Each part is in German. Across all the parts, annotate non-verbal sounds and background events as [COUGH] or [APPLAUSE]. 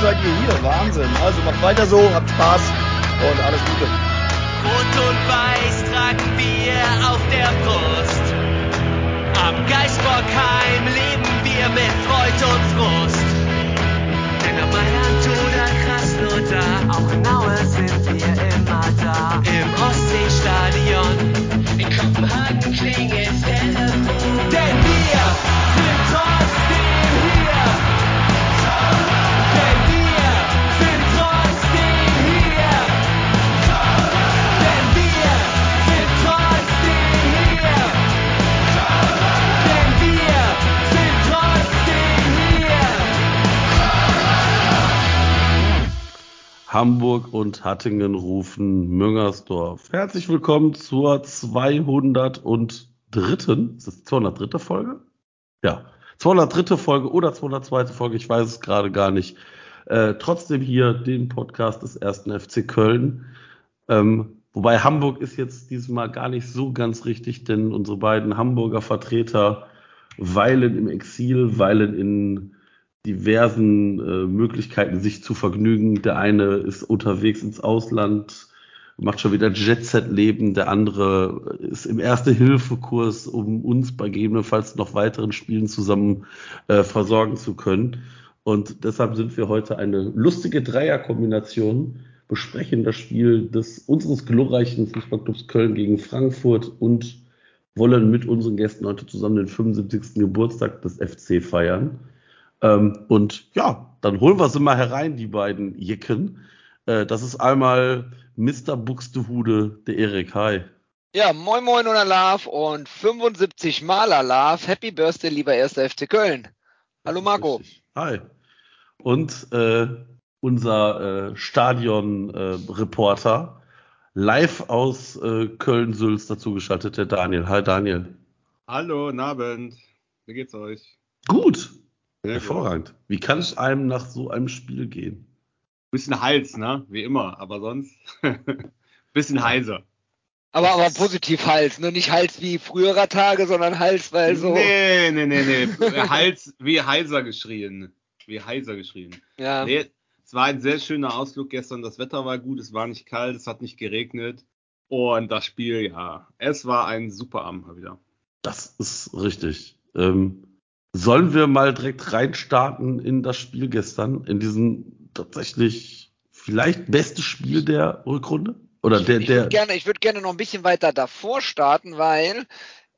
seid ihr hier. Wahnsinn. Also macht weiter so, habt Spaß und alles Gute. Rot und Weiß tragen wir auf der Brust. Am Geisbockheim leben wir mit Freud und Frust. Denn am Mailand oder Krasnodar, auch in sind wir immer da. Im Hamburg und Hattingen rufen Müngersdorf. Herzlich willkommen zur 203. Ist das 203. Folge? Ja, 203. Folge oder 202. Folge, ich weiß es gerade gar nicht. Äh, trotzdem hier den Podcast des ersten FC Köln. Ähm, wobei Hamburg ist jetzt diesmal gar nicht so ganz richtig, denn unsere beiden Hamburger Vertreter weilen im Exil, weilen in diversen äh, Möglichkeiten, sich zu vergnügen. Der eine ist unterwegs ins Ausland, macht schon wieder Jet-Set-Leben. Der andere ist im Erste-Hilfe-Kurs, um uns bei gegebenenfalls noch weiteren Spielen zusammen äh, versorgen zu können. Und deshalb sind wir heute eine lustige Dreierkombination, besprechen das Spiel des unseres glorreichen Fußballclubs Köln gegen Frankfurt und wollen mit unseren Gästen heute zusammen den 75. Geburtstag des FC feiern. Ähm, und ja, dann holen wir sie mal herein, die beiden Jicken. Äh, das ist einmal Mr. Buxtehude, der Erik. Hi. Ja, moin moin und Alarv und 75 Mal Alarv. Happy Birthday, lieber erster FC Köln. Hallo Marco. Richtig. Hi. Und äh, unser äh, Stadion-Reporter, live aus äh, Köln-Sülz dazugeschaltet, der Daniel. Hi Daniel. Hallo, guten Abend. Wie geht's euch? Gut. Sehr Hervorragend. Wie kann es einem nach so einem Spiel gehen? Bisschen Hals, ne? Wie immer, aber sonst [LAUGHS] bisschen heiser. Aber, aber positiv Hals, ne? Nicht Hals wie früherer Tage, sondern Hals, weil so. Nee, nee, nee, nee. Hals wie heiser geschrien. Wie heiser geschrien. Ja. Nee, es war ein sehr schöner Ausflug gestern. Das Wetter war gut, es war nicht kalt, es hat nicht geregnet. Und das Spiel, ja, es war ein super Abend mal wieder. Das ist richtig. Ähm, sollen wir mal direkt reinstarten in das Spiel gestern, in diesen tatsächlich vielleicht beste Spiel der Rückrunde? Oder der, Ich der, würde gerne, ich würd gerne noch ein bisschen weiter davor starten, weil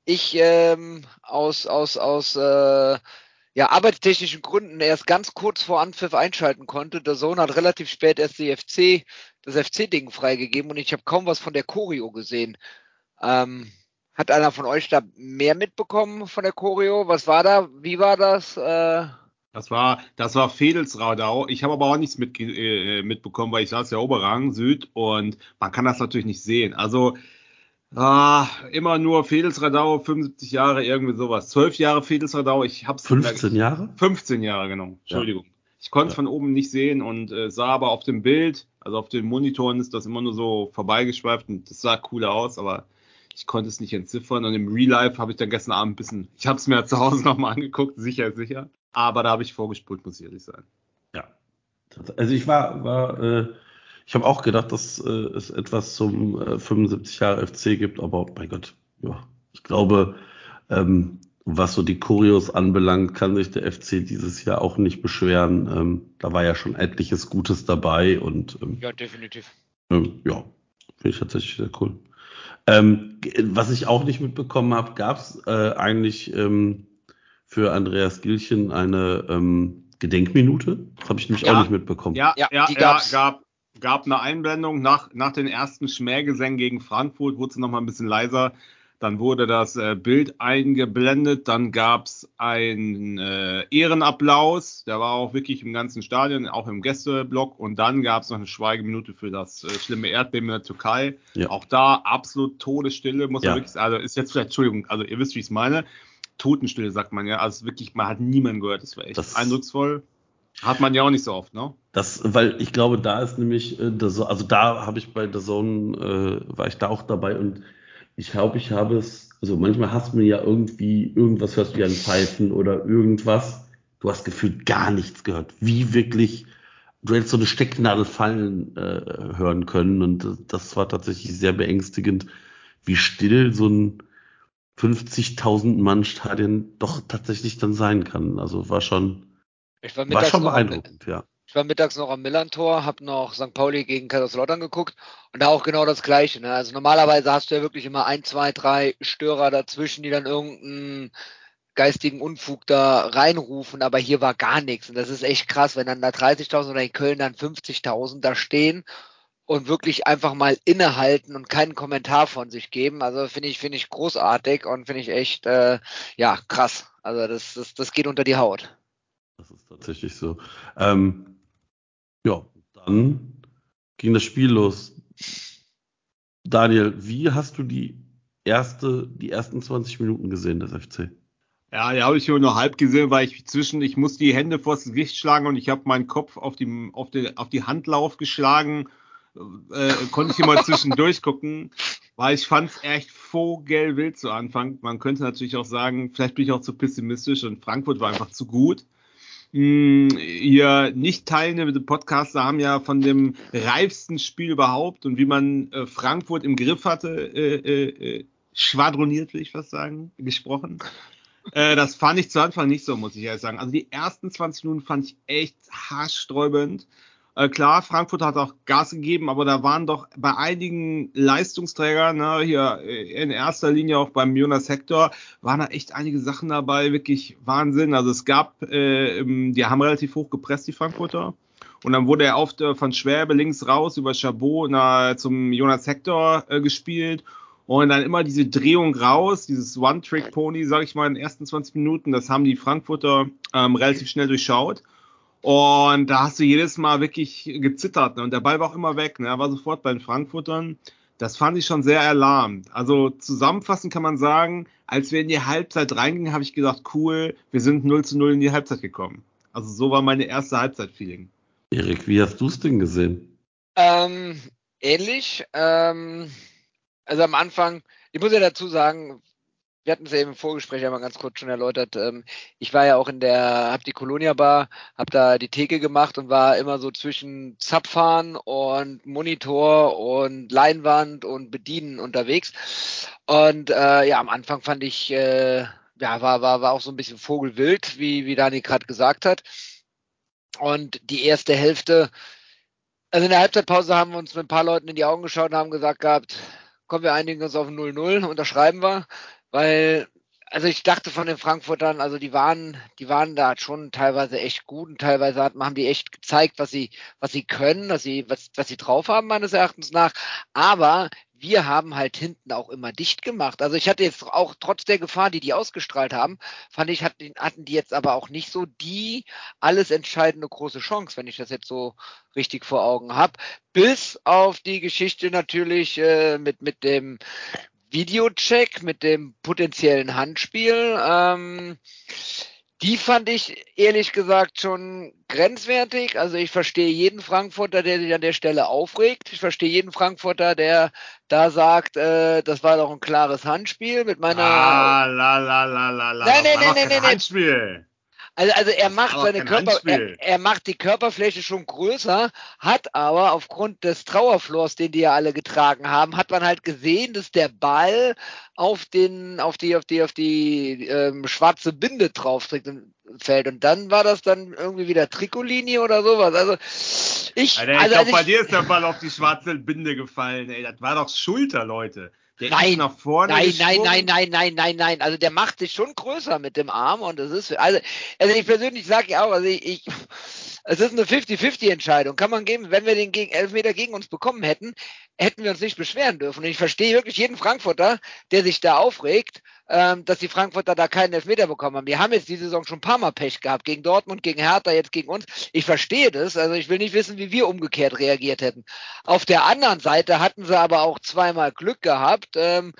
ich ähm, aus, aus, aus äh, ja, arbeitstechnischen Gründen erst ganz kurz vor Anpfiff einschalten konnte. Der Sohn hat relativ spät erst die FC, das FC-Ding freigegeben und ich habe kaum was von der Choreo gesehen. Ähm, hat einer von euch da mehr mitbekommen von der Choreo? Was war da? Wie war das? Äh, Das war, das war Fedelsradau. Ich habe aber auch nichts mit, äh, mitbekommen, weil ich saß ja Oberrang Süd und man kann das natürlich nicht sehen. Also ah, immer nur Fedelsradau, 75 Jahre, irgendwie sowas. 12 Jahre Fedelsradau, ich hab's 15 Jahre? 15 Jahre, genau. Entschuldigung. Ich konnte es Ja. von oben nicht sehen und äh, sah aber auf dem Bild, also auf den Monitoren ist das immer nur so vorbeigeschweift und das sah cool aus, aber ich konnte es nicht entziffern und im Real Life habe ich dann gestern Abend ein bisschen, ich habe es mir zu Hause [LAUGHS] nochmal angeguckt, sicher sicher, aber da habe ich vorgespult, muss ich ehrlich sein. Ja. Also ich war, war äh, ich habe auch gedacht, dass äh, es etwas zum äh, 75 Jahre FC gibt, aber mein Gott, ja, ich glaube, ähm, was so die Choreos anbelangt, kann sich der FC dieses Jahr auch nicht beschweren. Ähm, da war ja schon etliches Gutes dabei und ähm, ja, definitiv. ähm, ja, finde ich tatsächlich sehr cool. Ähm, was ich auch nicht mitbekommen habe, gab es äh, eigentlich ähm, für Andreas Gilchen eine ähm, Gedenkminute? Das habe ich nämlich Ja. auch nicht mitbekommen. Ja, Ja, ja, die ja, gab, gab eine Einblendung nach, nach den ersten Schmähgesängen gegen Frankfurt, wurde es nochmal ein bisschen leiser. Dann wurde das äh, Bild eingeblendet, dann gab es einen äh, Ehrenapplaus, der war auch wirklich im ganzen Stadion, auch im Gästeblock. Und dann gab es noch eine Schweigeminute für das äh, schlimme Erdbeben in der Türkei. Ja. Auch da absolut Todesstille, muss Ja. man wirklich sagen. Also ist jetzt vielleicht, Entschuldigung, also ihr wisst, wie ich es meine. Totenstille sagt man ja. Also wirklich, man hat niemanden gehört. Das war echt Das- eindrucksvoll. Hat man ja auch nicht so oft, ne? Das, weil ich glaube, da ist nämlich, äh, also da habe ich bei der Zone, äh, war ich da auch dabei und ich glaube, ich habe es, also manchmal hast du mir ja irgendwie, irgendwas hörst du ja ein Pfeifen oder irgendwas. Du hast gefühlt gar nichts gehört. Wie wirklich du hättest so eine Stecknadel fallen äh, hören können und das war tatsächlich sehr beängstigend, wie still so ein 50.000 Mann Stadion doch tatsächlich dann sein kann. Also war schon, war, schon noch beeindruckend, ja. Ich war mittags noch am Millantor, habe noch St. Pauli gegen Kaiserslautern geguckt und da auch genau das Gleiche. Ne? Also normalerweise hast du ja wirklich immer ein, zwei, drei Störer dazwischen, die dann irgendeinen geistigen Unfug da reinrufen, aber hier war gar nichts. Und das ist echt krass, wenn dann da 30.000 oder in Köln dann 50.000 da stehen und wirklich einfach mal innehalten und keinen Kommentar von sich geben. Also finde ich, finde ich großartig und finde ich echt, äh, ja, krass. Also das, das, das geht unter die Haut. Das ist tatsächlich so. Ähm, ja, dann ging das Spiel los. Daniel, wie hast du die erste, die ersten 20 Minuten gesehen des FC? Ja, die habe ich nur noch halb gesehen, weil ich zwischen, ich muss die Hände vors Gesicht schlagen und ich habe meinen Kopf auf die, auf die, auf die Handlauf geschlagen. Äh, konnte ich immer [LAUGHS] zwischendurch gucken, weil ich fand es echt vogelwild zu Anfang. Man könnte natürlich auch sagen, vielleicht bin ich auch zu pessimistisch und Frankfurt war einfach zu gut. Hm, Ihr nicht teilnehmende Podcaster haben ja von dem reifsten Spiel überhaupt und wie man äh, Frankfurt im Griff hatte, äh, äh, äh schwadroniert, will ich fast sagen, gesprochen. [LAUGHS] Äh, das fand ich zu Anfang nicht so, muss ich ehrlich sagen. Also die ersten 20 Minuten fand ich echt haarsträubend. Äh, klar, Frankfurt hat auch Gas gegeben, aber da waren doch bei einigen Leistungsträgern, ne, hier in erster Linie auch beim Jonas Hector, waren da echt einige Sachen dabei, wirklich Wahnsinn. Also es gab, äh, die haben relativ hoch gepresst, die Frankfurter. Und dann wurde er oft äh, von Schwäbe links raus über Chabot na, zum Jonas Hector äh, gespielt. Und dann immer diese Drehung raus, dieses One-Trick-Pony, sage ich mal, in den ersten 20 Minuten, das haben die Frankfurter ähm, relativ schnell durchschaut. Und da hast du jedes Mal wirklich gezittert. Ne? Und der Ball war auch immer weg. Ne? Er war sofort bei den Frankfurtern. Das fand ich schon sehr erlahmend. Also zusammenfassend kann man sagen, als wir in die Halbzeit reingingen, habe ich gedacht, cool, wir sind 0 zu 0 in die Halbzeit gekommen. Also so war meine erste Halbzeit-Feeling. Erik, wie hast du es denn gesehen? Ähm, ähnlich. Ähm, also am Anfang, ich muss ja dazu sagen, wir hatten es ja eben im Vorgespräch einmal ganz kurz schon erläutert. Ähm, ich war ja auch in der, hab die Colonia Bar, hab da die Theke gemacht und war immer so zwischen Zapfahren und Monitor und Leinwand und Bedienen unterwegs. Und äh, ja, am Anfang fand ich, äh, ja, war, war, war auch so ein bisschen Vogelwild, wie, wie Dani gerade gesagt hat. Und die erste Hälfte, also in der Halbzeitpause haben wir uns mit ein paar Leuten in die Augen geschaut und haben gesagt gehabt, kommen wir einigen uns auf 0-0, unterschreiben wir, weil also ich dachte von den Frankfurtern, also die waren, die waren da schon teilweise echt gut und teilweise hat, haben die echt gezeigt, was sie, was sie können, was sie, was, was sie drauf haben meines Erachtens nach. Aber wir haben halt hinten auch immer dicht gemacht. Also ich hatte jetzt auch trotz der Gefahr, die die ausgestrahlt haben, fand ich, hatten die jetzt aber auch nicht so die alles entscheidende große Chance, wenn ich das jetzt so richtig vor Augen habe. Bis auf die Geschichte natürlich äh, mit, mit dem Videocheck mit dem potenziellen Handspiel. Ähm, die fand ich ehrlich gesagt schon grenzwertig. Also ich verstehe jeden Frankfurter, der sich an der Stelle aufregt. Ich verstehe jeden Frankfurter, der da sagt, äh, das war doch ein klares Handspiel mit meiner. Ah, la la la la la. Nein, nein, nein, nein, nein, Handspiel. Also, also er macht seine Körper, er, er macht die Körperfläche schon größer, hat aber aufgrund des Trauerflors, den die ja alle getragen haben, hat man halt gesehen, dass der Ball auf den, auf die, auf die, auf die ähm, schwarze Binde drauf trägt und fällt. Und dann war das dann irgendwie wieder Trikotlinie oder sowas. Also ich, Alter, ich also, glaube, als bei ich, dir ist der Ball auf die schwarze Binde gefallen. Ey, das war doch Schulter, Leute. Der Nein, nach vorne Nein, nein, nein, nein, nein, nein, nein. Also der macht sich schon größer mit dem Arm und das ist, also, also ich persönlich sage ja auch, also ich, ich es ist eine 50-50-Entscheidung. Kann man geben, wenn wir den gegen Elfmeter gegen uns bekommen hätten, hätten wir uns nicht beschweren dürfen. Und ich verstehe wirklich jeden Frankfurter, der sich da aufregt, ähm, dass die Frankfurter da keinen Elfmeter bekommen haben. Die haben jetzt die Saison schon ein paar Mal Pech gehabt, gegen Dortmund, gegen Hertha, jetzt gegen uns. Ich verstehe das. Also ich will nicht wissen, wie wir umgekehrt reagiert hätten. Auf der anderen Seite hatten sie aber auch zweimal Glück gehabt. Ähm,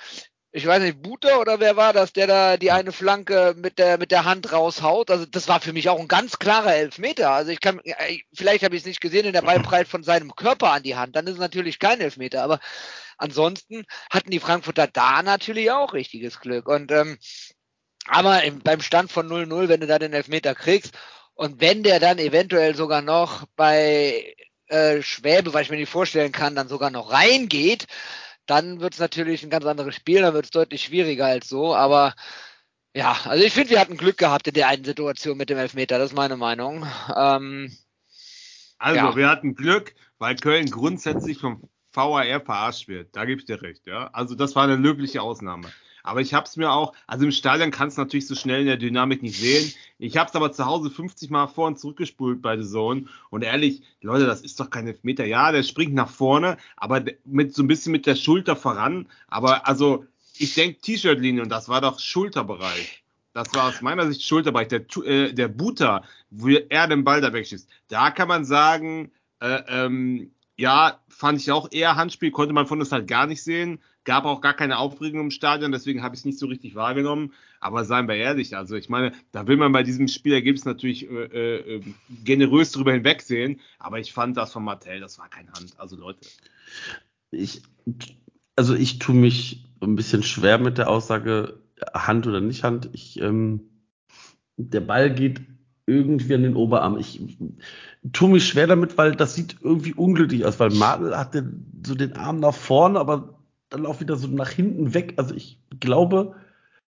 ich weiß nicht, Buter oder wer war das, der da die eine Flanke mit der, mit der Hand raushaut. Also das war für mich auch ein ganz klarer Elfmeter. Also ich kann, äh, vielleicht habe ich es nicht gesehen, in der Ball prallt von seinem Körper an die Hand. Dann ist es natürlich kein Elfmeter. Aber ansonsten hatten die Frankfurter da natürlich auch richtiges Glück. Und ähm, aber im, beim Stand von 0-0, wenn du da den Elfmeter kriegst Und wenn der dann eventuell sogar noch bei äh, Schwäbe, weil ich mir nicht vorstellen kann, dann sogar noch reingeht, dann wird es natürlich ein ganz anderes Spiel, dann wird es deutlich schwieriger als so. Aber ja, also ich finde, wir hatten Glück gehabt in der einen Situation mit dem Elfmeter, das ist meine Meinung. Ähm, Also, Ja. wir hatten Glück, weil Köln grundsätzlich vom VAR verarscht wird. Da gebe ich dir recht, ja. Also, das war eine löbliche Ausnahme. Aber ich habe es mir auch, also im Stadion kannst du natürlich so schnell in der Dynamik nicht sehen. Ich habe es aber zu Hause 50 Mal vor und zurückgespult bei The Zone. Und ehrlich, Leute, das ist doch kein Elfmeter. Ja, der springt nach vorne, aber mit so ein bisschen mit der Schulter voran. Aber also, ich denke T-Shirt-Linie und das war doch Schulterbereich. Das war aus meiner Sicht Schulterbereich. Der, äh, der Buter, wo er den Ball da wegschießt. Da kann man sagen, äh, ähm, ja, fand ich auch eher Handspiel, konnte man von uns halt gar nicht sehen. Gab auch gar keine Aufregung im Stadion, deswegen habe ich es nicht so richtig wahrgenommen. Aber seien wir ehrlich, also ich meine, da will man bei diesem Spielergebnis natürlich äh, äh, generös drüber hinwegsehen. Aber ich fand das von Martell, das war keine Hand. Also Leute. Ich, also ich tue mich ein bisschen schwer mit der Aussage Hand oder nicht Hand. Ich, ähm, der Ball geht irgendwie an den Oberarm. Ich tue mich schwer damit, weil das sieht irgendwie unglücklich aus, weil Martel hatte so den Arm nach vorne, aber dann auch wieder so nach hinten weg. Also ich glaube,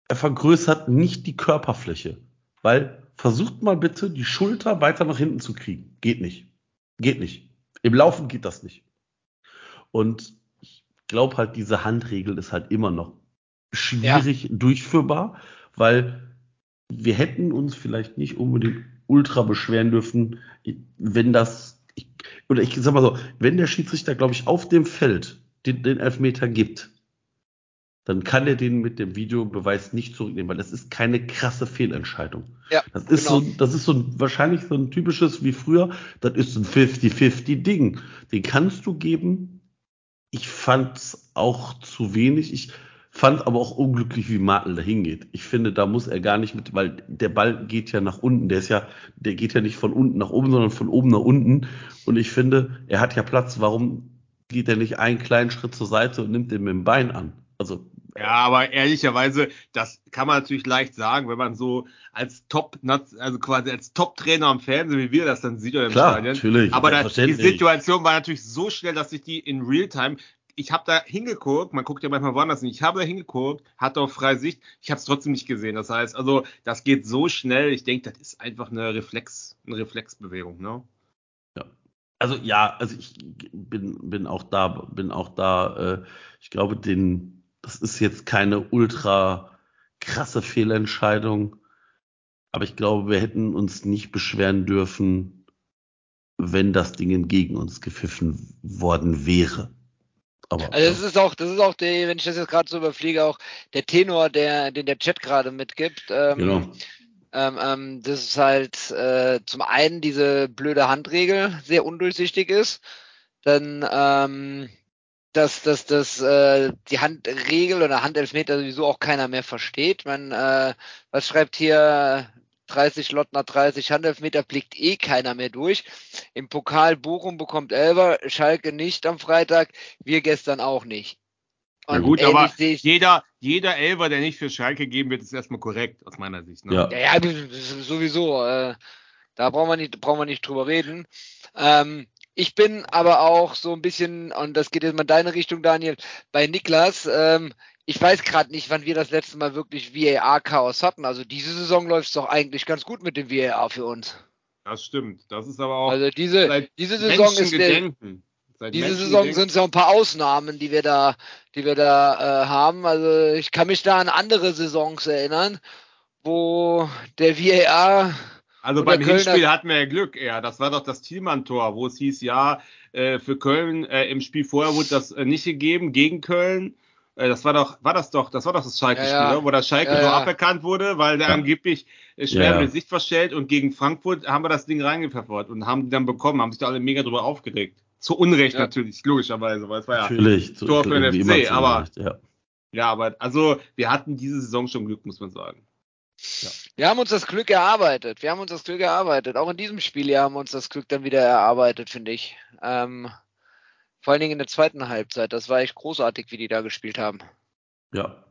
er vergrößert nicht die Körperfläche, weil versucht mal bitte die Schulter weiter nach hinten zu kriegen. Geht nicht. Geht nicht. Im Laufen geht das nicht. Und ich glaube halt, diese Handregel ist halt immer noch schwierig durchführbar, weil wir hätten uns vielleicht nicht unbedingt ultra beschweren dürfen, wenn das, ich, oder ich sag mal so, wenn der Schiedsrichter, glaube ich, auf dem Feld den, den Elfmeter gibt, dann kann er den mit dem Videobeweis nicht zurücknehmen, weil das ist keine krasse Fehlentscheidung. ja, Das ist genau. so, das ist so ein, wahrscheinlich so ein typisches wie früher. Das ist so ein 50-50 Ding. Den kannst du geben. Ich fand's auch zu wenig. Ich fand aber auch unglücklich, wie Martel dahin geht. Ich finde, da muss er gar nicht mit, weil der Ball geht ja nach unten. Der ist ja, der geht ja nicht von unten nach oben, sondern von oben nach unten. Und ich finde, er hat ja Platz. Warum geht er nicht einen kleinen Schritt zur Seite und nimmt den mit dem Bein an? Also, Ja, aber ehrlicherweise, das kann man natürlich leicht sagen, wenn man so als Top, also quasi als Top-Trainer am Fernsehen, wie wir das dann sieht oder im Klar, Stadion. natürlich, Aber da, die. Situation war natürlich so schnell, dass ich die in Realtime, ich habe da hingeguckt, man guckt ja manchmal woanders nicht, ich habe da hingeguckt, hatte auf freie Sicht, ich habe es trotzdem nicht gesehen. Das heißt, also das geht so schnell, ich denke, das ist einfach eine Reflex, eine Reflexbewegung, ne? Also ja, also ich bin, bin auch da, bin auch da, äh, ich glaube, den, das ist jetzt keine ultra krasse Fehlentscheidung, aber ich glaube, wir hätten uns nicht beschweren dürfen, wenn das Ding gegen uns gepfiffen worden wäre. Aber Also das ist auch, das ist auch der, wenn ich das jetzt gerade so überfliege, auch der Tenor, der, den der Chat gerade mitgibt. Ähm, genau. ähm, ähm, das ist halt äh, zum einen diese blöde Handregel sehr undurchsichtig ist, dann ähm, dass, dass, dass äh, die Handregel oder Handelfmeter sowieso auch keiner mehr versteht. Man, äh, was schreibt hier 30 Lottner, 30 Handelfmeter, blickt eh keiner mehr durch. Im Pokal Bochum bekommt Elber, Schalke nicht am Freitag, wir gestern auch nicht. Na gut, aber jeder, jeder Elfer, der nicht für Schalke gegeben wird, ist erstmal korrekt, aus meiner Sicht. Ne? Ja. Ja, ja, sowieso. Äh, da brauchen wir nicht, brauchen wir nicht drüber reden. Ähm, ich bin aber auch so ein bisschen, und das geht jetzt mal in deine Richtung, Daniel, bei Niklas. Ähm, ich weiß gerade nicht, wann wir das letzte Mal wirklich VAR-Chaos hatten. Also diese Saison läuft es doch eigentlich ganz gut mit dem VAR für uns. Das stimmt. Das ist aber auch Also diese, diese Saison ist der, Menschengedenken. Seit diese Saison sind es ja ein paar Ausnahmen, die wir da, die wir da äh, haben. Also ich kann mich da an andere Saisons erinnern, wo der VAR Also beim Kölner- Hinspiel hatten wir ja Glück eher. Das war doch das Thielmann-Tor, wo es hieß, ja, äh, für Köln äh, im Spiel vorher wurde das äh, nicht gegeben gegen Köln. Äh, das war doch, war das doch, das war doch das Schalke-Spiel, Ja, ja. oder? wo das Schalke Ja, so ja. aberkannt wurde, weil der Ja. angeblich äh, schwer Ja. mit Sicht verstellt und gegen Frankfurt haben wir das Ding reingepfeffert und haben die dann bekommen, haben sich da alle mega drüber aufgeregt. Zu Unrecht Ja. natürlich, logischerweise, weil es war ja. Natürlich. Tor für den FC, immer zu aber- Unrecht, ja. Ja, aber also wir hatten diese Saison schon Glück, muss man sagen. Wir haben uns das Glück erarbeitet. Wir haben uns das Glück erarbeitet. Auch in diesem Spiel hier haben wir uns das Glück dann wieder erarbeitet, finde ich. Ähm, vor allen Dingen in der zweiten Halbzeit. Das war echt großartig, wie die da gespielt haben. ja.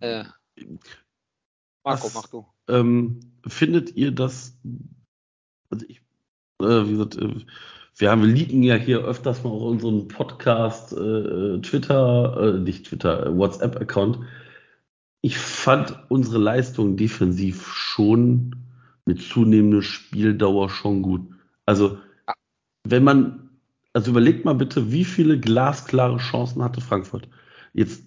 Äh, Marco, Was- mach du. Ähm, findet ihr, dass also ich, äh, wie gesagt, äh, wir haben, wir leaken ja hier öfters mal auch unseren Podcast, äh, Twitter, äh, nicht Twitter, äh, WhatsApp-Account. Ich fand unsere Leistung defensiv schon mit zunehmender Spieldauer schon gut. Also, wenn man, also überlegt mal bitte, wie viele glasklare Chancen hatte Frankfurt. Jetzt,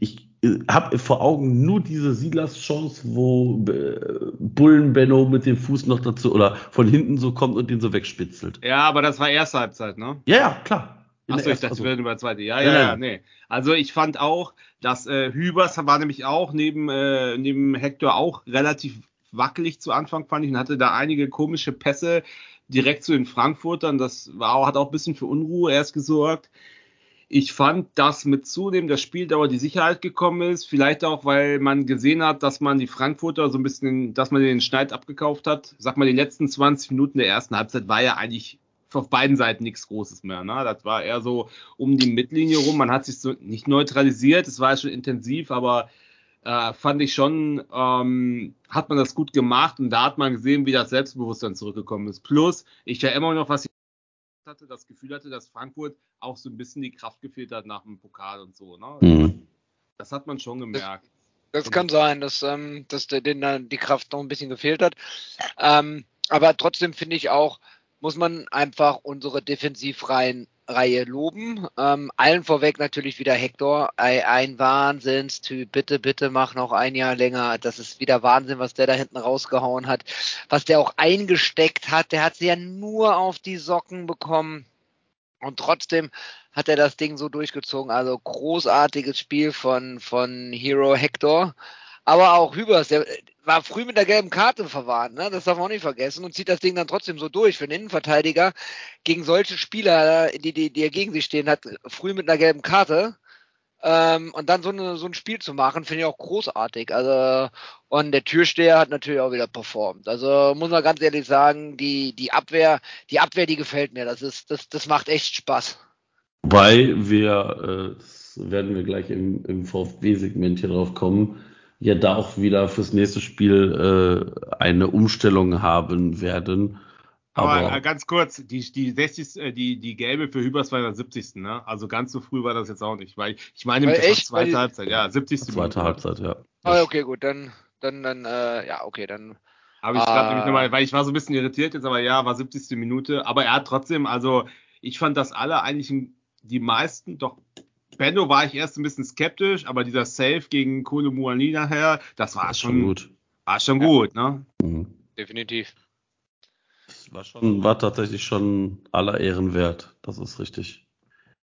ich habe vor Augen nur diese Silas-Chance, wo äh, Bullen Benno mit dem Fuß noch dazu oder von hinten so kommt und den so wegspitzelt. Ja, aber das war erste Halbzeit, ne? Ja, ja, klar. Achso, ich dachte, wir reden über zweite. Ja, ja, ja, nee. Also ich fand auch, dass äh, Hübers war nämlich auch neben, äh, neben Hector auch relativ wackelig zu Anfang, fand ich, und hatte da einige komische Pässe direkt zu den Frankfurtern. Das war, hat auch ein bisschen für Unruhe erst gesorgt. Ich fand, dass mit zunehmender Spieldauer die Sicherheit gekommen ist. Vielleicht auch, weil man gesehen hat, dass man die Frankfurter so ein bisschen, dass man den Schneid abgekauft hat. Sag mal, die letzten 20 Minuten der ersten Halbzeit war ja eigentlich auf beiden Seiten nichts Großes mehr. Ne? Das war eher so um die Mittellinie rum. Man hat sich so nicht neutralisiert, es war schon intensiv, aber äh, fand ich schon, ähm, hat man das gut gemacht und da hat man gesehen, wie das Selbstbewusstsein zurückgekommen ist. Plus, ich erinnere noch, was ich hatte, das Gefühl hatte, dass Frankfurt auch so ein bisschen die Kraft gefehlt hat nach dem Pokal und so. Ne? Mhm. Das hat man schon gemerkt. Das, das kann sein, dass, ähm, dass denen die Kraft noch ein bisschen gefehlt hat. Ähm, aber trotzdem finde ich auch, muss man einfach unsere Defensivreihen Reihe loben. Ähm, allen vorweg natürlich wieder Hector, ein, Wahnsinnstyp. Bitte, bitte mach noch ein Jahr länger. Das ist wieder Wahnsinn, was der da hinten rausgehauen hat. Was der auch eingesteckt hat. Der hat sie ja nur auf die Socken bekommen. Und trotzdem hat er das Ding so durchgezogen. Also großartiges Spiel von, von Hero Hector. Aber auch Hübers, der war früh mit der gelben Karte verwarnt, ne? das darf man auch nicht vergessen, und zieht das Ding dann trotzdem so durch für einen Innenverteidiger gegen solche Spieler, die, die, die gegen sich stehen hat, früh mit einer gelben Karte. Ähm, und dann so, eine, so ein Spiel zu machen, finde ich auch großartig. Also, und der Türsteher hat natürlich auch wieder performt. Also muss man ganz ehrlich sagen, die, die Abwehr, die Abwehr, die gefällt mir. Das ist, das, das macht echt Spaß. Wobei wir, äh, werden wir gleich im, im VfB-Segment hier drauf kommen, ja da auch wieder fürs nächste Spiel äh, eine Umstellung haben werden. Aber, Aber äh, ganz kurz, die, die, 60, äh, die, die gelbe für Hübers war der 70. Ne? Also ganz so früh war das jetzt auch nicht. Weil ich meine, weil das war zweite Halbzeit, ja, 70. Zweite Minute. Halbzeit, ja. Ah, okay, gut, dann, dann, dann, äh, ja, okay, dann. Aber ich glaube nämlich nochmal, weil ich war so ein bisschen irritiert jetzt, aber ja, war 70. Minute. Aber er hat trotzdem, also ich fand, dass alle eigentlich die meisten doch Benno war ich erst ein bisschen skeptisch, aber dieser Save gegen Kolo Muani nachher, das war schon, schon gut. War schon ja. gut, ne? Mhm. Definitiv. Das war schon, war tatsächlich schon aller Ehren wert. Das ist richtig.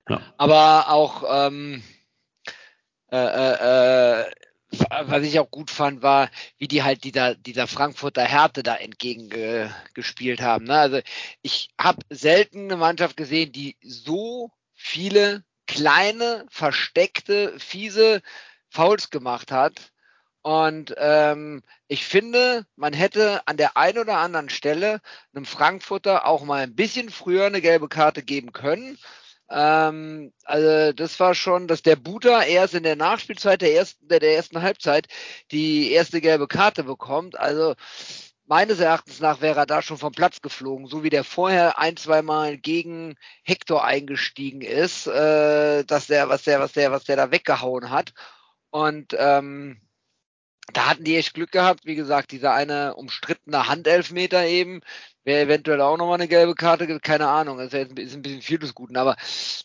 Ja. Aber auch, ähm, äh, äh, äh was ich auch gut fand, war, wie die halt dieser, dieser Frankfurter Härte da entgegengespielt haben. Ne? Also ich habe selten eine Mannschaft gesehen, die so viele kleine, versteckte, fiese Fouls gemacht hat. Und ähm, ich finde, man hätte an der einen oder anderen Stelle einem Frankfurter auch mal ein bisschen früher eine gelbe Karte geben können. Ähm, also das war schon, dass der Buter erst in der Nachspielzeit der ersten, der, der ersten Halbzeit die erste gelbe Karte bekommt. Also meines Erachtens nach wäre er da schon vom Platz geflogen, so wie der vorher ein, zwei Mal gegen Hector eingestiegen ist, äh, dass der, was der, was der, was der da weggehauen hat. Und ähm, da hatten die echt Glück gehabt. Wie gesagt, dieser eine umstrittene Handelfmeter eben, wäre eventuell auch nochmal eine gelbe Karte, keine Ahnung, das ist, ist ein bisschen viel des Guten, aber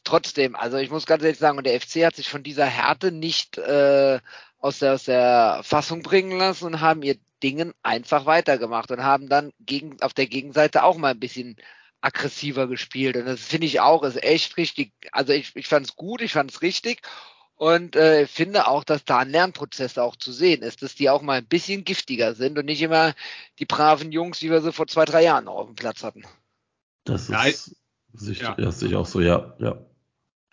trotzdem, also ich muss ganz ehrlich sagen, und der FC hat sich von dieser Härte nicht äh, aus, der, aus der Fassung bringen lassen und haben ihr Dingen einfach weitergemacht und haben dann gegen, auf der Gegenseite auch mal ein bisschen aggressiver gespielt. Und das finde ich auch, ist echt richtig. Also ich, ich fand es gut, ich fand es richtig und äh, finde auch, dass da ein Lernprozess auch zu sehen ist, dass die auch mal ein bisschen giftiger sind und nicht immer die braven Jungs, wie wir sie vor zwei, drei Jahren noch auf dem Platz hatten. Das ist, ja, sich, ja. Das sich auch so, ja, ja.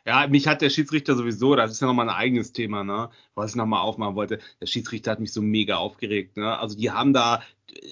Ja, mich hat der Schiedsrichter sowieso, das ist ja nochmal ein eigenes Thema, ne, was ich nochmal aufmachen wollte. Der Schiedsrichter hat mich so mega aufgeregt, ne. Also die haben da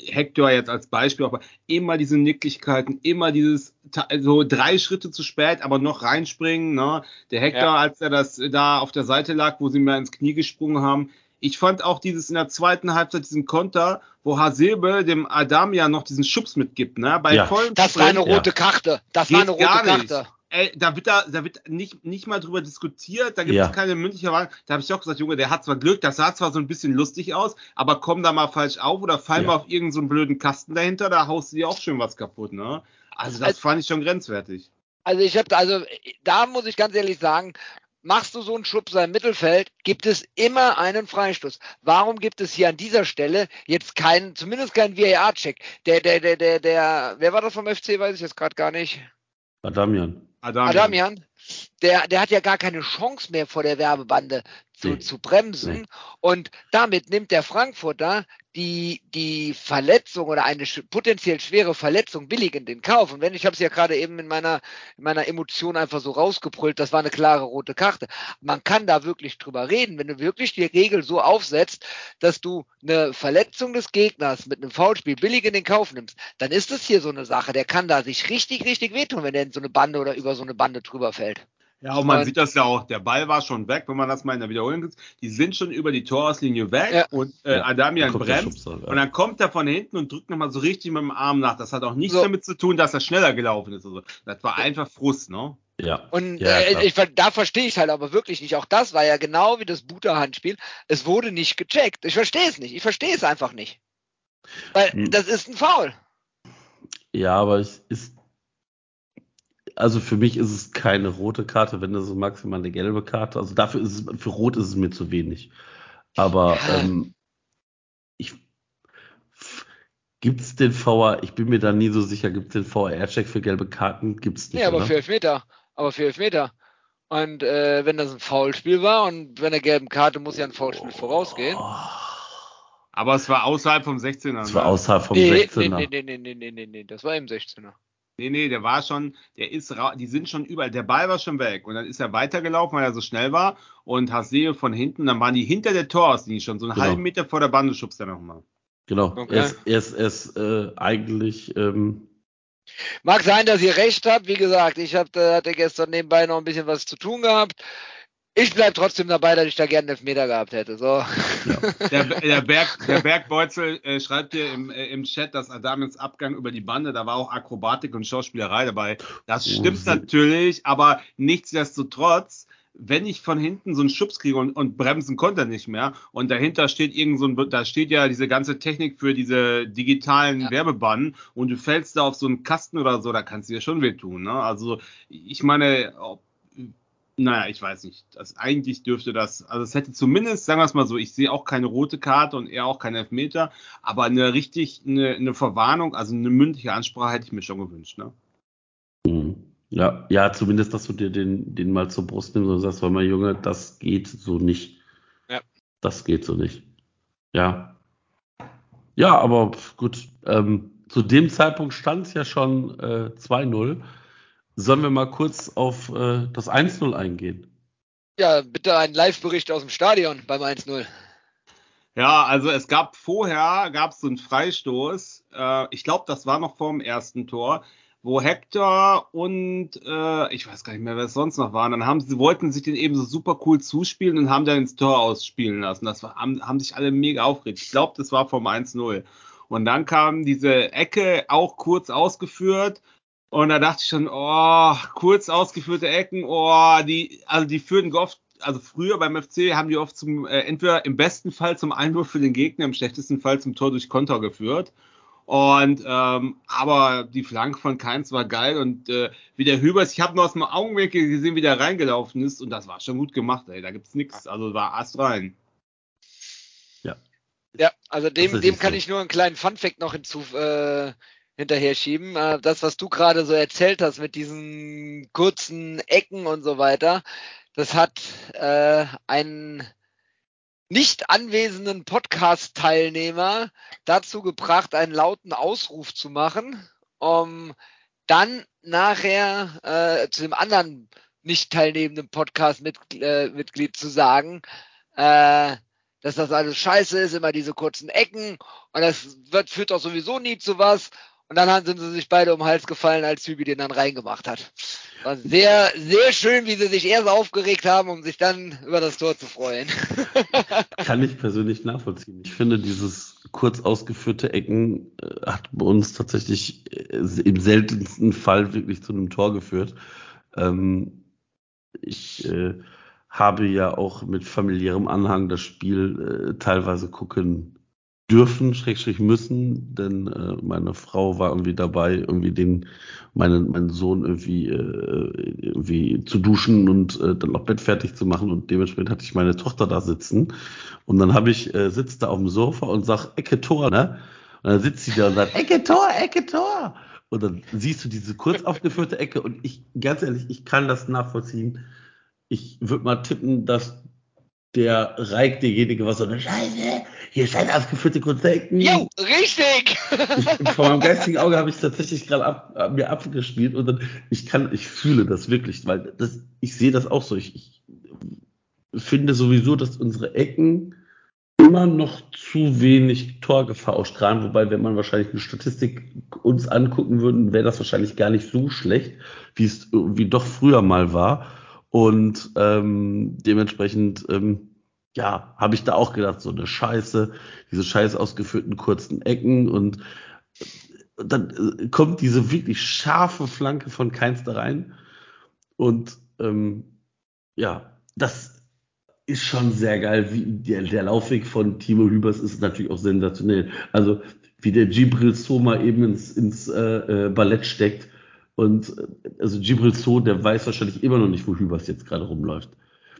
Hector jetzt als Beispiel, aber immer diese Nicklichkeiten, immer dieses so drei Schritte zu spät, aber noch reinspringen, ne. Der Hector, ja. als er das da auf der Seite lag, wo sie mir ins Knie gesprungen haben, Ich fand auch dieses in der zweiten Halbzeit diesen Konter, wo Hasebe dem Adamian noch diesen Schubs mitgibt, ne? Bei Ja. vollem Das war eine rote Karte. Das war geht eine rote gar nicht. Karte. Ey, da wird da, da wird nicht, nicht mal drüber diskutiert, da gibt Ja. es keine mündliche Wahl. Da habe ich auch gesagt, Junge, der hat zwar Glück, das sah zwar so ein bisschen lustig aus, aber komm da mal falsch auf oder fall Ja. mal auf irgendeinen so einen blöden Kasten dahinter, da haust du dir auch schön was kaputt, ne? Also das Also- fand ich schon grenzwertig. Also ich habe, also da muss ich ganz ehrlich sagen, machst du so einen Schubser im Mittelfeld, gibt es immer einen Freistoß. Warum gibt es hier an dieser Stelle jetzt keinen, zumindest keinen VAR-Check? Der, der, der, der, der, wer war das vom FC, weiß ich jetzt gerade gar nicht. Adamian. Adamian. Adamian, der, der hat ja gar keine Chance mehr vor der Werbebande zu, zu bremsen. Und damit nimmt der Frankfurter die, die Verletzung oder eine potenziell schwere Verletzung billig in den Kauf. Und wenn, ich habe es ja gerade eben in meiner, in meiner Emotion einfach so rausgebrüllt, das war eine klare rote Karte. Man kann da wirklich drüber reden, wenn du wirklich die Regel so aufsetzt, dass du eine Verletzung des Gegners mit einem Foulspiel billig in den Kauf nimmst, dann ist es hier so eine Sache. Der kann da sich richtig, richtig wehtun, wenn er in so eine Bande oder über so eine Bande drüber fällt. Ja, und man Und- sieht das ja auch, der Ball war schon weg, wenn man das mal in der Wiederholung sieht. Die sind schon über die Torauslinie weg Ja. und äh, Ja, Adamian bremst. Schubser, ja. Und dann kommt er von hinten und drückt nochmal so richtig mit dem Arm nach. Das hat auch nichts So. damit zu tun, dass er schneller gelaufen ist. Also, das war einfach Frust, ne? Ja. Und Ja, äh, ich, da verstehe ich halt aber wirklich nicht. Auch das war ja genau wie das Buta-Handspiel. Es wurde nicht gecheckt. Ich verstehe es nicht. Ich verstehe es einfach nicht. Weil Hm. das ist ein Foul. Ja, aber es ist. Also für mich ist es keine rote Karte, wenn das so maximal eine gelbe Karte. Also dafür ist es, für Rot ist es mir zu wenig. Aber ähm, ich gibt es den VR, ich bin mir da nie so sicher, gibt es den VR-Check für gelbe Karten? Gibt es nicht. Nee, aber oder? für Elfmeter. Aber für Elfmeter. Und äh, wenn das ein Foulspiel war und wenn der gelben Karte muss ja ein Foulspiel vorausgehen. Oh, Aber es war außerhalb vom 16er. das war ne? außerhalb vom Nee, nee, 16er. nee, nee, nee, nee, nee, nee, nee, das war im 16er. Nee, nee, der war schon, der ist, ra- die sind schon überall, der Ball war schon weg und dann ist er weitergelaufen, weil er so schnell war und Haseo von hinten, dann waren die hinter der Torauslinie schon, so einen Genau. halben Meter vor der Bande schubst er nochmal. Genau. Okay. Er ist, er ist, er ist äh, eigentlich, ähm, Mag sein, dass ihr recht habt. Wie gesagt, ich hab, äh, hatte gestern nebenbei noch ein bisschen was zu tun gehabt. Ich bleib trotzdem dabei, dass ich da gerne einen Elfmeter gehabt hätte. So. Der, der, [LAUGHS] Berg, der Bergbeutel äh, schreibt hier im, äh, im Chat, dass Adamians Abgang über die Bande, da war auch Akrobatik und Schauspielerei dabei. Das Oh, stimmt natürlich, aber nichtsdestotrotz, wenn ich von hinten so einen Schubs kriege und, und bremsen konnte er nicht mehr und dahinter steht irgend so ein, da steht ja diese ganze Technik für diese digitalen Ja. Werbebannen und du fällst da auf so einen Kasten oder so, da kannst du dir schon wehtun. Ne? Also ich meine, ob, naja, ich weiß nicht. Das, eigentlich dürfte das, also es hätte zumindest, sagen wir es mal so, ich sehe auch keine rote Karte und eher auch keinen Elfmeter, aber eine richtig, eine, eine Verwarnung, also eine mündliche Ansprache hätte ich mir schon gewünscht. Ne? mh. ja, ja, zumindest, dass du dir den, den mal zur Brust nimmst und sagst, hör mal, Junge, das geht so nicht. Ja. Das geht so nicht. Ja. Ja, aber gut. Ähm, zu dem Zeitpunkt stand es ja schon äh, 2-0. Sollen wir mal kurz auf äh, das 1-0 eingehen? Ja, bitte einen Live-Bericht aus dem Stadion beim 1-0. Ja, also es gab vorher, gab es so einen Freistoß, äh, ich glaube, das war noch vor dem ersten Tor, wo Hector und äh, ich weiß gar nicht mehr, wer es sonst noch war, dann haben sie wollten sich den eben so super cool zuspielen und haben dann ins Tor ausspielen lassen. Das war, haben, haben sich alle mega aufgeregt. Ich glaube, das war vom 1-0. Und dann kam diese Ecke auch kurz ausgeführt. Und da dachte ich schon, oh, kurz ausgeführte Ecken, oh, die, also die führen oft, also früher beim FC haben die oft zum, äh, entweder im besten Fall zum Einwurf für den Gegner, im schlechtesten Fall zum Tor durch Konter geführt. Und ähm, aber die Flanke von Keins war geil und äh, wie der Hübers, ich habe nur aus dem Augenwinkel gesehen, wie der reingelaufen ist und das war schon gut gemacht, ey. Da gibt's nichts, also war Ast rein. Ja, also dem, dem kann so. ich nur einen kleinen Funfact noch hinzu äh, hinterher schieben. Äh, das, was du gerade so erzählt hast mit diesen kurzen Ecken und so weiter, das hat äh, einen nicht anwesenden Podcast-Teilnehmer dazu gebracht, einen lauten Ausruf zu machen, um dann nachher äh, zu dem anderen nicht teilnehmenden Podcast-Mitglied äh, zu sagen, äh, dass das alles scheiße ist, immer diese kurzen Ecken und das wird, führt doch sowieso nie zu was. Und dann sind sie sich beide um den Hals gefallen, als Hübi den dann reingemacht hat. War sehr, sehr schön, wie sie sich erst aufgeregt haben, um sich dann über das Tor zu freuen. [LAUGHS] Kann ich persönlich nachvollziehen. Ich finde, dieses kurz ausgeführte Ecken äh, hat bei uns tatsächlich äh, im seltensten Fall wirklich zu einem Tor geführt. Ähm, ich äh, habe ja auch mit familiärem Anhang das Spiel teilweise gucken dürfen, schrägstrich müssen, denn äh, meine Frau war irgendwie dabei, irgendwie den meinen, meinen Sohn irgendwie, äh, irgendwie zu duschen und äh, dann noch Bett fertig zu machen und dementsprechend hatte ich meine Tochter da sitzen und dann habe ich äh, sitzt da auf dem Sofa und sag Ecke Tor, ne? Und dann sitzt sie da und sagt Ecke Tor, Ecke Tor. Und dann siehst du diese kurz aufgeführte Ecke und ich ganz ehrlich, ich kann das nachvollziehen. Ich würde mal tippen, dass der Reik derjenige war so eine Scheiße, hier scheint aufgeführte Kunstdecken. Jo, richtig! Ich, vor meinem geistigen Auge habe ich tatsächlich gerade ab, mir abgespielt und dann, ich kann, ich fühle das wirklich, weil das, ich sehe das auch so. Ich, ich finde sowieso, dass unsere Ecken immer noch zu wenig Torgefahr ausstrahlen, wobei, wenn man wahrscheinlich eine Statistik uns angucken würden, wäre das wahrscheinlich gar nicht so schlecht, wie es wie doch früher mal war. Und ähm, dementsprechend, ähm, ja, habe ich da auch gedacht, so eine Scheiße, diese scheiß ausgeführten kurzen Ecken und dann äh, kommt diese wirklich scharfe Flanke von Keins da rein. Und ähm, ja, das ist schon sehr geil. Wie der, der Laufweg von Timo Hübers ist natürlich auch sensationell. Also wie der Gibril Soma eben ins, ins äh, äh, Ballett steckt und also Gibril So, der weiß wahrscheinlich immer noch nicht, wo Hübers jetzt gerade rumläuft.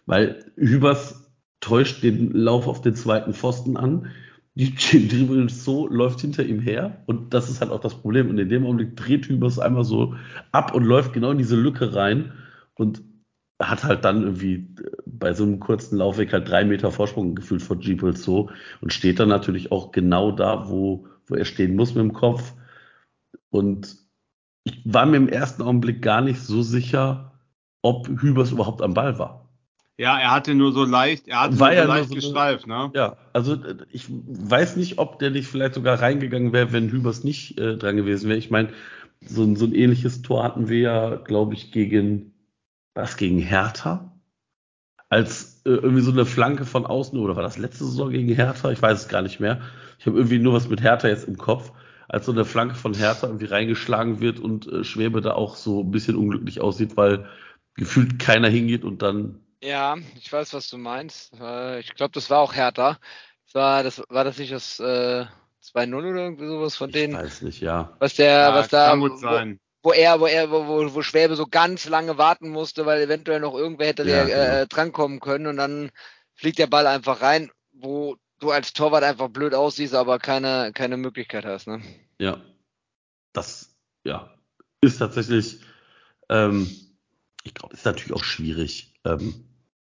Weil Hübers täuscht den Lauf auf den zweiten Pfosten an. [LAUGHS] Gibril So läuft hinter ihm her und das ist halt auch das Problem. Und in dem Augenblick dreht Hübers einmal so ab und läuft genau in diese Lücke rein und hat halt dann irgendwie bei so einem kurzen Laufweg halt drei Meter Vorsprung gefühlt vor Gibril So und steht dann natürlich auch genau da, wo, wo er stehen muss mit dem Kopf. Und ich war mir im ersten Augenblick gar nicht so sicher, ob Hübers überhaupt am Ball war. Ja, er hatte nur so leicht, er hatte war ja so leicht so gestreift, ne? Ja, also ich weiß nicht, ob der nicht vielleicht sogar reingegangen wäre, wenn Hübers nicht äh, dran gewesen wäre. Ich meine, so, so ein ähnliches Tor hatten wir ja, glaube ich, gegen was gegen Hertha, als äh, irgendwie so eine Flanke von außen oder war das letzte Saison gegen Hertha? Ich weiß es gar nicht mehr. Ich habe irgendwie nur was mit Hertha jetzt im Kopf als so eine Flanke von Hertha irgendwie reingeschlagen wird und äh, Schwäbe da auch so ein bisschen unglücklich aussieht, weil gefühlt keiner hingeht und dann. Ja, ich weiß, was du meinst. Äh, ich glaube, das war auch Hertha. Das war das, war das nicht das äh, 2-0 oder irgendwie sowas von denen? Ich weiß nicht, ja. Was der, Ja, was da, kann gut wo, sein. wo er, wo er, wo, wo, Schwäbe so ganz lange warten musste, weil eventuell noch irgendwer hätte Ja, der, äh, drankommen können und dann fliegt der Ball einfach rein, wo du als Torwart einfach blöd aussiehst, aber keine, keine Möglichkeit hast, ne? Ja. Das, ja, ist tatsächlich, ähm, ich glaube, ist natürlich auch schwierig. Ähm,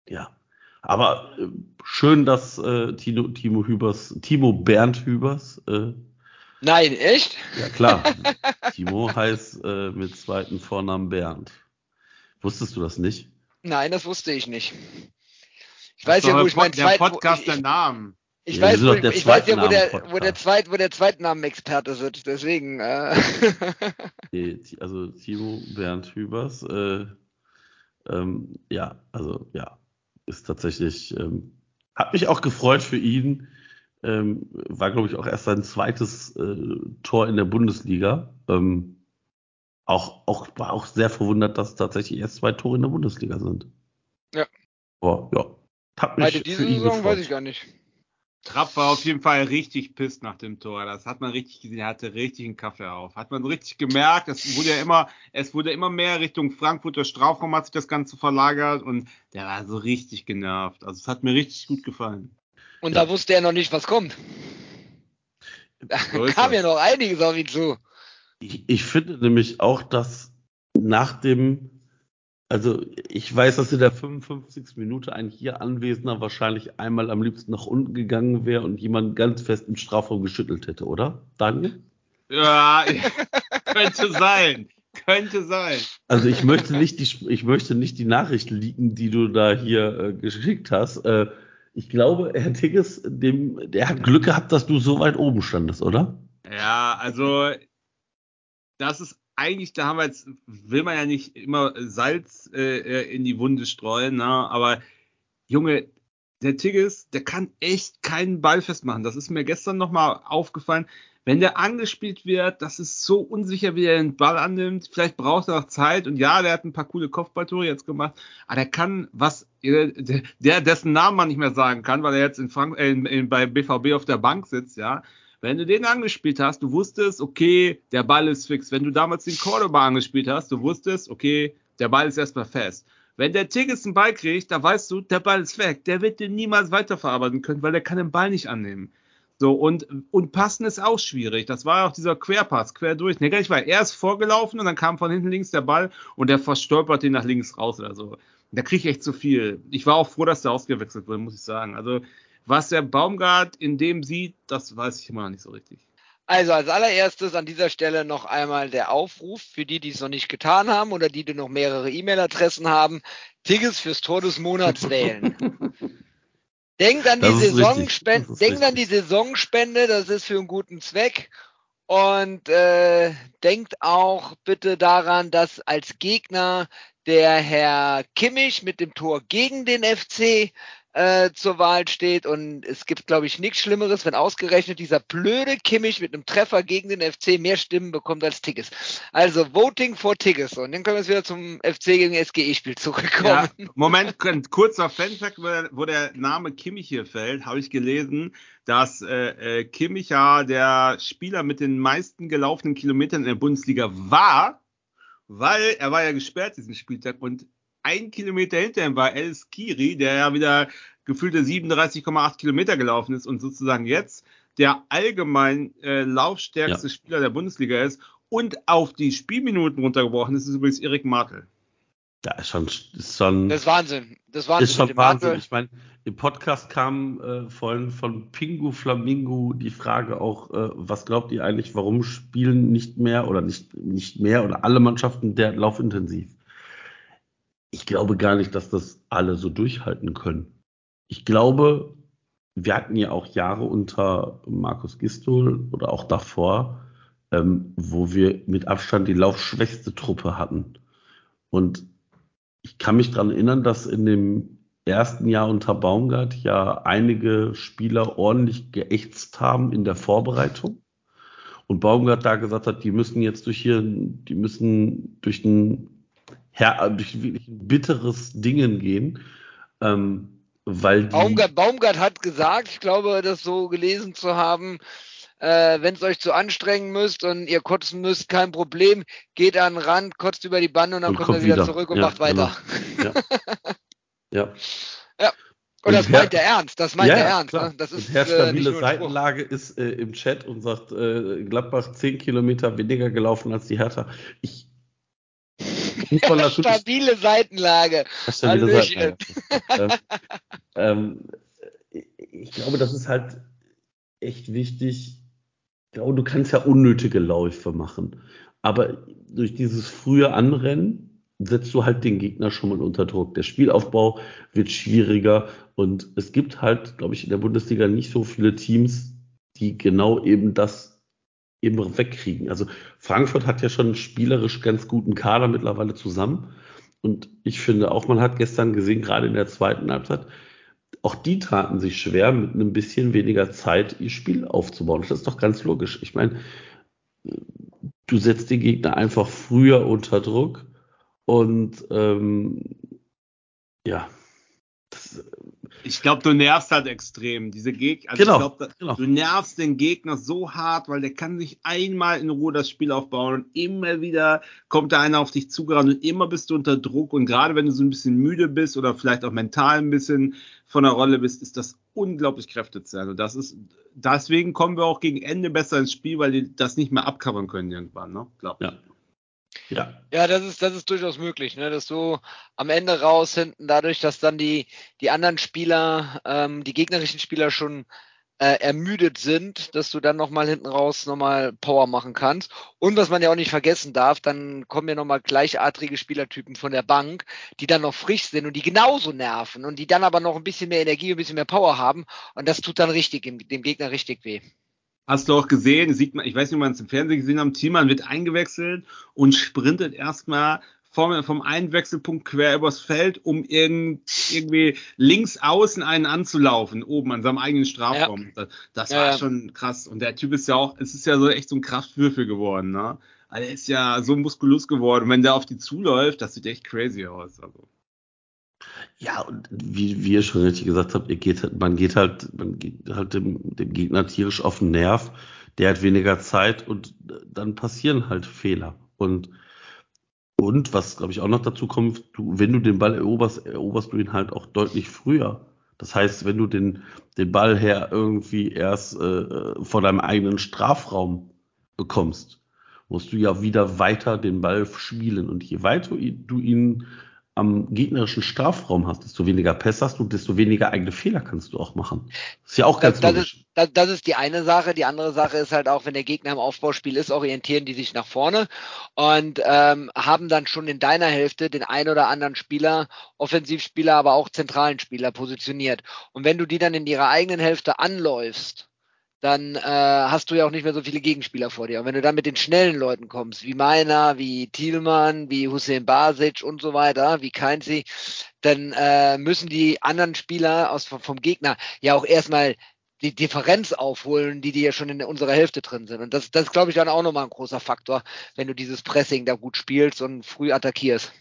ja. Aber äh, schön, dass äh, Tino, Timo Hübers, Timo Bernd Hübers, äh, Nein, echt? ja klar, [LAUGHS] Timo heißt äh, mit zweiten Vornamen Bernd. Wusstest du das nicht? Nein, das wusste ich nicht. Ich Das weiß ja, wo ich meinen Pod- der zweiten, Podcast ich, der ich, Namen. Ich weiß, wo, ich weiß ja, wo der, wo der Zweit, wo der Zweitnamen-Experte wird, deswegen, äh, [LAUGHS] also Timo Bernd Hübers, äh, ähm, ja, also ja, ist tatsächlich, ähm, hat mich auch gefreut für ihn. Ähm, war, glaube ich, auch erst sein zweites äh, Tor in der Bundesliga. Ähm, auch, auch, war auch sehr verwundert, dass tatsächlich erst zwei Tore in der Bundesliga sind. Ja. Aber ja, hat mich beide diese für ihn Saison gefreut. weiß ich gar nicht. Trapp war auf jeden Fall richtig pisst nach dem Tor. Das hat man richtig gesehen. Er hatte richtig einen Kaffee auf. Hat man richtig gemerkt. Es wurde ja immer, es wurde immer mehr Richtung Frankfurter Strafraum hat sich das Ganze verlagert und der war so richtig genervt. Also es hat mir richtig gut gefallen. Und Ja. da wusste er noch nicht, was kommt. Da So [LAUGHS] kam das. ja noch einiges auf ihn zu. Ich, ich finde nämlich auch, dass nach dem, also ich weiß, dass in der 55. Minute ein hier Anwesender wahrscheinlich einmal am liebsten nach unten gegangen wäre und jemand ganz fest im Strafraum geschüttelt hätte, oder? Daniel? Ja, [LAUGHS] könnte sein. Könnte sein. Also ich möchte nicht die, ich möchte nicht die Nachricht leaken, die du da hier äh, geschickt hast. Äh, ich glaube, Herr Tigges, dem, der hat Glück gehabt, dass du so weit oben standest, oder? Ja, also das ist eigentlich, da haben wir jetzt, will man ja nicht immer Salz äh, äh in die Wunde streuen, ne? aber Junge, der Tigges, der kann echt keinen Ball festmachen. Das ist mir gestern nochmal aufgefallen. Wenn der angespielt wird, das ist so unsicher, wie er den Ball annimmt. Vielleicht braucht er noch Zeit. Und ja, der hat ein paar coole Kopfballtore jetzt gemacht. Aber der kann was, der, der dessen Namen man nicht mehr sagen kann, weil er jetzt in Frank äh, in, in, bei BVB auf der Bank sitzt, ja. Wenn du den angespielt hast, du wusstest, okay, der Ball ist fix. Wenn du damals den Cordoba angespielt hast, du wusstest, okay, der Ball ist erstmal fest. Wenn der Tigges einen Ball kriegt, da weißt du, der Ball ist weg. Der wird den niemals weiterverarbeiten können, weil der kann den Ball nicht annehmen. So, und, und passen ist auch schwierig. Das war auch dieser Querpass, quer durch. Ne, gar nicht, weil er ist vorgelaufen und dann kam von hinten links der Ball und der verstolpert ihn nach links raus oder so. Da kriege ich echt zu viel. Ich war auch froh, dass der ausgewechselt wurde, muss ich sagen. Also, was der Baumgart in dem sieht, das weiß ich immer noch nicht so richtig. Also als allererstes an dieser Stelle noch einmal der Aufruf für die, die es noch nicht getan haben oder die, die noch mehrere E-Mail-Adressen haben. Tigges fürs Tor des Monats wählen. [LAUGHS] denkt an die Saisonspende, denkt an die Saisonspende, das ist für einen guten Zweck. Und äh, denkt auch bitte daran, dass als Gegner der Herr Kimmich mit dem Tor gegen den FC äh, zur Wahl steht. Und es gibt, glaube ich, nichts Schlimmeres, wenn ausgerechnet dieser blöde Kimmich mit einem Treffer gegen den FC mehr Stimmen bekommt als Tigges. Also Voting for Tigges. Und dann können wir jetzt wieder zum FC gegen SGE-Spiel zurückkommen. Ja, Moment, kurzer Fanfact, wo der Name Kimmich hier fällt, habe ich gelesen, dass äh, äh, Kimmich ja der Spieler mit den meisten gelaufenen Kilometern in der Bundesliga war, weil er war ja gesperrt diesen Spieltag und ein Kilometer hinter ihm war El Skiri, der ja wieder gefühlte 37,8 Kilometer gelaufen ist und sozusagen jetzt der allgemein äh, laufstärkste ja. Spieler der Bundesliga ist und auf die Spielminuten runtergebrochen ist, ist übrigens Erik Martel. Ja, ist schon, ist schon. Das ist Wahnsinn. Das ist Wahnsinn. Ist schon Wahnsinn. Ich meine, im Podcast kam äh, vorhin von Pingu Flamingo die Frage auch, äh, was glaubt ihr eigentlich, warum spielen nicht mehr oder nicht, nicht mehr oder alle Mannschaften der laufintensiv? Ich glaube gar nicht, dass das alle so durchhalten können. Ich glaube, wir hatten ja auch Jahre unter Markus Gistol oder auch davor, ähm, wo wir mit Abstand die laufschwächste Truppe hatten. Und ich kann mich daran erinnern, dass in dem ersten Jahr unter Baumgart ja einige Spieler ordentlich geächtzt haben in der Vorbereitung. Und Baumgart da gesagt hat, die müssen jetzt durch hier, die müssen durch ein her, durch wirklich ein bitteres Dingen gehen. Ähm, weil Baumgart, Baumgart hat gesagt, ich glaube, das so gelesen zu haben, äh, wenn es euch zu anstrengen müsst und ihr kotzen müsst, kein Problem, geht an den Rand, kotzt über die Bande und dann und kommt er wieder, wieder, zurück und ja, macht weiter. Genau. [LAUGHS] Ja. ja. ja. Und, das meint er ernst, das meint ja, er ernst. Ne? Das ist, und Herr äh, stabile äh, Seitenlage ist äh, im Chat und sagt, äh, Gladbach 10 Kilometer weniger gelaufen als die Hertha. Ich, [LAUGHS] Stabile Seitenlage. Stabile Seitenlage. ähm, [LAUGHS] ähm, ich glaube, das ist halt echt wichtig. Ich glaube, du kannst ja unnötige Läufe machen. Aber durch dieses frühe Anrennen setzt du halt den Gegner schon mal unter Druck. Der Spielaufbau wird schwieriger und es gibt halt, glaube ich, in der Bundesliga nicht so viele Teams, die genau eben das eben wegkriegen. Also Frankfurt hat ja schon spielerisch ganz guten Kader mittlerweile zusammen. Und ich finde auch, man hat gestern gesehen, gerade in der zweiten Halbzeit, auch die taten sich schwer, mit einem bisschen weniger Zeit ihr Spiel aufzubauen. Das ist doch ganz logisch. Ich meine, du setzt die Gegner einfach früher unter Druck und ähm, ja, das, ich glaube, du nervst halt extrem. Diese Gegner, also genau, glaub, genau. du nervst den Gegner so hart, weil der kann sich einmal in Ruhe das Spiel aufbauen und immer wieder kommt da einer auf dich zugerannt und immer bist du unter Druck und gerade wenn du so ein bisschen müde bist oder vielleicht auch mental ein bisschen von der Rolle bist, ist das unglaublich kräftezerrend. Und das ist, deswegen kommen wir auch gegen Ende besser ins Spiel, weil die das nicht mehr abcovern können irgendwann, ne? Glaub ja. Ja. Ja, das ist, das ist durchaus möglich, ne? dass du am Ende raus hinten, dadurch, dass dann die, die anderen Spieler, ähm, die gegnerischen Spieler schon äh, ermüdet sind, dass du dann nochmal hinten raus nochmal Power machen kannst. Und was man ja auch nicht vergessen darf, dann kommen ja nochmal gleichartige Spielertypen von der Bank, die dann noch frisch sind und die genauso nerven und die dann aber noch ein bisschen mehr Energie, ein bisschen mehr Power haben. Und das tut dann richtig, dem Gegner richtig weh. Hast du auch gesehen, sieht man, ich weiß nicht, ob man es im Fernsehen gesehen hat, Thielmann wird eingewechselt und sprintet erstmal vom, vom einen Wechselpunkt quer übers Feld, um irgend, irgendwie links außen einen anzulaufen, oben an seinem eigenen Strafraum. Ja. Das, das ja, war ja. schon krass. Und der Typ ist ja auch, es ist ja so echt so ein Kraftwürfel geworden, ne? Also er ist ja so muskulös geworden. Und wenn der auf die zuläuft, das sieht echt crazy aus. Also. Ja, und wie, wie ihr schon richtig gesagt habt, ihr geht, halt, man geht halt, man geht halt dem, dem Gegner tierisch auf den Nerv, der hat weniger Zeit und dann passieren halt Fehler. Und, und was, glaube ich, auch noch dazu kommt, du, wenn du den Ball eroberst, eroberst du ihn halt auch deutlich früher. Das heißt, wenn du den, den Ball her irgendwie erst äh, vor deinem eigenen Strafraum bekommst, musst du ja wieder weiter den Ball spielen. Und je weiter du ihn am gegnerischen Strafraum hast, desto weniger Pässe hast du, desto weniger eigene Fehler kannst du auch machen. Das ist ja auch ganz das, das Ist, das, das, ist die eine Sache. Die andere Sache ist halt auch, wenn der Gegner im Aufbauspiel ist, orientieren die sich nach vorne und ähm, haben dann schon in deiner Hälfte den ein oder anderen Spieler, Offensivspieler, aber auch zentralen Spieler positioniert. Und wenn du die dann in ihrer eigenen Hälfte anläufst, dann äh, hast du ja auch nicht mehr so viele Gegenspieler vor dir. Und wenn du dann mit den schnellen Leuten kommst, wie Meiner, wie Thielmann, wie Hussein Basic und so weiter, wie Keinzi, dann äh, müssen die anderen Spieler aus, vom, Gegner ja auch erstmal die Differenz aufholen, die die ja schon in unserer Hälfte drin sind. Und das, das ist, glaube ich, dann auch nochmal ein großer Faktor, wenn du dieses Pressing da gut spielst und früh attackierst.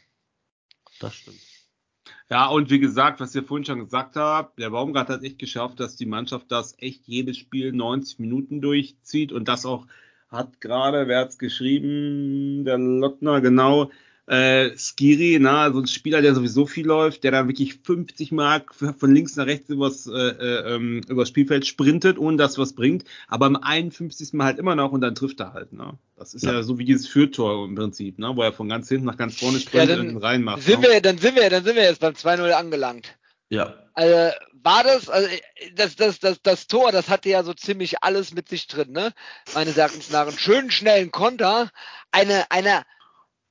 Das stimmt. Ja, und wie gesagt, was ihr vorhin schon gesagt habt, der Baumgart hat echt geschafft, dass die Mannschaft das echt jedes Spiel 90 Minuten durchzieht. Und das auch hat gerade, wer hat's geschrieben, der Lottner, genau, äh, Skiri, na, so ein Spieler, der sowieso viel läuft, der dann wirklich 50 Mark von links nach rechts übers, äh, äh, ähm, übers Spielfeld sprintet, ohne dass was bringt, aber am 51. Mal halt immer noch und dann trifft er halt, ne? Das ist ja, ja so wie dieses Fürtor im Prinzip, ne? Wo er von ganz hinten nach ganz vorne sprintet ja, und reinmacht. Sind ne? wir, dann sind wir, dann sind wir jetzt beim 2-0 angelangt. Ja. Also war das, also das, das, das, das Tor, das hatte ja so ziemlich alles mit sich drin, ne? Meines Erachtens nach einen schönen, schnellen Konter, eine, eine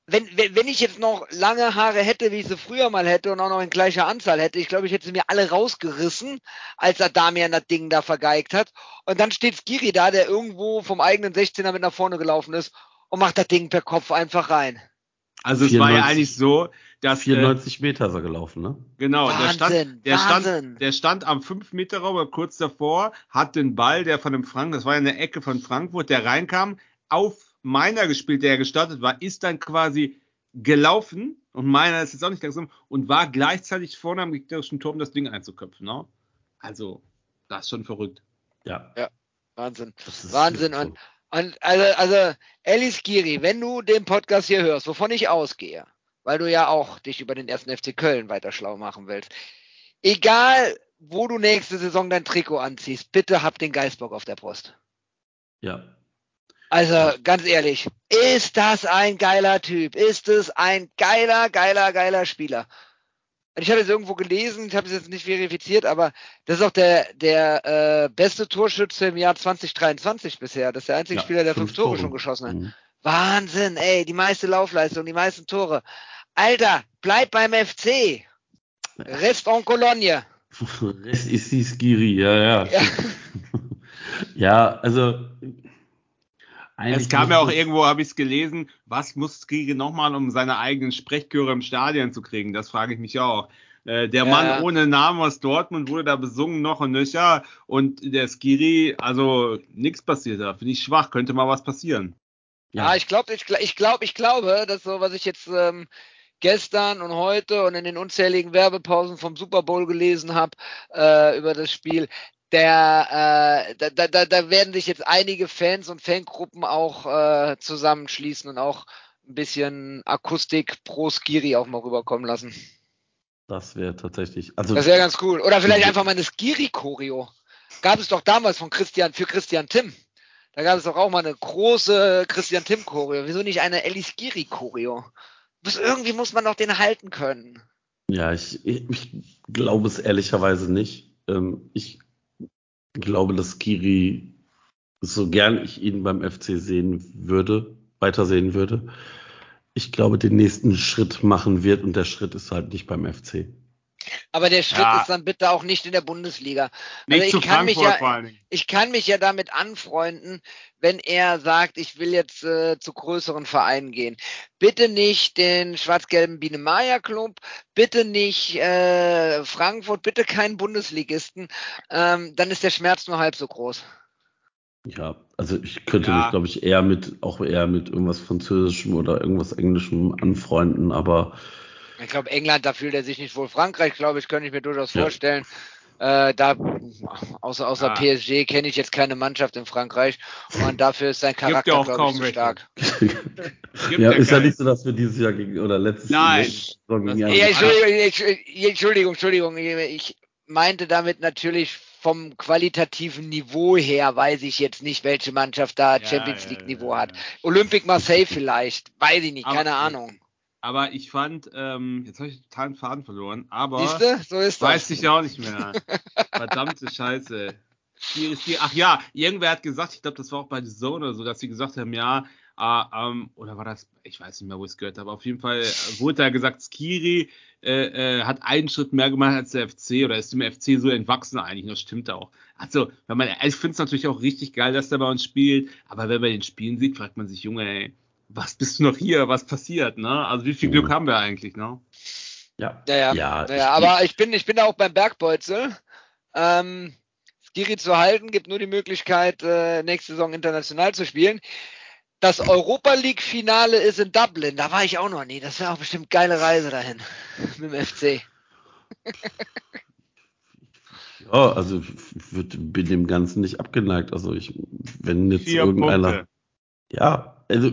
wenn, wenn ich jetzt noch lange Haare hätte, wie ich sie früher mal hätte und auch noch in gleicher Anzahl hätte, ich glaube, ich hätte sie mir alle rausgerissen, als Adamian das Ding da vergeigt hat. Und dann steht Skiri da, der irgendwo vom eigenen 16er mit nach vorne gelaufen ist und macht das Ding per Kopf einfach rein. Also es 94, war ja eigentlich so, dass 94 äh, Meter ist er gelaufen, ne? Genau, Wahnsinn, der stand, der Wahnsinn. stand, der stand am 5 Meter Raum, kurz davor, hat den Ball, der von dem Frank, das war ja eine Ecke von Frankfurt, der reinkam, auf meiner gespielt, der gestartet war, ist dann quasi gelaufen und meiner ist jetzt auch nicht langsam und war gleichzeitig vorne am gegnerischen Turm das Ding einzuköpfen. Ne? Also, das ist schon verrückt. Ja. Ja, Wahnsinn. Wahnsinn. Und, und also, also, Alice Giri, wenn du den Podcast hier hörst, wovon ich ausgehe, weil du ja auch dich über den ersten FC Köln weiter schlau machen willst, egal wo du nächste Saison dein Trikot anziehst, bitte hab den Geistbock auf der Brust. Ja, also ganz ehrlich, ist das ein geiler Typ? Ist es ein geiler, geiler, geiler Spieler? Und ich habe es irgendwo gelesen, ich habe es jetzt nicht verifiziert, aber das ist auch der, der äh, beste Torschütze im Jahr 2023 bisher. Das ist der einzige ja, Spieler, der fünf, Tore, Tore schon geschossen hat. Mhm. Wahnsinn, ey, die meiste Laufleistung, die meisten Tore. Alter, bleib beim FC. Rest en Cologne. [LAUGHS] Rest ist die Skiri, ja, ja. Ja, [LAUGHS] ja also es kam ja auch irgendwo, habe ich es gelesen, was muss Skrige nochmal, um seine eigenen Sprechchöre im Stadion zu kriegen? Das frage ich mich auch. Äh, der ja. Mann ohne Namen aus Dortmund wurde da besungen noch und nöcher und der Skiri, also nichts passiert da. Finde ich schwach, könnte mal was passieren. Ja, ja ich glaube, ich, ich glaube, ich glaube, dass so, was ich jetzt ähm, gestern und heute und in den unzähligen Werbepausen vom Super Bowl gelesen habe äh, über das Spiel, der, äh, da, da, da werden sich jetzt einige Fans und Fangruppen auch äh, zusammenschließen und auch ein bisschen Akustik pro Skiri auch mal rüberkommen lassen. Das wäre tatsächlich. Also das wäre ganz cool. Oder vielleicht einfach mal eine Skiri-Choreo. Gab es doch damals von Christian für Christian Tim. Da gab es doch auch mal eine große Christian Tim Choreo. Wieso nicht eine Ellie Skiri Choreo? Irgendwie muss man doch den halten können. Ja, ich, ich, ich glaube es ehrlicherweise nicht. Ähm, ich glaube, dass Kiri, so gern ich ihn beim FC sehen würde, weitersehen würde, ich glaube, den nächsten Schritt machen wird und der Schritt ist halt nicht beim FC. Aber der Schritt Ja. ist dann bitte auch nicht in der Bundesliga. Nicht Also zu ich kann mich Frankfurt ja- vor allen Dingen. Ich kann mich ja damit anfreunden, wenn er sagt, ich will jetzt äh, zu größeren Vereinen gehen. Bitte nicht den schwarz-gelben Biene Maya Club, bitte nicht äh, Frankfurt, bitte keinen Bundesligisten. Ähm, dann ist der Schmerz nur halb so groß. Ja, also ich könnte Ja. mich, glaube ich, eher mit, auch eher mit irgendwas Französischem oder irgendwas Englischem anfreunden, aber Ich glaube, England, da fühlt er sich nicht wohl. Frankreich, glaube ich, könnte ich mir durchaus Ja. vorstellen. Äh, da, außer, außer Ah. PSG kenne ich jetzt keine Mannschaft in Frankreich. Und dafür ist sein ja Charakter, auch glaube ich, zu stark. [LAUGHS] Ja, ist ja nicht so, dass wir dieses Jahr gegen, oder letztes Nein. Saison gegen Ja, Entschuldigung, ich- Entschuldigung, Entschuldigung. Ich meinte damit natürlich vom qualitativen Niveau her, weiß ich jetzt nicht, welche Mannschaft da Ja, Champions ja, League ja, Niveau ja, hat. ja. Olympique Marseille vielleicht, weiß ich nicht, Aber- keine Ahnung. Aber ich fand, ähm, jetzt habe ich total den Faden verloren, aber Siehst du, so ist das. weiß ich auch nicht mehr. Verdammte Scheiße. Hier ist die, ach ja, irgendwer hat gesagt, ich glaube, das war auch bei The Zone oder so, dass sie gesagt haben, ja, ah, ähm, oder war das, ich weiß nicht mehr, wo ich es gehört habe, auf jeden Fall äh, wurde da gesagt, Skiri äh, äh, hat einen Schritt mehr gemacht als der FC oder ist dem FC so entwachsen eigentlich, das stimmt auch. Also, wenn man, ich finde es natürlich auch richtig geil, dass der bei uns spielt, aber wenn man den spielen sieht, fragt man sich, Junge, ey, was bist du noch hier, was passiert, ne? Also, wie viel Glück haben wir eigentlich, ne? Ja, Ja, ja. ja, ja, ich- aber ich bin, ich bin da auch beim Bergbolzel. Ähm, Skiri zu halten, gibt nur die Möglichkeit, äh, nächste Saison international zu spielen. Das Europa League Finale ist in Dublin. Da war ich auch noch nie. Das wäre auch bestimmt geile Reise dahin [LAUGHS] mit dem FC. [LAUGHS] Ja, also ich bin dem Ganzen nicht abgeneigt. Also ich, wenn jetzt Vier irgendeiner. Punkte. Ja, also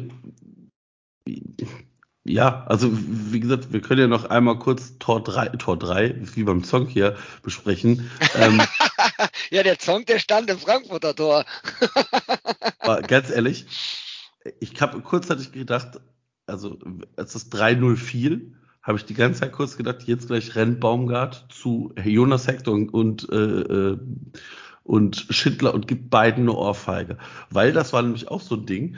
ja, also wie gesagt, wir können ja noch einmal kurz Tor 3, Tor 3, wie beim Song hier, besprechen. ähm, [LAUGHS] Ja, der Song, der stand im Frankfurter Tor. [LAUGHS] ganz ehrlich, ich habe kurzzeitig gedacht, also als das 3-0 fiel, habe ich die ganze Zeit kurz gedacht, jetzt gleich rennt Baumgart zu Jonas Hector und, und, äh, äh, und Schindler und gibt beiden eine Ohrfeige. Weil das war nämlich auch so ein Ding.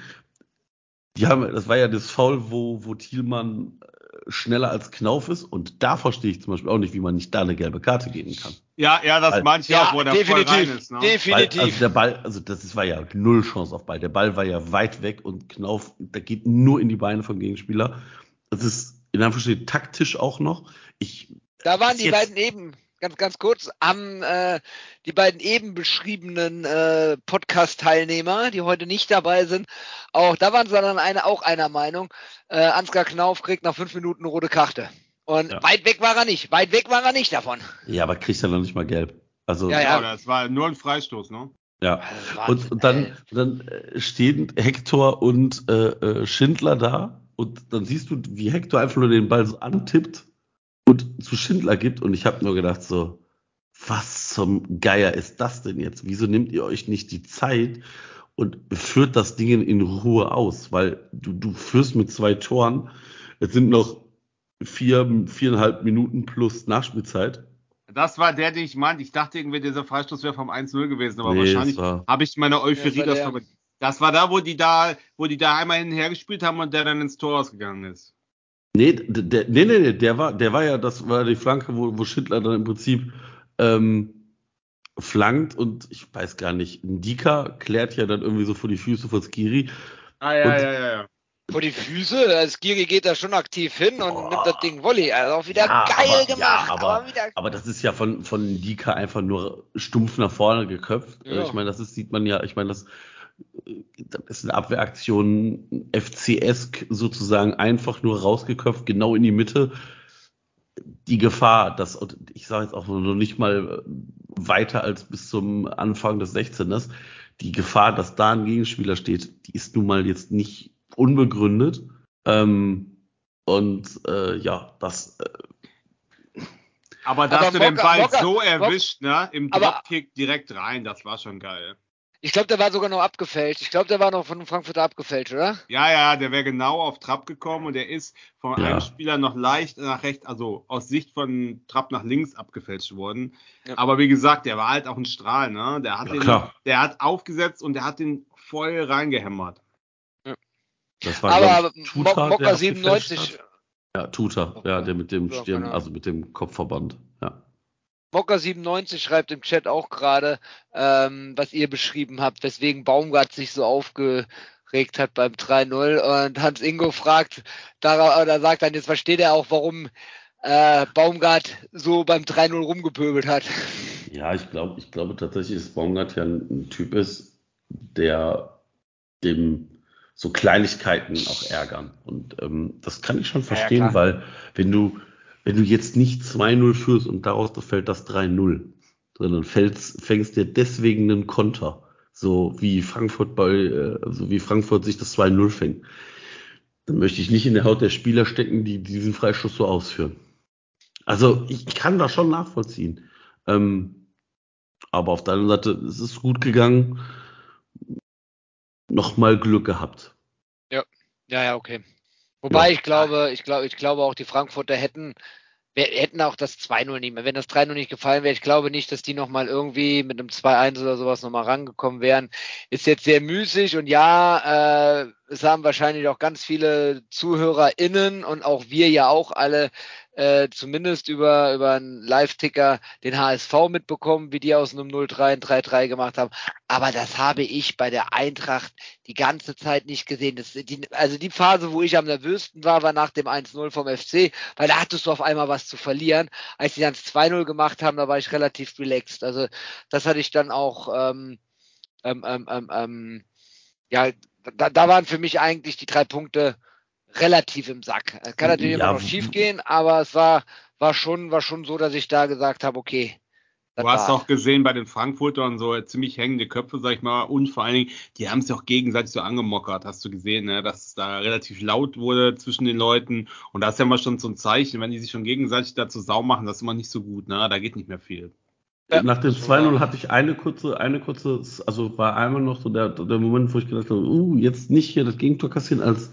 Die haben, das war ja das Foul, wo, wo Thielmann äh, schneller als Knauf ist. Und da verstehe ich zum Beispiel auch nicht, wie man nicht da eine gelbe Karte geben kann. Ja, ja, das Weil- meine ich auch, wo der voll rein ist, ne? Weil, definitiv. also der Ball, also das ist, war ja null Chance auf Ball. Der Ball war ja weit weg und Knauf, der geht nur in die Beine vom Gegenspieler. Das ist in Anführungsstrichen taktisch auch noch. Ich, Da waren die jetzt- beiden eben, ganz, ganz kurz, haben äh, die beiden eben beschriebenen äh, Podcast-Teilnehmer, die heute nicht dabei sind, auch, da waren sie dann eine, auch einer Meinung. Äh, Ansgar Knauf kriegt nach fünf Minuten eine rote Karte. Und Ja. weit weg war er nicht. Weit weg war er nicht davon. ja, aber kriegt er noch nicht mal gelb. Also, Ja, Ja, das war nur ein Freistoß, ne? ja. Und, und dann, dann äh, stehen Hector und äh, äh, Schindler da und dann siehst du, wie Hector einfach nur den Ball so antippt und zu Schindler gibt und ich habe nur gedacht so, was zum Geier ist das denn jetzt? Wieso nehmt ihr euch nicht die Zeit und führt das Ding in Ruhe aus? Weil du, du führst mit zwei Toren, es sind noch vier, viereinhalb Minuten plus Nachspielzeit. Das war der, den ich meinte. Ich dachte irgendwie, dieser Freistoß wäre vom 1-0 gewesen, aber Nee, wahrscheinlich habe ich meine Euphorie Ja, das war das der. vergessen. Das war da, wo die da, wo die da einmal hinher gespielt haben und der dann ins Tor ausgegangen ist. Nee, der, nee, nee, nee, der war, der war ja, das war die Flanke, wo, wo Schindler dann im Prinzip ähm, flankt und ich weiß gar nicht, Ndika klärt ja dann irgendwie so vor die Füße von Skiri. Ah, ja, ja, ja, ja, ja. Vor die Füße, also Skiri geht da schon aktiv hin und Boah. nimmt das Ding Volley. Also auch wieder Ja, geil aber- gemacht. ja, aber- wieder Aber das ist ja von, von Ndika einfach nur stumpf nach vorne geköpft. Ja. Ich meine, das ist, sieht man ja, ich meine, das, das ist eine Abwehraktion FCS sozusagen einfach nur rausgeköpft, genau in die Mitte. Die Gefahr, dass, ich sage jetzt auch noch nicht mal äh, weiter als bis zum Anfang des 16ers, die Gefahr, dass da ein Gegenspieler steht, die ist nun mal jetzt nicht unbegründet. Ähm, und äh, ja, das äh, Aber dass Aber du den Mocker- Ball Mocker- so erwischt, ne? Im Aber- Dropkick direkt rein, das war schon geil. Ich glaube, der war sogar noch abgefälscht. Ich glaube, der war noch von Frankfurter abgefälscht, oder? Ja, ja, der wäre genau auf Trapp gekommen und der ist von Ja. einem Spieler noch leicht nach rechts, also aus Sicht von Trapp nach links abgefälscht worden. Ja. Aber wie gesagt, der war halt auch ein Strahl, ne? Der hat, Ja, den, der hat aufgesetzt und der hat den voll reingehämmert. das war Aber ich, Tuta, abgefälscht 97, hat. Ja, Tuta, ja, der mit dem Ja, Stirn, keine also mit dem Kopfverband. Ja. Mocker97 schreibt im Chat auch gerade, ähm, was ihr beschrieben habt, weswegen Baumgart sich so aufgeregt hat beim 3-0. Und Hans Ingo fragt, da, da sagt dann, jetzt versteht er auch, warum äh, Baumgart so beim 3-0 rumgepöbelt hat. Ja, ich glaube, ich glaube tatsächlich, dass Baumgart ja ein, ein Typ ist, der dem so Kleinigkeiten auch ärgern. Und ähm, das kann ich schon verstehen, ja, weil wenn du, wenn du jetzt nicht 2-0 führst und daraus fällt das 3-0, sondern fällst, fängst dir deswegen einen Konter, so wie Frankfurt bei, äh, so wie Frankfurt sich das 2-0 fängt, dann möchte ich nicht in der Haut der Spieler stecken, die diesen Freischuss so ausführen. Also ich, kann das schon nachvollziehen. Ähm, aber auf der anderen Seite, es ist gut gegangen. Nochmal Glück gehabt. Ja, ja, ja, okay. Wobei ja. ich glaube, ich glaube, ich glaube auch die Frankfurter hätten, wir hätten auch das 2-0 nicht mehr. Wenn das 3-0 nicht gefallen wäre, ich glaube nicht, dass die nochmal irgendwie mit einem 2-1 oder sowas nochmal rangekommen wären. Ist jetzt sehr müßig und ja, äh, es haben wahrscheinlich auch ganz viele ZuhörerInnen und auch wir ja auch alle äh, zumindest über, über einen Live-Ticker den HSV mitbekommen, wie die aus einem 0-3 ein 3-3 gemacht haben. Aber das habe ich bei der Eintracht die ganze Zeit nicht gesehen. Das, die, also die Phase, wo ich am nervösten war, war nach dem 1-0 vom FC, weil da hattest du auf einmal was zu verlieren. Als die dann 2-0 gemacht haben, da war ich relativ relaxed. Also das hatte ich dann auch ähm, ähm, ähm, ähm, ähm ja, da, da waren für mich eigentlich die drei Punkte relativ im Sack. Es kann natürlich ja, immer noch schief gehen, aber es war, war, schon, war schon so, dass ich da gesagt habe, okay. Du hast auch gesehen bei den Frankfurtern so ziemlich hängende Köpfe, sag ich mal, und vor allen Dingen, die haben es ja auch gegenseitig so angemockert, hast du gesehen, ne? dass es da relativ laut wurde zwischen den Leuten. Und das ist ja mal schon so ein Zeichen, wenn die sich schon gegenseitig dazu sau machen, das ist immer nicht so gut, ne? Da geht nicht mehr viel. Ja, Nach dem 2-0 hatte ich eine kurze, eine kurze, also war einmal noch so der, der Moment, wo ich gedacht habe, uh, jetzt nicht hier das Gegentor kassieren, als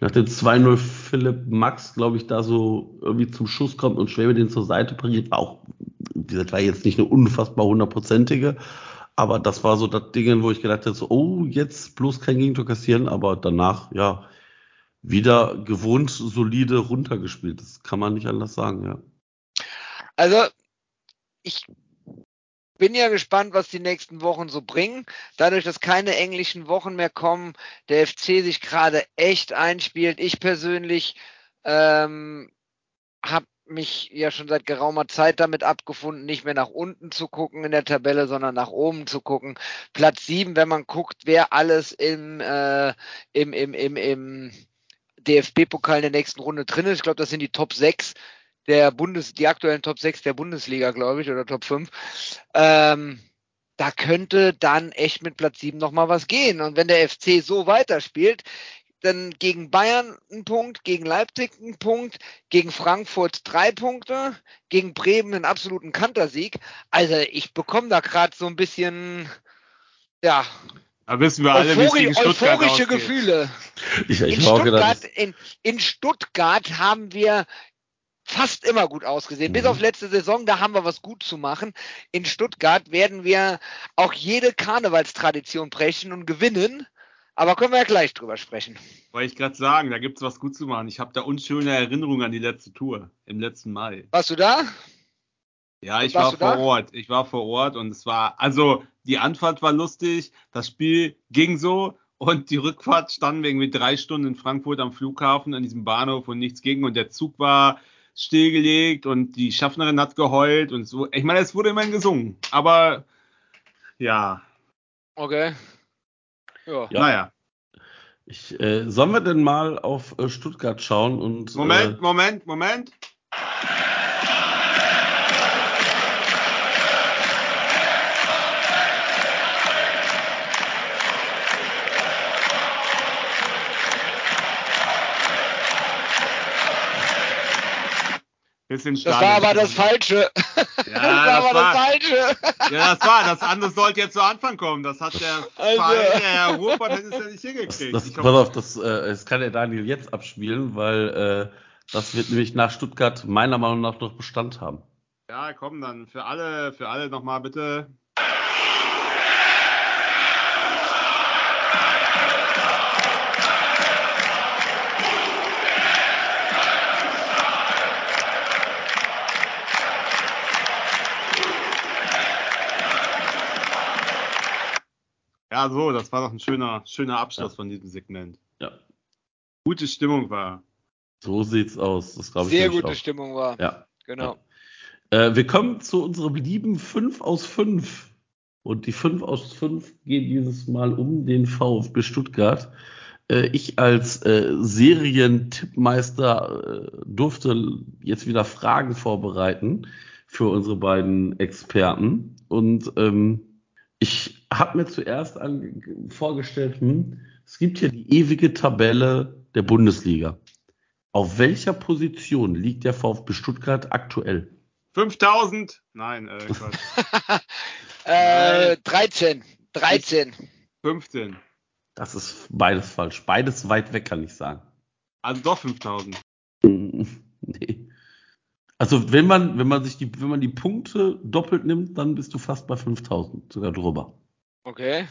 nach dem 2-0 Philipp Max, glaube ich, da so irgendwie zum Schuss kommt und Schwäbe den zur Seite pariert, war auch, das war jetzt nicht eine unfassbar hundertprozentige, aber das war so das Ding, wo ich gedacht habe, so, oh, jetzt bloß kein Gegentor kassieren, aber danach, ja, wieder gewohnt solide runtergespielt. Das kann man nicht anders sagen, ja. Also, ich bin ja gespannt, was die nächsten Wochen so bringen. Dadurch, dass keine englischen Wochen mehr kommen, der FC sich gerade echt einspielt. Ich persönlich ähm, habe mich ja schon seit geraumer Zeit damit abgefunden, nicht mehr nach unten zu gucken in der Tabelle, sondern nach oben zu gucken. Platz sieben, wenn man guckt, wer alles im, äh, im, im, im, im DFB-Pokal in der nächsten Runde drin ist. Ich glaube, das sind die Top 6 der Bundes, die aktuellen Top 6 der Bundesliga, glaube ich, oder Top 5. Ähm, da könnte dann echt mit Platz 7 nochmal was gehen. Und wenn der FC so weiterspielt, dann gegen Bayern ein Punkt, gegen Leipzig ein Punkt, gegen Frankfurt drei Punkte, gegen Bremen einen absoluten Kantersieg. Also ich bekomme da gerade so ein bisschen, ja. Da wissen wir alle, Euphori wie es euphorische Gefühle. Ich, ich in, Stuttgart, in, in Stuttgart haben wir fast immer gut ausgesehen. Mhm. Bis auf letzte Saison, da haben wir was gut zu machen. In Stuttgart werden wir auch jede Karnevalstradition brechen und gewinnen. Aber können wir ja gleich drüber sprechen. Wollte ich gerade sagen, da gibt es was gut zu machen. Ich habe da unschöne Erinnerungen an die letzte Tour im letzten Mai. Warst du da? Ja, ich war vor da? Ort. Ich war vor Ort und es war, also die Anfahrt war lustig, das Spiel ging so und die Rückfahrt standen wir irgendwie drei Stunden in Frankfurt am Flughafen an diesem Bahnhof und nichts ging und der Zug war stillgelegt und die Schaffnerin hat geheult und so. Ich meine, es wurde immerhin gesungen, aber ja. Okay. Ja. Naja. Ich, äh, sollen wir denn mal auf äh, Stuttgart schauen und. Moment, äh, Moment, Moment. Bisschen das war aber das Falsche. Ja, [LAUGHS] das war aber war, das Falsche. [LAUGHS] Ja, das war. Das andere sollte jetzt zu Anfang kommen. Das hat der [LAUGHS] also. Verein, der Herr Ruppert, hat es ja nicht hingekriegt. Das, das, pass auf, das, äh, das kann der Daniel jetzt abspielen, weil äh, das wird nämlich nach Stuttgart meiner Meinung nach noch Bestand haben. Ja, komm, dann für alle, für alle nochmal bitte Ja, so, das war doch ein schöner, schöner Abschluss Ja. von diesem Segment. Ja. Gute Stimmung war. So sieht's aus. Das glaube ich Sehr gute auch. Stimmung war. Ja. Genau. Äh, wir kommen zu unserem lieben 5 aus 5. Und die 5 aus 5 gehen dieses Mal um den VfB Stuttgart. Äh, ich als äh, Serientippmeister äh, durfte jetzt wieder Fragen vorbereiten für unsere beiden Experten. Und ähm, ich habe mir zuerst an, vorgestellt, hm, es gibt hier die ewige Tabelle der Bundesliga. Auf welcher Position liegt der VfB Stuttgart aktuell? 5000? Nein, äh, [LAUGHS] Quatsch. Äh, 13. 13. 15. Das ist beides falsch. Beides weit weg, kann ich sagen. Also doch 5000. Mm, [LAUGHS] Nee. Also wenn man, wenn man sich die, wenn man die Punkte doppelt nimmt, dann bist du fast bei 5000, sogar drüber. Okay.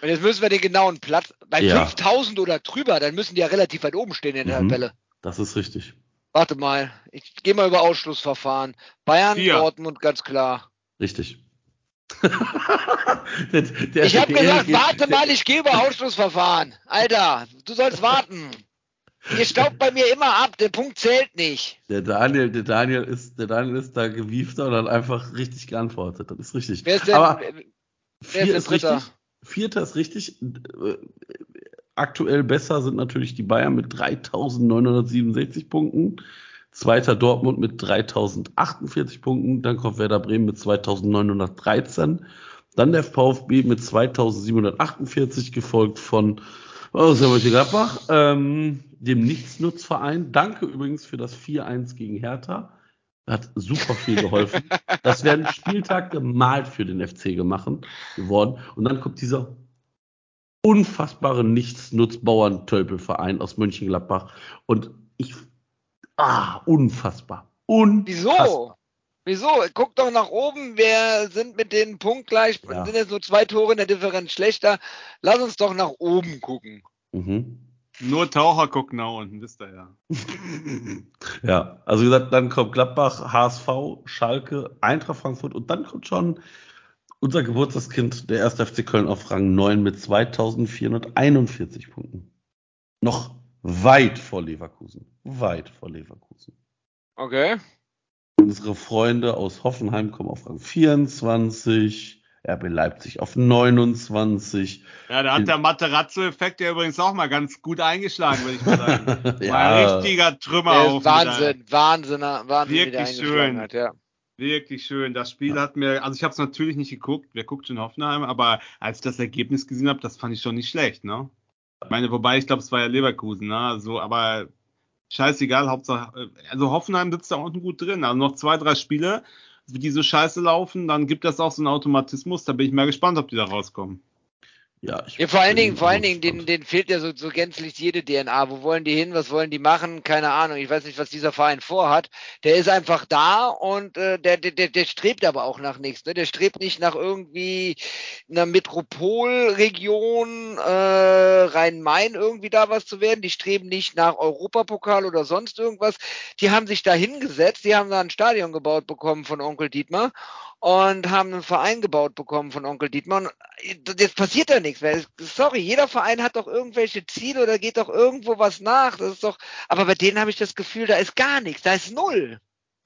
Und jetzt müssen wir den genauen Platz. Bei Ja. 5000 oder drüber, dann müssen die ja relativ weit oben stehen in der Mhm. Tabelle. Das ist richtig. Warte mal. Ich gehe mal über Ausschlussverfahren. Bayern, Vier. Dortmund, ganz klar. Richtig. [LAUGHS] der, der, Ich habe gesagt, warte der- mal, ich gehe über Ausschlussverfahren. Alter, du sollst warten. Ihr staubt bei mir immer ab, der Punkt zählt nicht. Der Daniel, der Daniel ist, der Daniel ist da gewiefter und hat einfach richtig geantwortet. Das ist richtig. Wer ist denn, Aber wer vier ist richtig. Vierter ist richtig. Aktuell besser sind natürlich die Bayern mit 3.967 Punkten. Zweiter Dortmund mit 3.048 Punkten. Dann kommt Werder Bremen mit 2.913. Dann der VfB mit 2.748, gefolgt von oh, Gladbach, ähm, dem Nichtsnutzverein. Danke übrigens für das 4-1 gegen Hertha. Hat super viel geholfen. [LAUGHS] Das wäre ein Spieltag gemalt für den FC gemacht geworden. Und dann kommt dieser unfassbare Nichtsnutzbauern-Tölpelverein aus Mönchengladbach. Und ich, ah, unfassbar. Unfassbar. Wieso? Wieso? Guck doch nach oben, wir sind mit denen punktgleich, Ja. sind jetzt nur zwei Tore in der Differenz schlechter. Lass uns doch nach oben gucken. Mhm. Nur Taucher gucken nach unten, wisst ihr ja. [LAUGHS] Ja, also wie gesagt, dann kommt Gladbach, HSV, Schalke, Eintracht Frankfurt und dann kommt schon unser Geburtstagskind, der 1. FC Köln auf Rang 9 mit 2441 Punkten. Noch weit vor Leverkusen. Weit vor Leverkusen. Okay. Unsere Freunde aus Hoffenheim kommen auf Rang 24, RB Leipzig auf 29. Ja, da hat der Materazzo-Effekt ja übrigens auch mal ganz gut eingeschlagen, würde ich mal sagen. [LAUGHS] War ein ja, richtiger Trümmer Der auf. ist Wahnsinn, Wahnsinn, Wahnsinn, Wirklich schön. hat, ja. Wirklich schön. Das Spiel hat mir, also ich habe es natürlich nicht geguckt, wer guckt schon Hoffenheim, aber als ich das Ergebnis gesehen habe, das fand ich schon nicht schlecht, ne? Ich meine, wobei ich glaube, es war ja Leverkusen, ne? Also, aber scheißegal, Hauptsache, äh, also Hoffenheim sitzt da unten gut drin. Also noch zwei, drei Spiele, die so scheiße laufen, dann gibt das auch so einen Automatismus. Da bin ich mal gespannt, ob die da rauskommen. Ja, ich Ja, vor allen Dingen, vor allen Dingen, denen, denen fehlt ja so, so gänzlich jede DNA. Wo wollen die hin? Was wollen die machen? Keine Ahnung. Ich weiß nicht, was dieser Verein vorhat. Der ist einfach da und äh, der, der, der, der strebt aber auch nach nichts. Ne? Der strebt nicht nach irgendwie einer Metropolregion äh, Rhein-Main irgendwie da was zu werden. Die streben nicht nach Europapokal oder sonst irgendwas. Die haben sich da hingesetzt. Die haben da ein Stadion gebaut bekommen von Onkel Dietmar und haben einen Verein gebaut bekommen von Onkel Dietmar. Und jetzt passiert da nichts mehr. Sorry, jeder Verein hat doch irgendwelche Ziele oder geht doch irgendwo was nach. Das ist doch, aber bei denen habe ich das Gefühl, da ist gar nichts, da ist null.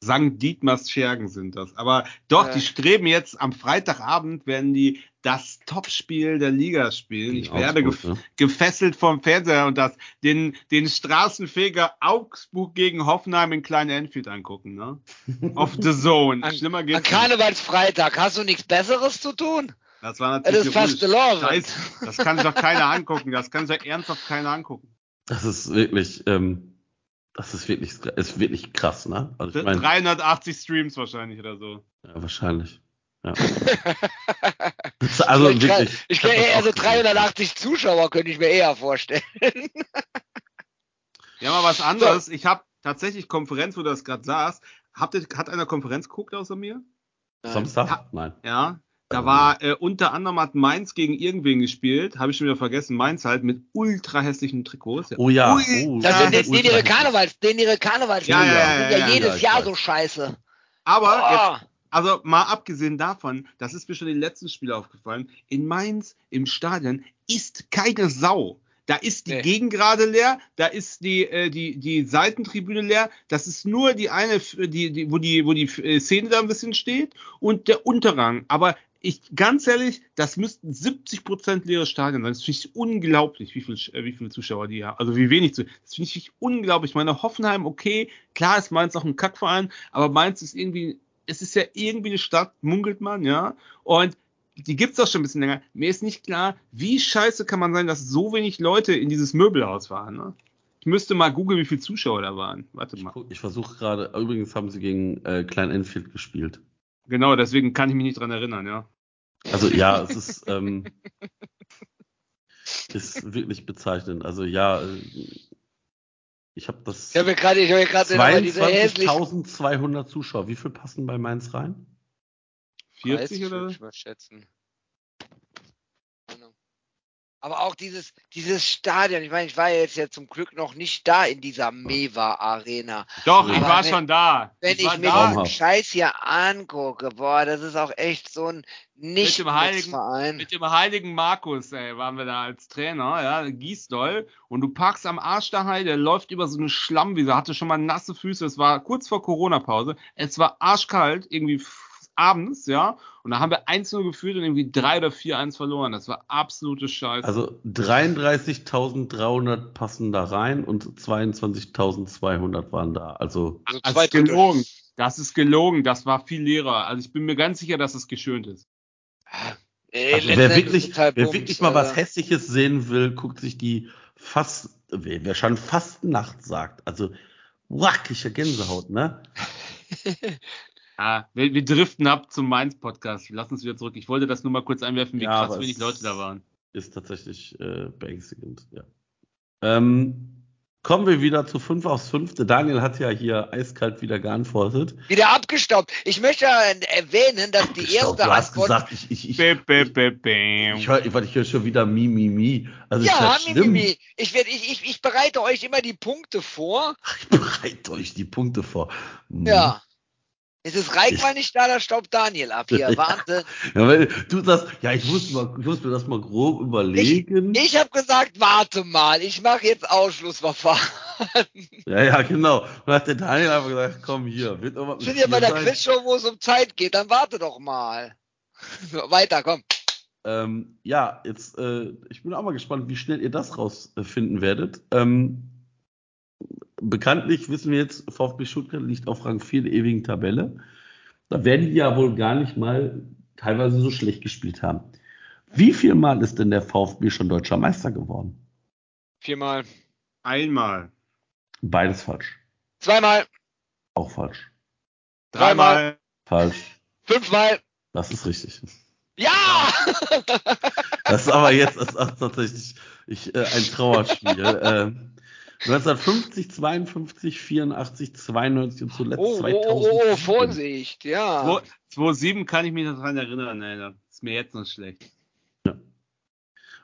Sankt Dietmars Schergen sind das. Aber doch, Ja. die streben jetzt am Freitagabend, werden die das Topspiel der Liga spielen. Ich werde gef ne? gefesselt vom Fernseher und das den, den Straßenfeger Augsburg gegen Hoffenheim in Klein Enfield angucken, ne? [LAUGHS] Auf the Zone. An, Schlimmer an geht's nicht. Karnevalsfreitag hast du nichts Besseres zu tun? Das war Das natürlich ist fast. Scheiße. Das kann sich doch keiner angucken. Das kann sich doch ernsthaft keiner angucken. Das ist wirklich, ähm, das ist wirklich, ist wirklich krass, ne? Also ich meine, 380 Streams wahrscheinlich oder so. ja, wahrscheinlich. Ja. [LAUGHS] Also ich kann, wirklich. ich kann das eher auch so gesehen. 380 Zuschauer könnte ich mir eher vorstellen. Ja, mal was anderes. Ich habe tatsächlich Konferenz, wo du das gerade saß. Habt ihr, hat einer Konferenz geguckt außer mir? Samstag? Nein. Ja. Da war äh, unter anderem hat Mainz gegen irgendwen gespielt, habe ich schon wieder vergessen. Mainz halt mit ultra hässlichen Trikots. Oh ja. Ui, oh, Das Ja, sind den, den ihre. Karnevals, den ihre Karnevals Ja, ja, sind ja, ja, ja, jedes ja, ich Jahr weiß. so scheiße. Aber Oh. jetzt, also mal abgesehen davon, das ist mir schon in den letzten Spielen aufgefallen, in Mainz im Stadion ist keine Sau. Da ist die Nee. Gegend gerade leer, da ist die, äh, die, die Seitentribüne leer, das ist nur die eine, die, die, wo die, wo die äh, Szene da ein bisschen steht und der Unterrang. Aber ich, ganz ehrlich, das müssten 70% leere Stadien sein. Das finde ich unglaublich, wie viel, äh, wie viele Zuschauer die haben. Also wie wenig zu. Das finde ich unglaublich. Ich meine, Hoffenheim, okay, klar ist Mainz auch ein Kackverein, aber Mainz ist irgendwie, es ist ja irgendwie eine Stadt, munkelt man, ja. Und die gibt's auch schon ein bisschen länger. Mir ist nicht klar, wie scheiße kann man sein, dass so wenig Leute in dieses Möbelhaus waren. Ne? Ich müsste mal googeln, wie viele Zuschauer da waren. Warte Ich, mal. guck- ich versuche gerade, übrigens haben sie gegen äh, Klein Enfield gespielt. Genau, deswegen kann ich mich nicht dran erinnern, ja. Also ja, [LAUGHS] es ist, ähm, ist wirklich bezeichnend. Also ja, äh, ich habe das Ich habe mir gerade, ich habe mir gerade nochmal diese hässlichen 22.200 Zuschauer. Wie viel passen bei Mainz rein? 40 30 oder? ich mal schätzen. Aber auch dieses, dieses Stadion, ich meine, ich war ja jetzt ja zum Glück noch nicht da in dieser Mewa Arena. Doch, ich Aber war wenn- schon da. Wenn ich, war mir da. diesen. Scheiß hier angucke, boah, das ist auch echt so ein nicht dem Heiligen-. Mit dem heiligen Markus, ey, waren wir da als Trainer, ja, Gießdoll. Und du parkst am Arsch der Heide, der läuft über so eine Schlammwiese, hatte schon mal nasse Füße. Es war kurz vor Corona-Pause. Es war arschkalt, irgendwie abends, ja. Und da haben wir 1-0 geführt und irgendwie 3 oder 4-1 verloren. Das war absolute Scheiße. Also 33.300 passen da rein und 22.200 waren da. Also Also das zwei ist gelogen. Das ist gelogen. Das war viel leerer. Also ich bin mir ganz sicher, dass es geschönt ist. Äh, Also wer wirklich, halt wer Bums, wirklich mal was äh, Hässliches sehen will, guckt sich die fast, wer, wer schon Fastnacht sagt, also wackige Gänsehaut, ne? [LAUGHS] Ah, wir, wir driften ab zum Mainz-Podcast. Lass uns wieder zurück. Ich wollte das nur mal kurz einwerfen, wie Ja, krass wenig Leute da waren. Ist tatsächlich äh, beängstigend, ja. Ähm, kommen wir wieder zu 5 aus 5. Der Daniel hat ja hier eiskalt wieder geantwortet. Wieder abgestaubt. Ich möchte erwähnen, dass die erste du hast Antwort. gesagt, ich, ich, ich, bäm, bäm, ich, höre ich hör schon wieder Mi, Mi, Mi. Also ja, ist ja schlimm. Mimimi. Ich, werd, ich, ich, ich bereite euch immer die Punkte vor. Ich bereite euch die Punkte vor. Hm. Ja. Es ist Reik Ich- mal nicht da, da staubt Daniel ab hier. [LAUGHS] Ja. Wahnsinn. Ja, weil du sagst, ja, ich muss, mal, ich muss mir das mal grob überlegen. Ich habe gesagt, warte mal, ich mache jetzt Ausschlussverfahren. [LAUGHS] ja, ja, genau. Und dann hat der Daniel einfach gesagt, komm hier, wird sind ja bei der? Quizshow, wo es um Zeit geht, dann warte doch mal. [LAUGHS] Weiter, komm. Ähm, ja, jetzt, äh, ich bin auch mal gespannt, wie schnell ihr das rausfinden werdet. Ähm, bekanntlich wissen wir jetzt, VfB Stuttgart liegt auf Rang 4 der ewigen Tabelle. Da werden die ja wohl gar nicht mal teilweise so schlecht gespielt haben. Wie viel Mal ist denn der VfB schon deutscher Meister geworden? Viermal. Einmal. Beides falsch. Zweimal. Auch falsch. Dreimal. Falsch. Fünfmal. Das ist richtig. Ja! Das ist aber jetzt das ist tatsächlich ich, äh, ein Trauerspiel. [LAUGHS] ähm, 1950, 52, 84, 92 und zuletzt Oh, oh, 2000. oh, oh, Vorsicht, ja. 2-7 kann ich mich noch dran erinnern, Alter. Ist mir jetzt noch schlecht.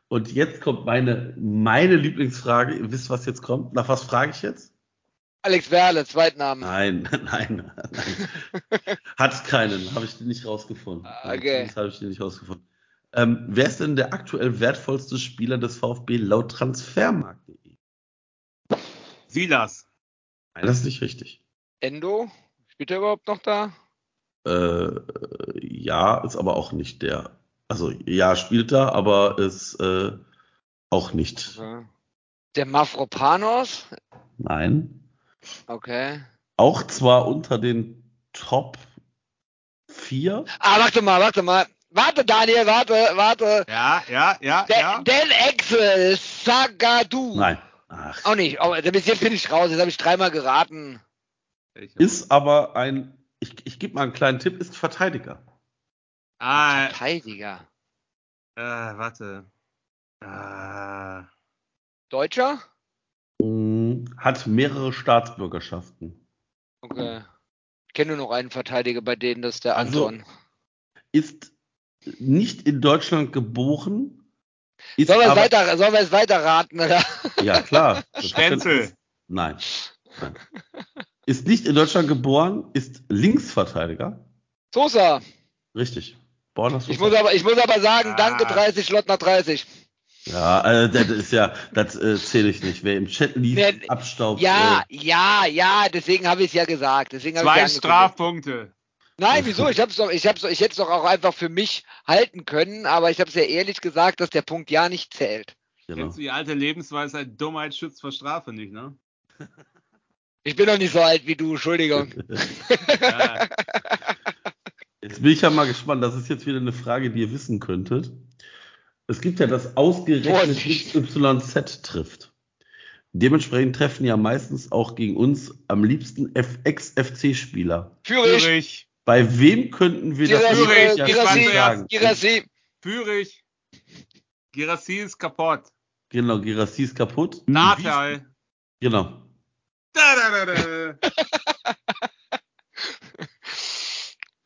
Und jetzt kommt meine, meine Lieblingsfrage. Ihr wisst, was jetzt kommt? Nach was frage ich jetzt? Alex Werle, Zweitnamen. Nein, [LAUGHS] nein, nein. Hat keinen, habe ich den nicht rausgefunden. Ah, Okay. Das habe ich den nicht rausgefunden. Ähm, wer ist denn der aktuell wertvollste Spieler des VfB laut Transfermarkt.de? Silas. Nein, das ist nicht richtig. Endo? Spielt er überhaupt noch da? Äh, ja, ist aber auch nicht der. Also ja, spielt da, aber ist äh, auch nicht. Okay. Der Mafropanos? Nein. Okay. Auch zwar unter den Top 4. Ah, warte mal, warte mal. Warte, Daniel, warte, warte. Ja, ja, ja, Der, ja. Dan Axel, Sagadu. Nein. Ach, Auch nicht. Oh, bis jetzt bin ich raus. Jetzt habe ich dreimal geraten. Ist aber ein, ich, ich gebe mal einen kleinen Tipp, ist Verteidiger. Ah, Verteidiger. äh, warte. Ah, Deutscher? Mm, Hat mehrere Staatsbürgerschaften. Okay. Ich kenne nur noch einen Verteidiger bei denen, das ist der Also, Anton. Ist nicht in Deutschland geboren. Sollen wir weiter, sollen wir es weiter raten, oder? Ja, klar. [LAUGHS] Stenzel. Nein. Nein. Ist nicht in Deutschland geboren, ist Linksverteidiger. Sosa. Richtig. Borna Ich Sosa. muss aber, ich muss aber sagen, Ah. danke 30, Lottner 30. Ja, äh, das ist ja, das äh, zähle ich nicht. Wer im Chat liest, abstaubt. Ja, Äh, ja, ja, deswegen habe ich es ja gesagt. Deswegen habe ich Zwei ja angekündigt. Strafpunkte. Nein, wieso? Ich hab's doch, ich hab's ich hätte es doch auch einfach für mich halten können, aber ich habe es ja ehrlich gesagt, dass der Punkt ja nicht zählt. genau. Kennst du die alte Lebensweisheit, Dummheit schützt vor Strafe nicht, ne? [LAUGHS] Ich bin doch nicht so alt wie du, Entschuldigung. [LAUGHS] Ja. Jetzt bin ich ja mal gespannt. Das ist jetzt wieder eine Frage, die ihr wissen könntet. Es gibt ja das ausgerechnet. XYZ trifft. Dementsprechend treffen ja meistens auch gegen uns am liebsten Ex-FC-Spieler. Fürich, Bei wem könnten wir das Girassi, Führig, Jahr Girassi, schon sagen? Girassi. Fürich. Girassi ist kaputt. Genau, Girassi ist kaputt. Natal. Genau. Da, da, da, da.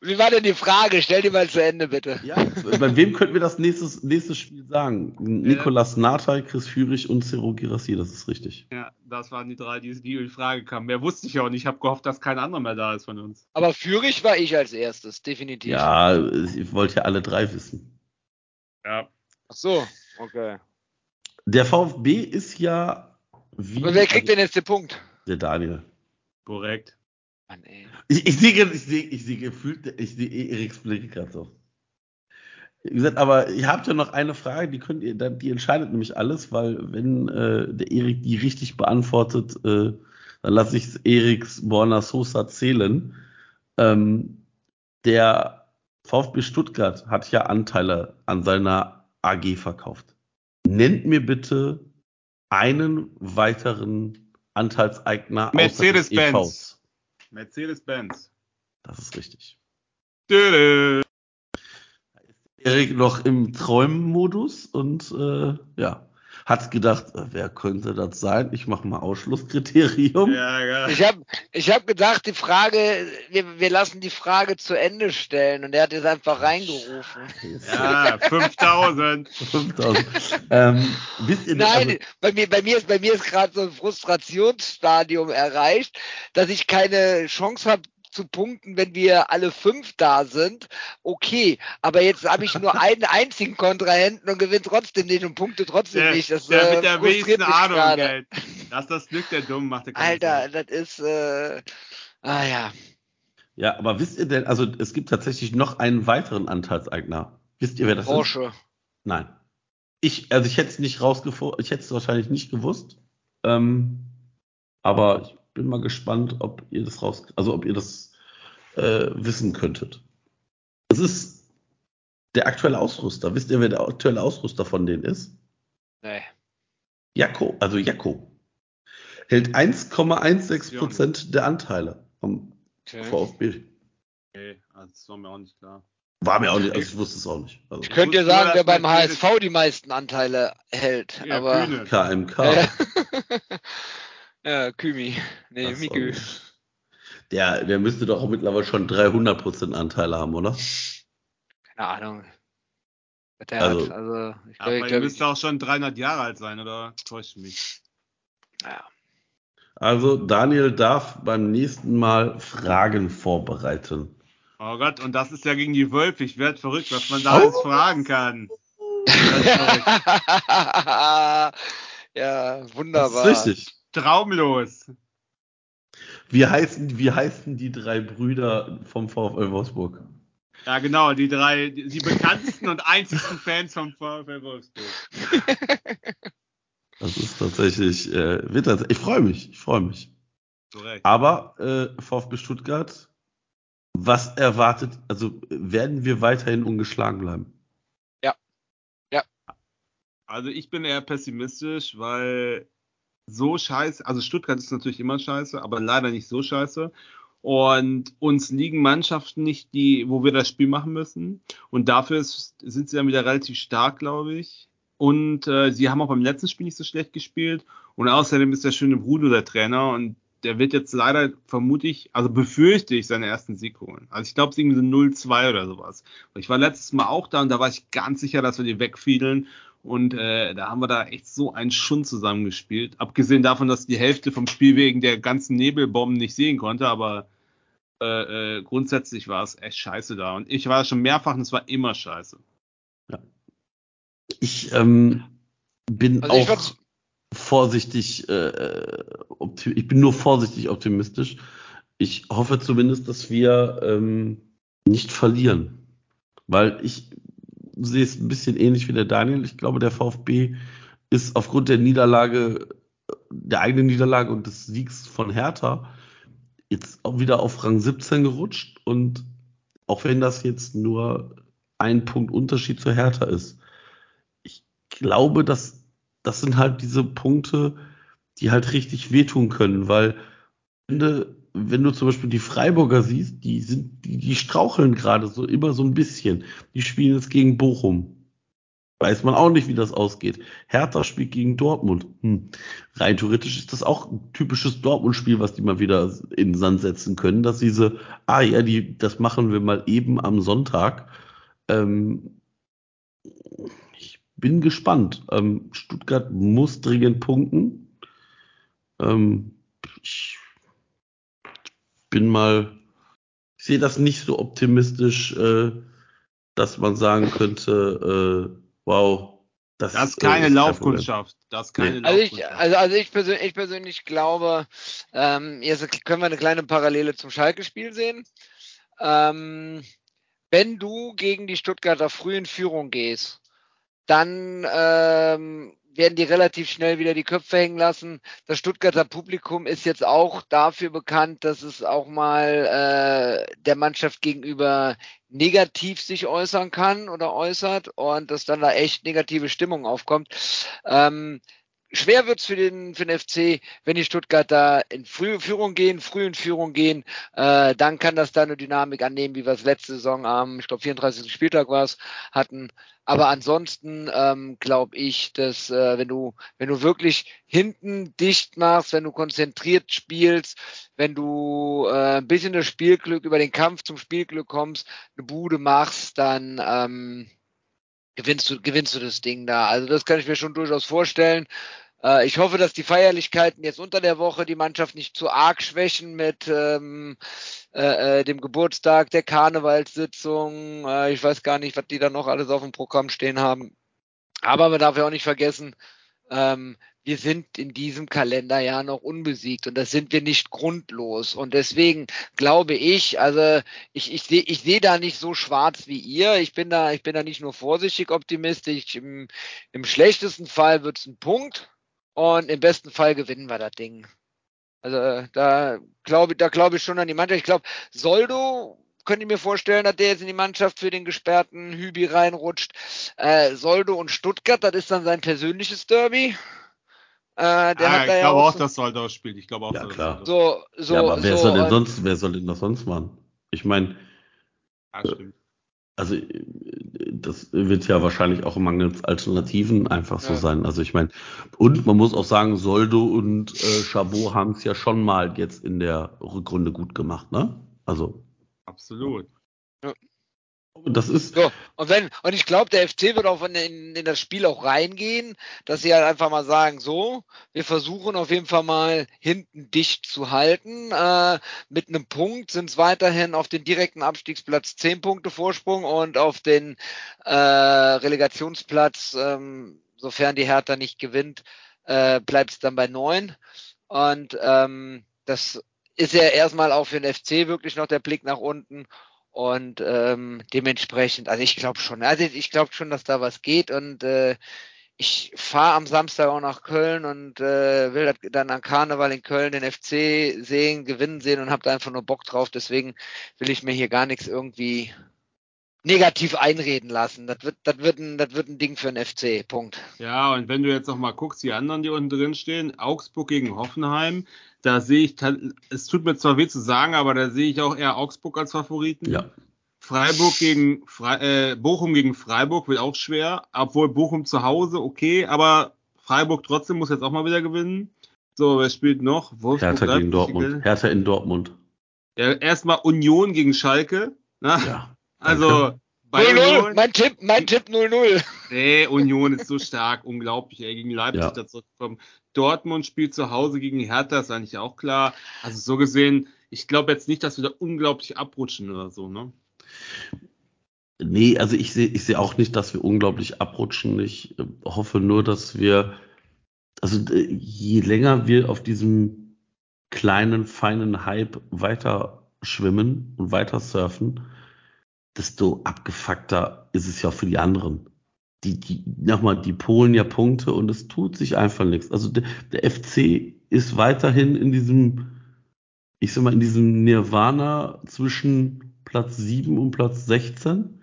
Wie war denn die Frage? Stell die mal zu Ende, bitte. Ja, bei wem könnten wir das nächstes, nächstes Spiel sagen? Nikolas Natal, Chris Führig und Ciro Girassi, das ist richtig. Ja, das waren die drei, die, die in Frage kamen. Mehr wusste ich ja auch nicht. Ich habe gehofft, dass kein anderer mehr da ist von uns. Aber Führig war ich als erstes, definitiv. Ja, ich wollte ja alle drei wissen. Ja. Ach so, okay. Der VfB ist ja wie. Aber wer kriegt denn jetzt den Punkt? Der Daniel. Korrekt. Mann, ey. Ich, ich sehe, ich sehe, ich sehe gefühlt, ich sehe Eriks Blicke gerade so. Wie gesagt, aber ihr habt ja noch eine Frage, die könnt ihr, dann- die entscheidet nämlich alles, weil wenn äh, der Erik die richtig beantwortet, äh, dann lasse ich Eriks Borna Sosa zählen. Ähm, der VfB Stuttgart hat ja Anteile an seiner AG verkauft. Nennt mir bitte einen weiteren Anteilseigner Mercedes-Benz. Mercedes-Benz. Das ist richtig. Dö. Erik noch im Träumen-Modus und äh, ja, hat gedacht, äh, wer könnte das sein? Ich mache mal Ausschlusskriterium. Ja, ja. Ich habe ich hab gedacht, die Frage, wir, wir lassen die Frage zu Ende stellen und er hat jetzt einfach reingerufen. ja 5000. 5000. ähm, wisst ihr Nein, also, bei mir, bei mir ist, bei mir ist gerade so ein Frustrationsstadium erreicht, dass ich keine Chance habe zu punkten, wenn wir alle fünf da sind. Okay, aber jetzt habe ich nur einen einzigen Kontrahenten und gewinne trotzdem nicht und punkte trotzdem Der, nicht. Das der äh, mit der frustriert wenigsten Ahnung, gerade. Geld. Das ist das Glück der Dummen, macht der Alter, das ist, äh, ah ja. ja, aber wisst ihr denn, also es gibt tatsächlich noch einen weiteren Anteilseigner. Wisst ihr, wer das ist? Porsche. Nein. Ich, also ich hätte es nicht rausgefunden, ich hätte es wahrscheinlich nicht gewusst. Ähm, aber ich bin mal gespannt, ob ihr das raus, also ob ihr das äh, wissen könntet. Es ist der aktuelle Ausrüster. Wisst ihr, wer der aktuelle Ausrüster von denen ist? Nee. Jakko, also Jakko. Hält 1,16 Prozent der Anteile vom Okay. VfB. Okay, also das war mir auch nicht klar. War mir auch nicht, also ich wusste es auch nicht. Also Ich könnte dir sagen, wer beim HSV die meisten Anteile hält, Ja, aber Kühne. KMK. Ja. [LAUGHS] ja, Kümi. Nee, Das Mikü. Der, der müsste doch mittlerweile schon 300 Prozent Anteile haben, oder? Keine Ahnung. Der Also- hat. Also, ich Aber glaube, ihr ich glaub, müsste auch schon 300 Jahre alt sein, oder? Täuscht mich. ja. Also Daniel darf beim nächsten Mal Fragen vorbereiten. Oh Gott, und das ist ja gegen die Wölfe. Ich werde verrückt, was man da Oh. alles fragen kann. Das [LAUGHS] ja, Das wunderbar. ist richtig. Traumlos. Wie heißen, wie heißen die drei Brüder vom VfL Wolfsburg? Ja, genau, die drei, die, die bekanntesten und einzigsten Fans vom VfL Wolfsburg. Das ist tatsächlich, äh, wird das, ich freue mich, ich freue mich. Korrekt. Aber äh, VfB Stuttgart, was erwartet, also werden wir weiterhin ungeschlagen bleiben? Also ich bin eher pessimistisch, weil so scheiße, also Stuttgart ist natürlich immer scheiße, aber leider nicht so scheiße. Und uns liegen Mannschaften nicht, die, wo wir das Spiel machen müssen. Und dafür ist, sind sie dann wieder relativ stark, glaube ich. Und äh, sie haben auch beim letzten Spiel nicht so schlecht gespielt. Und außerdem ist der schöne Bruder der Trainer und der wird jetzt leider, vermute ich, also befürchte ich, seinen ersten Sieg holen. Also ich glaube, es ist irgendwie so 0-2 oder sowas. Ich war letztes Mal auch da und da war ich ganz sicher, dass wir die wegfiedeln. Und äh, da haben wir da echt so einen Schund zusammengespielt. Abgesehen davon, dass die Hälfte vom Spiel wegen der ganzen Nebelbomben nicht sehen konnte, aber äh, äh, grundsätzlich war es echt scheiße da. Und ich war schon mehrfach und es war immer scheiße. Ja. Ich ähm, bin Also ich auch vorsichtig, äh, opti- ich bin nur vorsichtig optimistisch. Ich hoffe zumindest, dass wir ähm, nicht verlieren. Weil ich sehe es ein bisschen ähnlich wie der Daniel. Ich glaube, der VfB ist aufgrund der Niederlage, der eigenen Niederlage und des Siegs von Hertha jetzt auch wieder auf Rang 17 gerutscht. Und auch wenn das jetzt nur ein Punkt Unterschied zu Hertha ist, ich glaube, dass das sind halt diese Punkte, die halt richtig wehtun können, weil wenn du, wenn du zum Beispiel die Freiburger siehst, die sind, die, die straucheln gerade so immer so ein bisschen. Die spielen jetzt gegen Bochum. Weiß man auch nicht, wie das ausgeht. Hertha spielt gegen Dortmund. Hm. Rein theoretisch ist das auch ein typisches Dortmund-Spiel, was die mal wieder in den Sand setzen können, dass diese, ah ja, die, das machen wir mal eben am Sonntag. Ähm, ich bin gespannt. Ähm, Stuttgart muss dringend punkten. Ähm, ich bin mal, ich sehe das nicht so optimistisch, äh, dass man sagen könnte, äh, wow, das, Das ist äh, keine kein Laufkundschaft. Das ist keine Nee. Also ich, Laufkundschaft. also, also ich, persönlich, ich persönlich glaube, ähm, jetzt können wir eine kleine Parallele zum Schalke-Spiel sehen. Ähm, wenn du gegen die Stuttgarter früh in Führung gehst, dann ähm, werden die relativ schnell wieder die Köpfe hängen lassen. Das Stuttgarter Publikum ist jetzt auch dafür bekannt, dass es auch mal äh, der Mannschaft gegenüber negativ sich äußern kann oder äußert und dass dann da echt negative Stimmung aufkommt. Ähm, schwer wird's für den, für den FC, wenn die Stuttgarter in frühe Führung gehen, früh in Führung gehen, äh, dann kann das da eine Dynamik annehmen, wie wir es letzte Saison am, ich glaube, 34. Spieltag war es, hatten. Aber ansonsten ähm, glaube ich, dass äh, wenn du wenn du wirklich hinten dicht machst, wenn du konzentriert spielst, wenn du äh, ein bisschen das Spielglück über den Kampf zum Spielglück kommst, eine Bude machst, dann ähm, gewinnst du gewinnst du das Ding da. Also das kann ich mir schon durchaus vorstellen. Äh, ich hoffe, dass die Feierlichkeiten jetzt unter der Woche die Mannschaft nicht zu arg schwächen mit ähm, äh, äh, dem Geburtstag, der Karnevalssitzung. Äh, ich weiß gar nicht, was die da noch alles auf dem Programm stehen haben. Aber man darf ja auch nicht vergessen, ähm, wir sind in diesem Kalenderjahr noch unbesiegt und das sind wir nicht grundlos. Und deswegen glaube ich, also ich, ich sehe ich seh da nicht so schwarz wie ihr. Ich bin da, ich bin da nicht nur vorsichtig optimistisch. Im, im schlechtesten Fall wird es ein Punkt und im besten Fall gewinnen wir das Ding. Also äh, da glaube da glaube ich schon an die Mannschaft. Ich glaube, Soldo könnte ich mir vorstellen, dass der jetzt in die Mannschaft für den gesperrten Hübi reinrutscht. Äh, Soldo und Stuttgart, das ist dann sein persönliches Derby. Äh, der ah, hat ich da ja glaube auch auch, so, dass Soldau spielt. Ich glaube auch, Ja, dass klar. So, so, ja, aber wer so soll denn sonst, wer soll denn das sonst machen? Ich meine, Ja, stimmt. Also äh, das wird ja wahrscheinlich auch mangels Alternativen einfach so Ja. sein. Also ich meine, und man muss auch sagen, Soldo und äh, Chabot haben es ja schon mal jetzt in der Rückrunde gut gemacht, ne? Also Absolut. Das ist So, und wenn, und ich glaube, der FC wird auch in, in, in das Spiel auch reingehen, dass sie halt einfach mal sagen, so, wir versuchen auf jeden Fall mal hinten dicht zu halten. Äh, mit einem Punkt sind es weiterhin auf den direkten Abstiegsplatz 10 Punkte Vorsprung und auf den äh, Relegationsplatz, ähm, sofern die Hertha nicht gewinnt, äh, bleibt es dann bei 9. Und ähm, das ist ja erstmal auch für den FC wirklich noch der Blick nach unten. Und ähm, dementsprechend, also ich glaube schon, also ich glaube schon, dass da was geht und äh, ich fahre am Samstag auch nach Köln und äh, will dann an Karneval in Köln den FC sehen, gewinnen sehen und habe da einfach nur Bock drauf. Deswegen will ich mir hier gar nichts irgendwie negativ einreden lassen. Das wird, das wird ein, das wird ein Ding für den FC. Punkt. Ja, und wenn du jetzt noch mal guckst, die anderen, die unten drin stehen, Augsburg gegen Hoffenheim, da sehe ich, es tut mir zwar weh zu sagen, aber da sehe ich auch eher Augsburg als Favoriten. ja Freiburg gegen Fre äh, Bochum gegen Freiburg wird auch schwer, obwohl Bochum zu Hause okay, aber Freiburg trotzdem muss jetzt auch mal wieder gewinnen. So, wer spielt noch? Wolfsburg, Hertha gegen Dortmund. Hertha in Dortmund. Ja, erstmal Union gegen Schalke. Na? Ja. Also bei 0-0, Union, mein Tipp, mein Tipp 0-0. nee, Union ist so stark, unglaublich, ey, gegen Leipzig Ja. da zurückgekommen. Dortmund spielt zu Hause gegen Hertha, ist eigentlich auch klar. Also so gesehen, ich glaube jetzt nicht, dass wir da unglaublich abrutschen oder so, ne? Nee, also ich sehe ich sehe auch nicht, dass wir unglaublich abrutschen. Ich äh, hoffe nur, dass wir, also äh, je länger wir auf diesem kleinen, feinen Hype weiter schwimmen und weiter surfen, desto abgefuckter ist es ja für die anderen. Die, die, nochmal, die Polen ja Punkte und es tut sich einfach nichts. Also der, der FC ist weiterhin in diesem, ich sag mal, in diesem Nirvana zwischen Platz 7 und Platz 16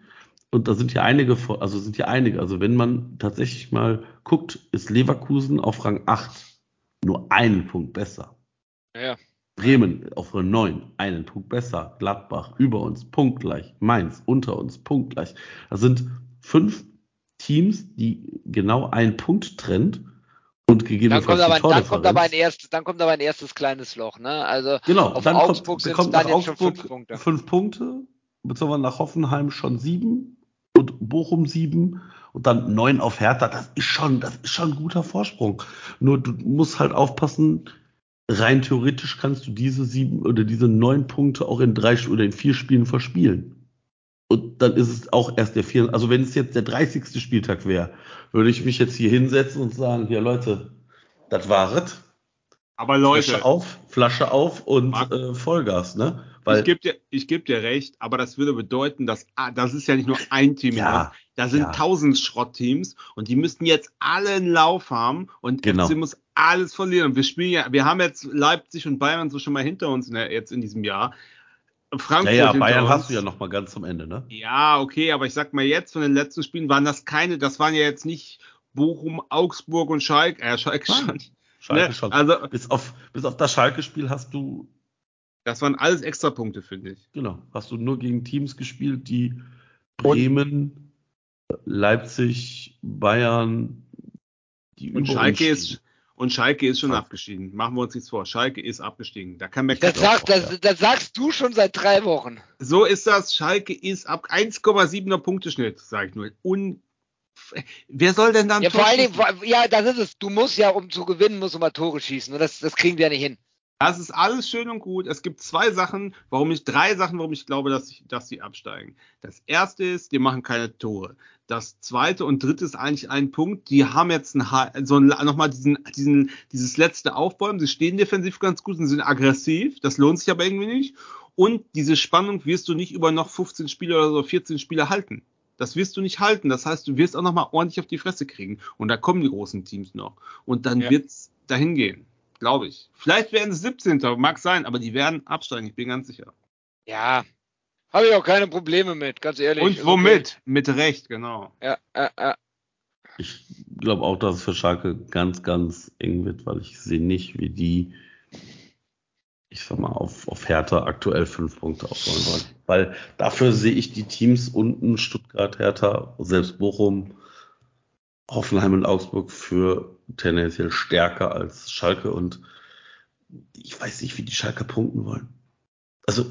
und da sind ja einige, also sind ja einige. Also wenn man tatsächlich mal guckt, ist Leverkusen auf Rang 8 nur einen Punkt besser. Ja. Bremen auf Rang 9, einen Punkt besser. Gladbach über uns, punktgleich. Mainz unter uns, punktgleich. Das sind fünf Teams, die genau einen Punkt trennt und gegebenenfalls dann kommt, aber, dann kommt aber ein erstes, dann kommt aber ein erstes kleines Loch, ne? Also genau, auf dann Augsburg kommt, sind dann jetzt schon fünf Punkte. Fünf Punkte, beziehungsweise nach Hoffenheim schon sieben und Bochum sieben und dann neun auf Hertha. Das ist schon, das ist schon ein guter Vorsprung. Nur du musst halt aufpassen, rein theoretisch kannst du diese sieben oder diese neun Punkte auch in drei oder in vier Spielen verspielen. Und dann ist es auch erst der vier, also wenn es jetzt der 30. Spieltag wäre, würde ich mich jetzt hier hinsetzen und sagen, ja Leute, das war es. Aber Leute. Flasche auf, Flasche auf und äh, Vollgas, ne? Weil, ich gebe dir, geb dir recht, aber das würde bedeuten, dass ah, das ist ja nicht nur ein Team, ja, da sind ja. tausend Schrottteams und die müssten jetzt alle einen Lauf haben und genau. FC muss alles verlieren. Und wir spielen ja, wir haben jetzt Leipzig und Bayern so schon mal hinter uns in der, jetzt in diesem Jahr. Frankfurt ja, ja Bayern hast du ja noch mal ganz zum Ende, ne? Ja, okay, aber ich sag mal jetzt von den letzten Spielen waren das keine, das waren ja jetzt nicht Bochum, Augsburg und Schalke, äh, Schalke schon. Schalke ne? schon. Also bis auf bis auf das Schalke-Spiel hast du das waren alles Extrapunkte, finde ich. Genau. Hast du nur gegen Teams gespielt, die Bremen, und, Leipzig, Bayern, die und Schalke ist und Schalke ist schon abgestiegen. Machen wir uns nichts vor. Schalke ist abgestiegen. Da kann das, sagt, das, das, sagst du schon seit drei Wochen. So ist das. Schalke ist ab 1,7er Punkteschnitt, sage ich nur. Un Wer soll denn dann? Ja, vor Dingen, ja, das ist es. Du musst ja, um zu gewinnen, musst du mal Tore schießen. Und das, das kriegen wir ja nicht hin. Das ist alles schön und gut. Es gibt zwei Sachen, warum ich, drei Sachen, warum ich glaube, dass, ich, dass sie absteigen. Das erste ist, die machen keine Tore. Das zweite und dritte ist eigentlich ein Punkt. Die haben jetzt ein, so ein, nochmal diesen, diesen, dieses letzte Aufbäumen. Sie stehen defensiv ganz gut und sind aggressiv. Das lohnt sich aber irgendwie nicht. Und diese Spannung wirst du nicht über noch 15 Spiele oder so 14 Spiele halten. Das wirst du nicht halten. Das heißt, du wirst auch nochmal ordentlich auf die Fresse kriegen. Und da kommen die großen Teams noch. Und dann ja. wird's dahin gehen glaube ich. Vielleicht werden es 17. Mag sein, aber die werden absteigen, ich bin ganz sicher. Ja, habe ich auch keine Probleme mit, ganz ehrlich. Und womit? Okay. Mit Recht, genau. Ja, ja, ja. Ich glaube auch, dass es für Schalke ganz, ganz eng wird, weil ich sehe nicht, wie die, ich sag mal, auf, auf Hertha aktuell fünf Punkte aufholen wollen. Weil dafür sehe ich die Teams unten, Stuttgart, Hertha, selbst Bochum, Hoffenheim und Augsburg für tendenziell stärker als Schalke und ich weiß nicht, wie die Schalke punkten wollen. Also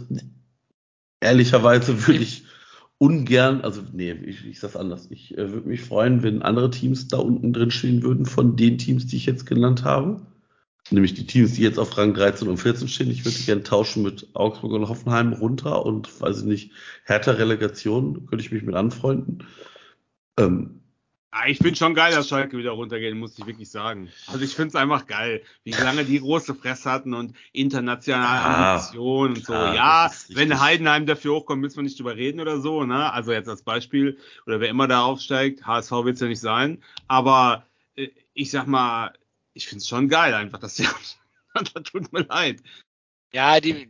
ehrlicherweise würde ich ungern, also nee, ich, ich sag's anders. Ich äh, würde mich freuen, wenn andere Teams da unten drin stehen würden von den Teams, die ich jetzt genannt habe. Nämlich die Teams, die jetzt auf Rang 13 und 14 stehen. Ich würde gerne tauschen mit Augsburg und Hoffenheim runter und weiß ich nicht, härter Relegation, könnte ich mich mit anfreunden. Ähm, Ah, ich finde schon geil, dass Schalke wieder runtergehen, muss ich wirklich sagen. Also ich finde es einfach geil, wie lange die große Fresse hatten und internationale ja, Ambitionen und so. Klar, ja, wenn Heidenheim dafür hochkommt, müssen wir nicht drüber reden oder so. Ne? Also jetzt als Beispiel, oder wer immer da aufsteigt, HSV wird es ja nicht sein. Aber äh, ich sag mal, ich finde es schon geil einfach, dass die [LAUGHS] das tut mir leid. Ja, die,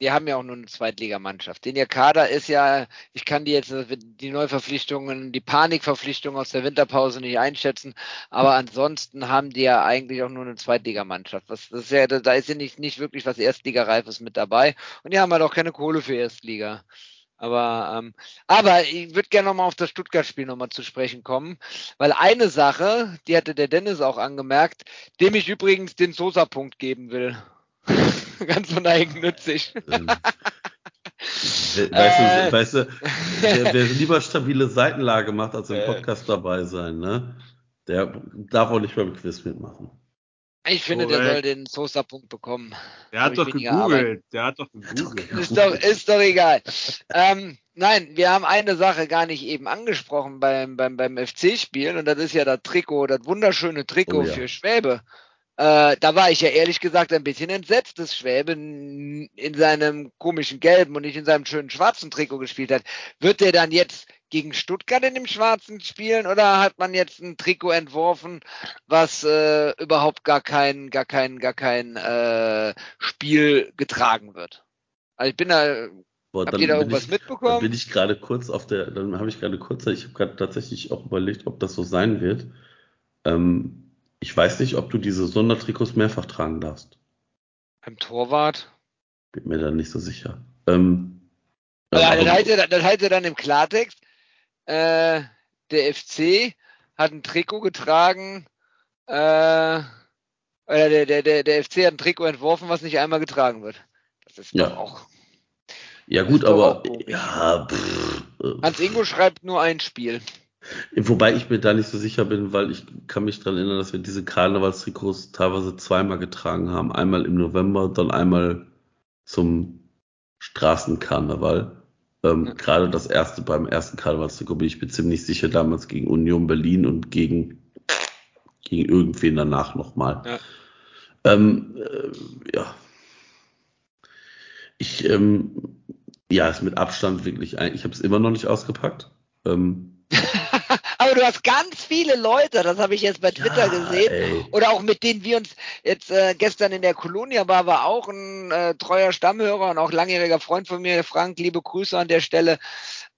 die haben ja auch nur eine Zweitligamannschaft. Denn ihr Kader ist ja, ich kann die jetzt die Neuverpflichtungen, die Panikverpflichtungen aus der Winterpause nicht einschätzen, aber ansonsten haben die ja eigentlich auch nur eine Zweitligamannschaft. Das, das ist ja, da ist ja nicht, nicht wirklich was Erstligareifes mit dabei und die haben halt auch keine Kohle für Erstliga. Aber, ähm, aber ich würde gerne nochmal auf das Stuttgart-Spiel nochmal zu sprechen kommen, weil eine Sache, die hatte der Dennis auch angemerkt, dem ich übrigens den Sosa-Punkt geben will. [LAUGHS] Ganz uneigennützig. Ähm, weißt, du, äh, weißt du, wer, wer, [LAUGHS] lieber stabile Seitenlage macht, als im äh. Podcast dabei sein, ne? Der darf auch nicht beim Quiz mitmachen. Ich finde, der Korrekt. soll den Sosa-Punkt bekommen. Der hat doch gegoogelt. Der hat [LAUGHS] doch gegoogelt. Ist doch, ist doch egal. ähm, nein, wir haben eine Sache gar nicht eben angesprochen beim, beim, beim FC-Spielen und das ist ja das Trikot, das wunderschöne Trikot Oh ja. für Schwäbe. Äh, da war ich ja ehrlich gesagt ein bisschen entsetzt, dass Schwäbe in seinem komischen gelben und nicht in seinem schönen schwarzen Trikot gespielt hat. Wird der dann jetzt gegen Stuttgart in dem schwarzen spielen oder hat man jetzt ein Trikot entworfen, was äh, überhaupt gar kein, gar kein, gar kein äh, Spiel getragen wird? Also ich bin da, Boah, habt ihr da irgendwas ich, Dann mitbekommen? bin ich gerade kurz auf der, dann habe ich gerade kurz, ich habe gerade tatsächlich auch überlegt, ob das so sein wird. Ähm, ich weiß nicht, ob du diese Sondertrikots mehrfach tragen darfst. Beim Torwart? Bin mir da nicht so sicher. Ähm, Ja, das, heißt ja, das heißt ja dann im Klartext, äh, der FC hat ein Trikot getragen, äh, oder der, der, der, der FC hat ein Trikot entworfen, was nicht einmal getragen wird. Das ist Ja. auch. ja gut, aber ja, pff, äh, Hans Ingo schreibt nur ein Spiel. Wobei ich mir da nicht so sicher bin, weil ich kann mich daran erinnern, dass wir diese Karnevalstrikots teilweise zweimal getragen haben. Einmal im November, dann einmal zum Straßenkarneval. Ähm, Ja. Gerade das erste beim ersten Karnevalstrikot bin ich mir ziemlich sicher, damals gegen Union Berlin und gegen, gegen irgendwen danach nochmal. Ja. Ähm, äh, ja. Ich, ähm, ja, ist mit Abstand wirklich, ein, ich habe es immer noch nicht ausgepackt. Ähm, [LAUGHS] Aber du hast ganz viele Leute, das habe ich jetzt bei Twitter ja, gesehen. ey. Oder auch mit denen wir uns jetzt äh, gestern in der Kolonia war, war auch ein äh, treuer Stammhörer und auch langjähriger Freund von mir, Frank, liebe Grüße an der Stelle,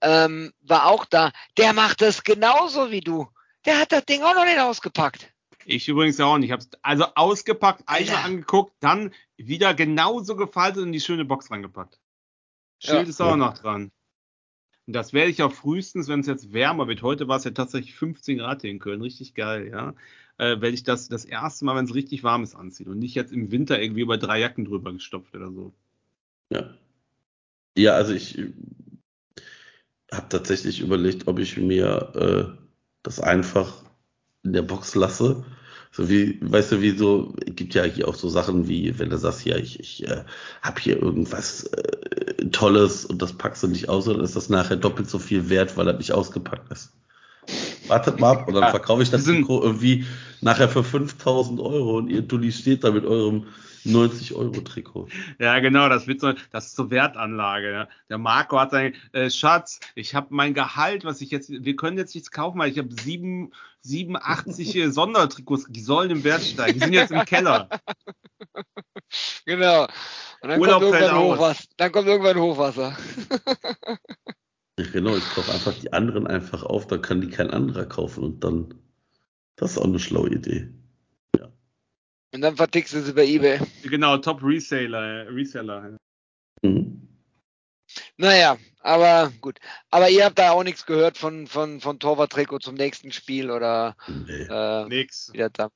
ähm, war auch da. Der macht das genauso wie du. Der hat das Ding auch noch nicht ausgepackt. Ich übrigens ja auch nicht. Ich habe es also ausgepackt, einmal Alter. angeguckt, dann wieder genauso gefaltet und in die schöne Box reingepackt. Schild Ja. ist auch Ja. noch dran. Das werde ich auch frühestens, wenn es jetzt wärmer wird. Heute war es ja tatsächlich 15 Grad hier in Köln, richtig geil, ja. Äh, werde ich das das erste Mal, wenn es richtig warm ist, anziehen und nicht jetzt im Winter irgendwie über drei Jacken drüber gestopft oder so. Ja. Ja, also ich habe tatsächlich überlegt, ob ich mir äh, das einfach in der Box lasse. So wie, weißt du, wie so, gibt ja hier auch so Sachen wie, wenn du sagst, ja, ich, ich äh, habe hier irgendwas äh, Tolles und das packst du nicht aus, dann ist das nachher doppelt so viel wert, weil er nicht ausgepackt ist. Wartet mal ab und dann Ja, verkaufe ich das Trikot irgendwie nachher für 5000 Euro und ihr Dulli steht da mit eurem 90 Euro Trikot. Ja, genau, das wird so, das ist so Wertanlage. Ja. Der Marco hat sein äh, Schatz, ich habe mein Gehalt, was ich jetzt, wir können jetzt nichts kaufen, weil ich habe sieben, 87 äh, Sondertrikots, die sollen im Wert steigen. Die sind jetzt im Keller. Genau. Und dann Urlaub kommt irgendwann. Hochwasser. Dann kommt irgendwann Hochwasser. Ja, Genau, ich kaufe einfach die anderen einfach auf, dann kann die kein anderer kaufen und dann, das ist auch eine schlaue Idee. Und dann vertickst du sie bei Ebay. Genau, Top Reseller, äh, Reseller. Mhm. Naja, aber gut. Aber ihr habt da auch nichts gehört von, von, von Torwart-Trikot zum nächsten Spiel oder Nee. äh, Nix. wieder da.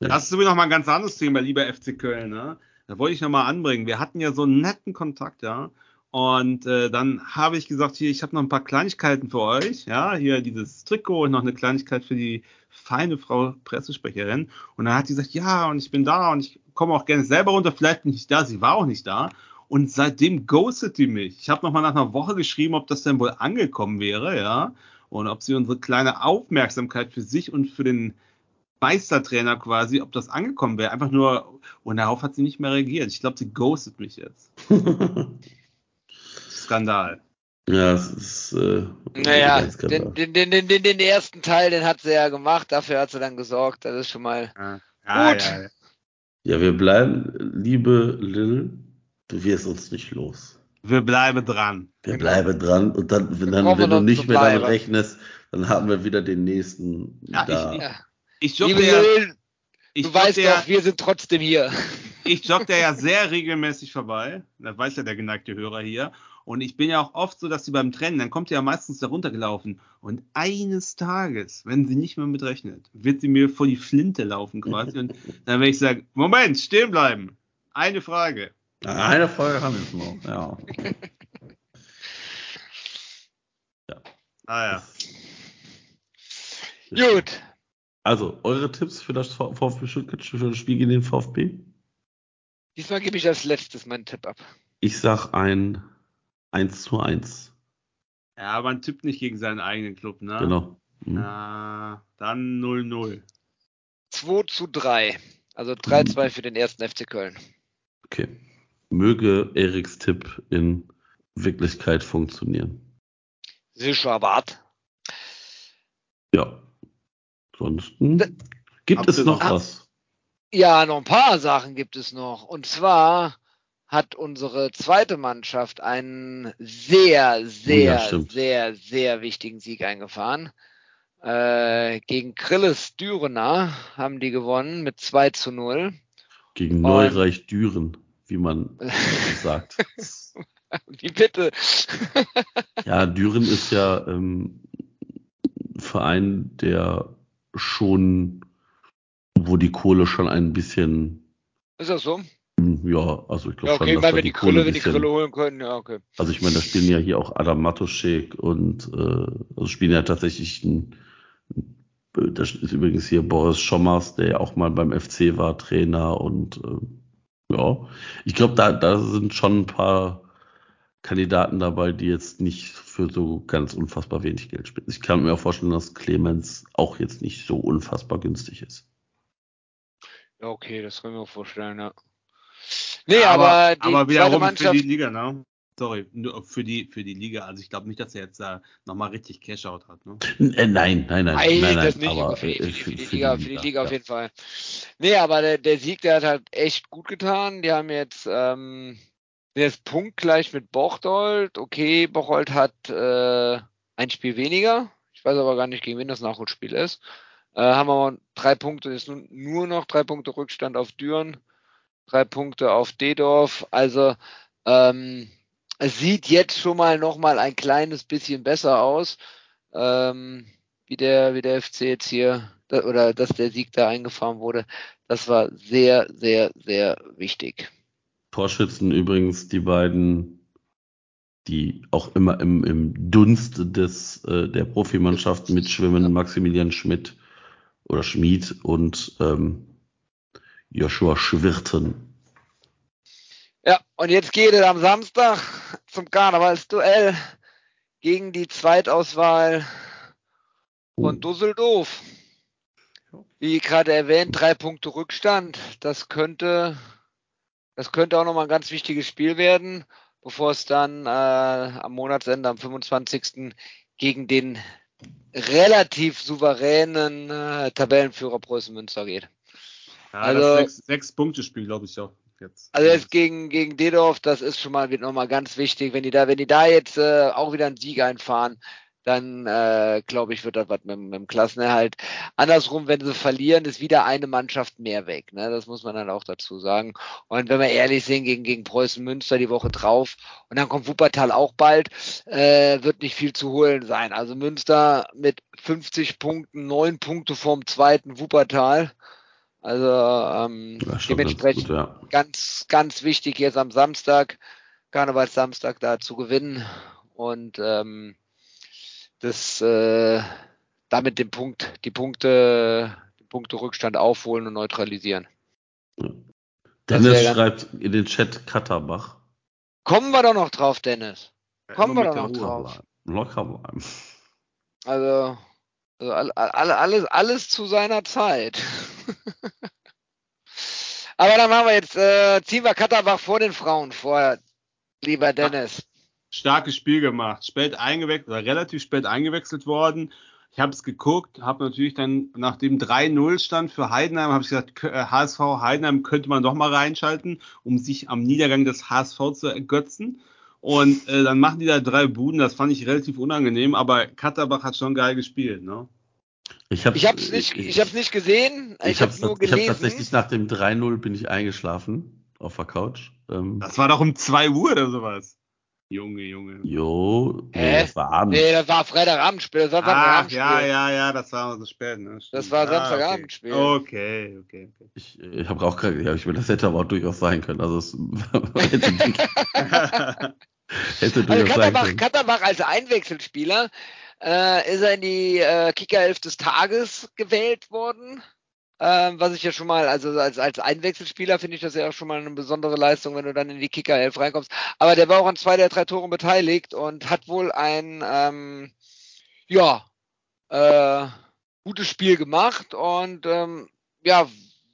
Das ist übrigens noch mal ein ganz anderes Thema, lieber FC Köln. Ne? Da wollte ich noch mal anbringen. Wir hatten ja so einen netten Kontakt, ja. Und äh, dann habe ich gesagt, hier, ich habe noch ein paar Kleinigkeiten für euch. Ja, hier dieses Trikot und noch eine Kleinigkeit für die feine Frau Pressesprecherin. Und dann hat sie gesagt, ja, und ich bin da und ich komme auch gerne selber runter. Vielleicht bin ich nicht da. Sie war auch nicht da. Und seitdem ghostet die mich. Ich habe noch mal nach einer Woche geschrieben, ob das denn wohl angekommen wäre, ja. Und ob sie unsere kleine Aufmerksamkeit für sich und für den Meistertrainer quasi, ob das angekommen wäre. Einfach nur, und darauf hat sie nicht mehr reagiert. Ich glaube, sie ghostet mich jetzt. [LAUGHS] Skandal. ja, es ist, äh, Naja, den, den, den, den, den ersten Teil, den hat sie ja gemacht, dafür hat sie dann gesorgt. Das ist schon mal. Ja, Gut. Ja, ja. Ja, wir bleiben, liebe Lil, du wirst uns nicht los. Wir bleiben dran. Wir Genau. bleiben dran und dann, wenn, dann, wenn du nicht mehr damit rechnest, dann haben wir wieder den nächsten Ja, da. ich- Ja. Ich Liebe ja, Lil, ich du weißt ja, doch, wir sind trotzdem hier. ich jogge ja sehr regelmäßig vorbei. Das weiß ja der geneigte Hörer hier. Und ich bin ja auch oft so, dass sie beim Trennen, dann kommt sie ja meistens da runtergelaufen. Und eines Tages, wenn sie nicht mehr mit rechnet, wird sie mir vor die Flinte laufen quasi. Und [LAUGHS] dann werde ich sagen, Moment, stehen bleiben. Eine Frage. Eine Folge haben wir noch, ja. [LAUGHS] Ah ja. Gut. Also, eure Tipps für das VfB Stuttgart, für das Spiel gegen den VfB? Diesmal gebe ich als letztes meinen Tipp ab. Ich sag ein 1 zu 1. Ja, man tippt nicht gegen seinen eigenen Club, ne? Genau. Mhm. Ja, dann 0-0. 2 zu 3. Also 3-2 für den ersten FC Köln. Okay. Möge Eriks Tipp in Wirklichkeit funktionieren. Sicher, wart. Ja. Ansonsten gibt Habt es noch- was? Ja, noch ein paar Sachen gibt es noch. Und zwar hat unsere zweite Mannschaft einen sehr, sehr, stimmt. sehr, sehr wichtigen Sieg eingefahren. Äh, gegen Krilles Dürener haben die gewonnen mit 2 zu 0. Gegen Neureich Düren, wie man [LAUGHS] sagt. Wie bitte? [LAUGHS] Ja, Düren ist ja ähm, ein Verein, der schon, wo die Kohle schon ein bisschen, Ist das so? Ja, also ich glaube Ja, schon, okay, dass weil da wir die Krülle, ein wenn die Krülle holen können, ja, okay. Also ich meine, da spielen ja hier auch Adam Matuschek und äh, also spielen ja tatsächlich ein, das ist übrigens hier Boris Schommers, der ja auch mal beim FC war, Trainer und äh, ja, ich glaube, da, da sind schon ein paar Kandidaten dabei, die jetzt nicht für so ganz unfassbar wenig Geld spielen. Ich kann mir auch vorstellen, dass Clemens auch jetzt nicht so unfassbar günstig ist. Ja, okay, das können wir uns vorstellen, ja. Nee, aber, die aber wiederum für Mannschaft, die Liga, ne? Sorry, nur für die, für die Liga. Also ich glaube nicht, dass er jetzt äh, nochmal richtig Cash-Out hat. Ne? Äh, nein, nein, nein, Nein, nein, nein, das nicht, aber aber für die, äh, für die, für die Liga, für die Liga auf jeden Fall. Nee, aber der, der Sieg, der hat halt echt gut getan. Die haben jetzt, ähm, jetzt punktgleich mit Bocholt. Okay, Bocholt hat äh, ein Spiel weniger. Ich weiß aber gar nicht, gegen wen das Nachholspiel ist. Äh, haben aber drei Punkte, ist nun nur noch drei Punkte Rückstand auf Düren, drei Punkte auf Dedorf. Also ähm, es sieht jetzt schon mal noch mal ein kleines bisschen besser aus, ähm, wie der wie der FC jetzt hier oder dass der Sieg da eingefahren wurde. Das war sehr sehr sehr wichtig. Torschützen übrigens die beiden, die auch immer im, im Dunst des, äh, der Profimannschaft mitschwimmen, Maximilian Schmidt oder Schmid und ähm, Joshua Schwirten. Ja, und jetzt geht es am Samstag zum Karnevalsduell gegen die Zweitauswahl von Dusseldorf. Wie gerade erwähnt, drei Punkte Rückstand. Das könnte, das könnte auch nochmal ein ganz wichtiges Spiel werden, bevor es dann äh, am Monatsende, am 25. gegen den relativ souveränen äh, Tabellenführer Preußen Münster geht. Ja, Also- das sechs, sechs Punkte Spiel, glaube ich auch jetzt. Also jetzt gegen, gegen Dedorf, das ist schon mal, wird nochmal ganz wichtig. Wenn die da, wenn die da jetzt äh, auch wieder einen Sieg einfahren, dann äh, glaube ich, wird das was mit, mit dem Klassenerhalt. Andersrum, wenn sie verlieren, ist wieder eine Mannschaft mehr weg. Ne? Das muss man dann auch dazu sagen. Und wenn wir ehrlich sind, gegen, gegen Preußen Münster die Woche drauf und dann kommt Wuppertal auch bald, äh, wird nicht viel zu holen sein. Also Münster mit 50 Punkten, neun Punkte vorm zweiten Wuppertal. Also ähm, schon ganz dementsprechend gut, ja. ganz, ganz wichtig jetzt am Samstag, Karnevalssamstag da zu gewinnen und ähm, das äh, damit den Punkt, die Punkte, den Punkte-Rückstand aufholen und neutralisieren. Dennis schreibt in den Chat Katterbach. Kommen wir doch noch drauf, Dennis. Kommen wir doch noch drauf. Locker bleiben. Also, also all, all, alles, alles zu seiner Zeit. [LAUGHS] Aber dann machen wir jetzt, äh, ziehen wir Katterbach vor den Frauen vor, lieber Dennis. Starkes Spiel gemacht. Spät eingewechselt, oder relativ spät eingewechselt worden. Ich habe es geguckt, habe natürlich dann nach dem 3-0 stand für Heidenheim, habe ich gesagt, K- äh, HSV Heidenheim könnte man doch mal reinschalten, um sich am Niedergang des HSV zu ergötzen. Und äh, dann machen die da drei Buden, das fand ich relativ unangenehm, aber Katterbach hat schon geil gespielt, ne? Ich habe Ich hab's nicht, ich hab's nicht gesehen, ich, ich hab's hab's, nur ich hab gelesen. tatsächlich nach dem 3-0 bin ich eingeschlafen auf der Couch. Ähm, Das war doch um 2 Uhr oder sowas. Junge, Junge. jo, nee, Hä? das war Abend. nee, das war Freitagabendspiel, das war Ach, Samstagabendspiel. ja, ja, ja, das war so spät, ne? Stimmt. Das war Ah, Samstagabendspiel. Okay, okay, okay. Ich, ich habe auch gerade, ja, ich meine, das hätte aber auch durchaus sein können. Also es [LAUGHS] hätte, okay. [LAUGHS] hätte Also durchaus sein Katterbach, können. Katterbach als Einwechselspieler äh, ist er in die äh, Kickerelf des Tages gewählt worden. Ähm, was ich ja schon mal, also als, als Einwechselspieler finde ich das ja auch schon mal eine besondere Leistung, wenn du dann in die Kickerelf reinkommst. Aber der war auch an zwei der drei Toren beteiligt und hat wohl ein, ähm, ja, äh, gutes Spiel gemacht und ähm, ja,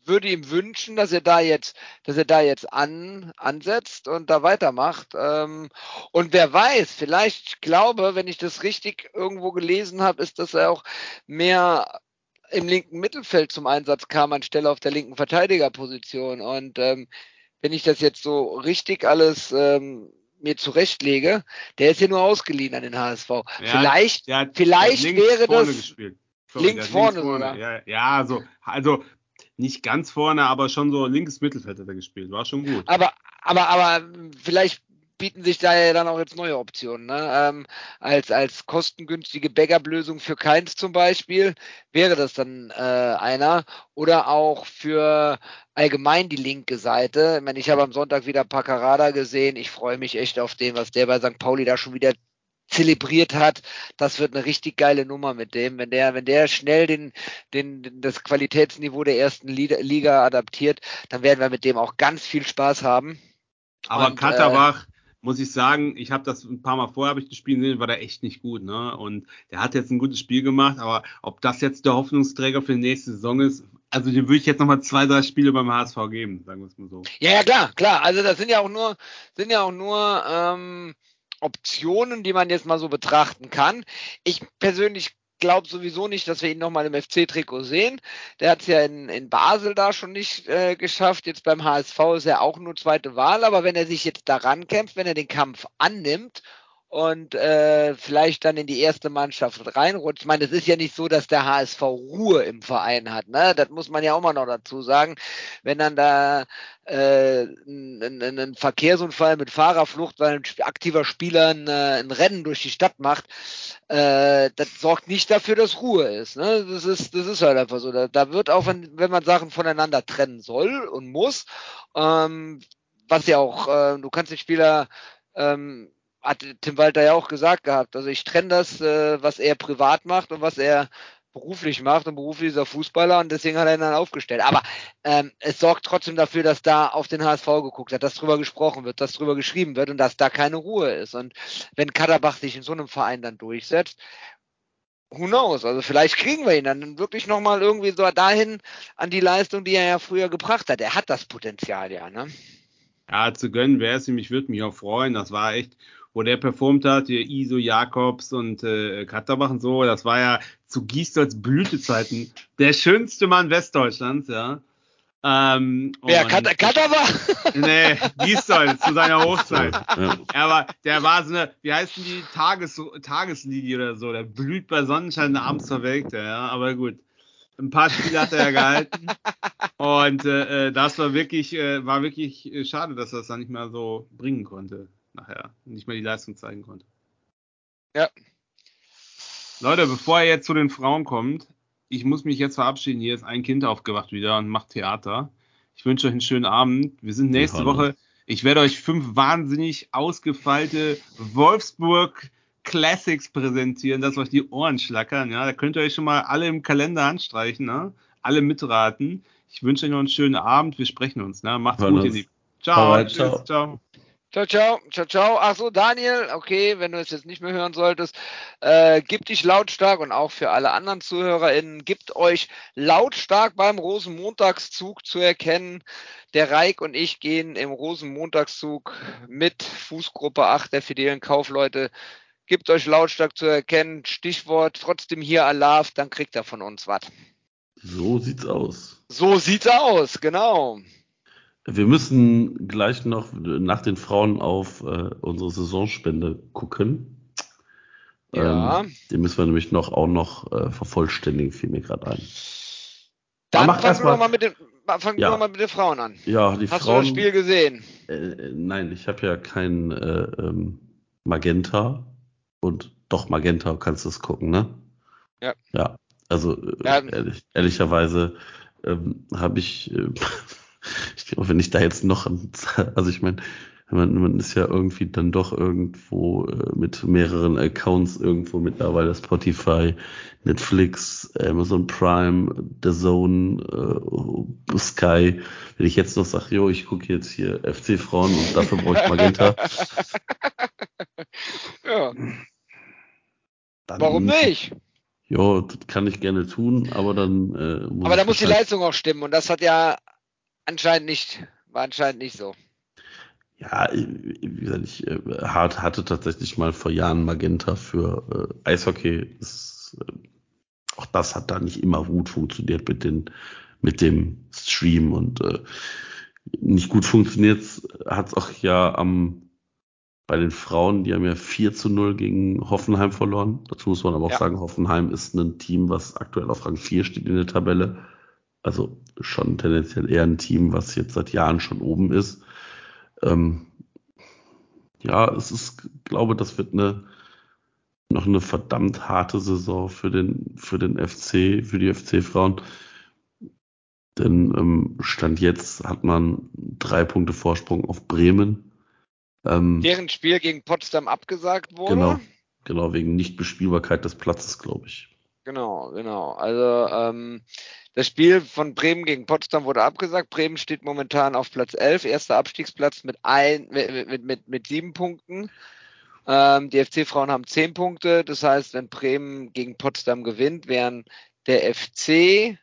würde ihm wünschen, dass er da jetzt, dass er da jetzt an, ansetzt und da weitermacht. Ähm, und wer weiß, vielleicht, ich glaube, wenn ich das richtig irgendwo gelesen habe, ist, dass er auch mehr im linken Mittelfeld zum Einsatz kam, anstelle auf der linken Verteidigerposition. Und ähm, wenn ich das jetzt so richtig alles ähm, mir zurechtlege, der ist ja nur ausgeliehen an den HSV. Ja, vielleicht hat- vielleicht links wäre vorne das- gespielt. Sorry, links der hat vorne. Ja, ja so, also nicht ganz vorne, aber schon so linkes Mittelfeld hat er gespielt. War schon gut. Aber, aber, aber vielleicht bieten sich da ja dann auch jetzt neue Optionen. Ne? Ähm, als, als kostengünstige Backup-Lösung für Keins zum Beispiel wäre das dann äh, einer. Oder auch für allgemein die linke Seite. Ich, meine, ich habe am Sonntag wieder Paccarada gesehen. Ich freue mich echt auf den, was der bei St. Pauli da schon wieder zelebriert hat, das wird eine richtig geile Nummer mit dem, wenn der, wenn der schnell den, den, das Qualitätsniveau der ersten Liga, adaptiert, dann werden wir mit dem auch ganz viel Spaß haben. Aber Und, Katterbach, muss ich sagen, ich habe das ein paar Mal vorher habe ich das Spiel gesehen, war der echt nicht gut, ne? Und der hat jetzt ein gutes Spiel gemacht, aber ob das jetzt der Hoffnungsträger für die nächste Saison ist, also dem würde ich jetzt nochmal zwei, drei Spiele beim HSV geben, sagen wir es mal so. Ja, ja, klar, klar. Also das sind ja auch nur, sind ja auch nur ähm, Optionen, die man jetzt mal so betrachten kann. Ich persönlich glaube sowieso nicht, dass wir ihn nochmal im FC-Trikot sehen. Der hat es ja in, in Basel da schon nicht äh, geschafft. Jetzt beim HSV ist er auch nur zweite Wahl, aber wenn er sich jetzt daran kämpft, wenn er den Kampf annimmt und äh, vielleicht dann in die erste Mannschaft reinrutscht. Ich meine, es ist ja nicht so, dass der HSV Ruhe im Verein hat. Ne? Das muss man ja auch mal noch dazu sagen. Wenn dann da äh, ein, ein, Verkehrsunfall mit Fahrerflucht, weil ein aktiver Spieler ein, äh, ein Rennen durch die Stadt macht, äh, das sorgt nicht dafür, dass Ruhe ist. Ne? Das ist, das ist halt einfach so. Da, da wird auch, wenn, wenn man Sachen voneinander trennen soll und muss, ähm, was ja auch, äh, du kannst den Spieler ähm, hat Tim Walter ja auch gesagt gehabt. Also ich trenne das, äh, was er privat macht und was er beruflich macht. Und beruflich ist er Fußballer und deswegen hat er ihn dann aufgestellt. Aber ähm, es sorgt trotzdem dafür, dass da auf den HSV geguckt hat, dass drüber gesprochen wird, dass drüber geschrieben wird und dass da keine Ruhe ist. Und wenn Kaderbach sich in so einem Verein dann durchsetzt, who knows? Also vielleicht kriegen wir ihn dann wirklich nochmal irgendwie so dahin an die Leistung, die er ja früher gebracht hat. Er hat das Potenzial ja, ne? Ja, zu gönnen wäre es ihm, ich würde mich auch freuen. Das war echt, wo der performt hat, hier Iso Jakobs und äh, Katterbach und so, das war ja zu Giestolz Blütezeiten der schönste Mann Westdeutschlands, ja. Ähm, Wer? Kat Katterbach? [LAUGHS] Nee, Giestolz zu seiner Hochzeit. Ja. Aber der war so eine, wie heißt denn die Tages Tageslinie oder so? Der blüht bei Sonnenschein abends verwelkt, er, ja. Aber gut. Ein paar Spiele hat er ja gehalten. Und äh, äh, das war wirklich, äh, war wirklich äh, schade, dass er das dann nicht mehr so bringen konnte nachher. Nicht mehr die Leistung zeigen konnte. Ja. Leute, bevor er jetzt zu den Frauen kommt, ich muss mich jetzt verabschieden. Hier ist ein Kind aufgewacht wieder und macht Theater. Ich wünsche euch einen schönen Abend. Wir sind nächste Hallo. Woche. Ich werde euch fünf wahnsinnig ausgefeilte Wolfsburg Classics präsentieren, dass euch die Ohren schlackern. Ja, da könnt ihr euch schon mal alle im Kalender anstreichen, ne? alle mitraten. Ich wünsche euch noch einen schönen Abend. Wir sprechen uns. Ne? Macht's Hören gut, ihr uns. Lieben. Ciao. Tschüss, ciao. ciao. Ciao, ciao, ciao, ciao. Ach so, Daniel, okay, wenn du es jetzt nicht mehr hören solltest, äh, gib dich lautstark und auch für alle anderen ZuhörerInnen, gibt euch lautstark beim Rosenmontagszug zu erkennen. Der Reik und ich gehen im Rosenmontagszug mit Fußgruppe 8 der fidelen Kaufleute. Gibt euch lautstark zu erkennen. Stichwort trotzdem hier Alarv, dann kriegt er von uns was. So sieht's aus. So sieht's aus, genau. Wir müssen gleich noch nach den Frauen auf äh, unsere Saisonspende gucken. Ja. Ähm, den müssen wir nämlich noch auch noch äh, vervollständigen, fiel mir gerade ein. Dann fangen erst wir mal- mit den, fangen Ja. wir mal mit den Frauen an. Ja, die Hast Frauen. du das Spiel gesehen? Äh, äh, nein, ich habe ja kein äh, ähm, Magenta und doch Magenta kannst du es gucken, ne? Ja. Ja, also äh, Ja. Ehrlich, ehrlicherweise ähm, habe ich, äh, [LAUGHS] [LAUGHS] ich glaube, wenn ich da jetzt noch, also ich meine, man, man ist ja irgendwie dann doch irgendwo äh, mit mehreren Accounts irgendwo mittlerweile Spotify, Netflix, Amazon Prime, The Zone, äh, Sky. Wenn ich jetzt noch sage, jo, ich gucke jetzt hier FC Frauen und dafür brauche ich Magenta. [LAUGHS] ja. Dann, Warum nicht? Ja, das kann ich gerne tun, aber dann äh, muss Aber da muss die Leistung auch stimmen und das hat ja anscheinend nicht, war anscheinend nicht so. Ja, wie gesagt, ich äh, hatte tatsächlich mal vor Jahren Magenta für äh, Eishockey. Das, äh, auch das hat da nicht immer gut funktioniert mit den mit dem Stream und äh, nicht gut funktioniert hat es auch ja am bei den Frauen, die haben ja 4 zu 0 gegen Hoffenheim verloren. Dazu muss man aber auch ja. sagen, Hoffenheim ist ein Team, was aktuell auf Rang 4 steht in der Tabelle. Also schon tendenziell eher ein Team, was jetzt seit Jahren schon oben ist. Ähm, ja, es ist, glaube, das wird eine noch eine verdammt harte Saison für den für den FC, für die FC-Frauen. Denn ähm, Stand jetzt hat man drei Punkte Vorsprung auf Bremen. Ähm, Deren Spiel gegen Potsdam abgesagt wurde. Genau, genau wegen Nichtbespielbarkeit des Platzes, glaube ich. Genau, genau. Also ähm, das Spiel von Bremen gegen Potsdam wurde abgesagt. Bremen steht momentan auf Platz 11, erster Abstiegsplatz mit, ein, mit, mit, mit, mit sieben Punkten. Ähm, die FC-Frauen haben zehn Punkte. Das heißt, wenn Bremen gegen Potsdam gewinnt, wären der FC,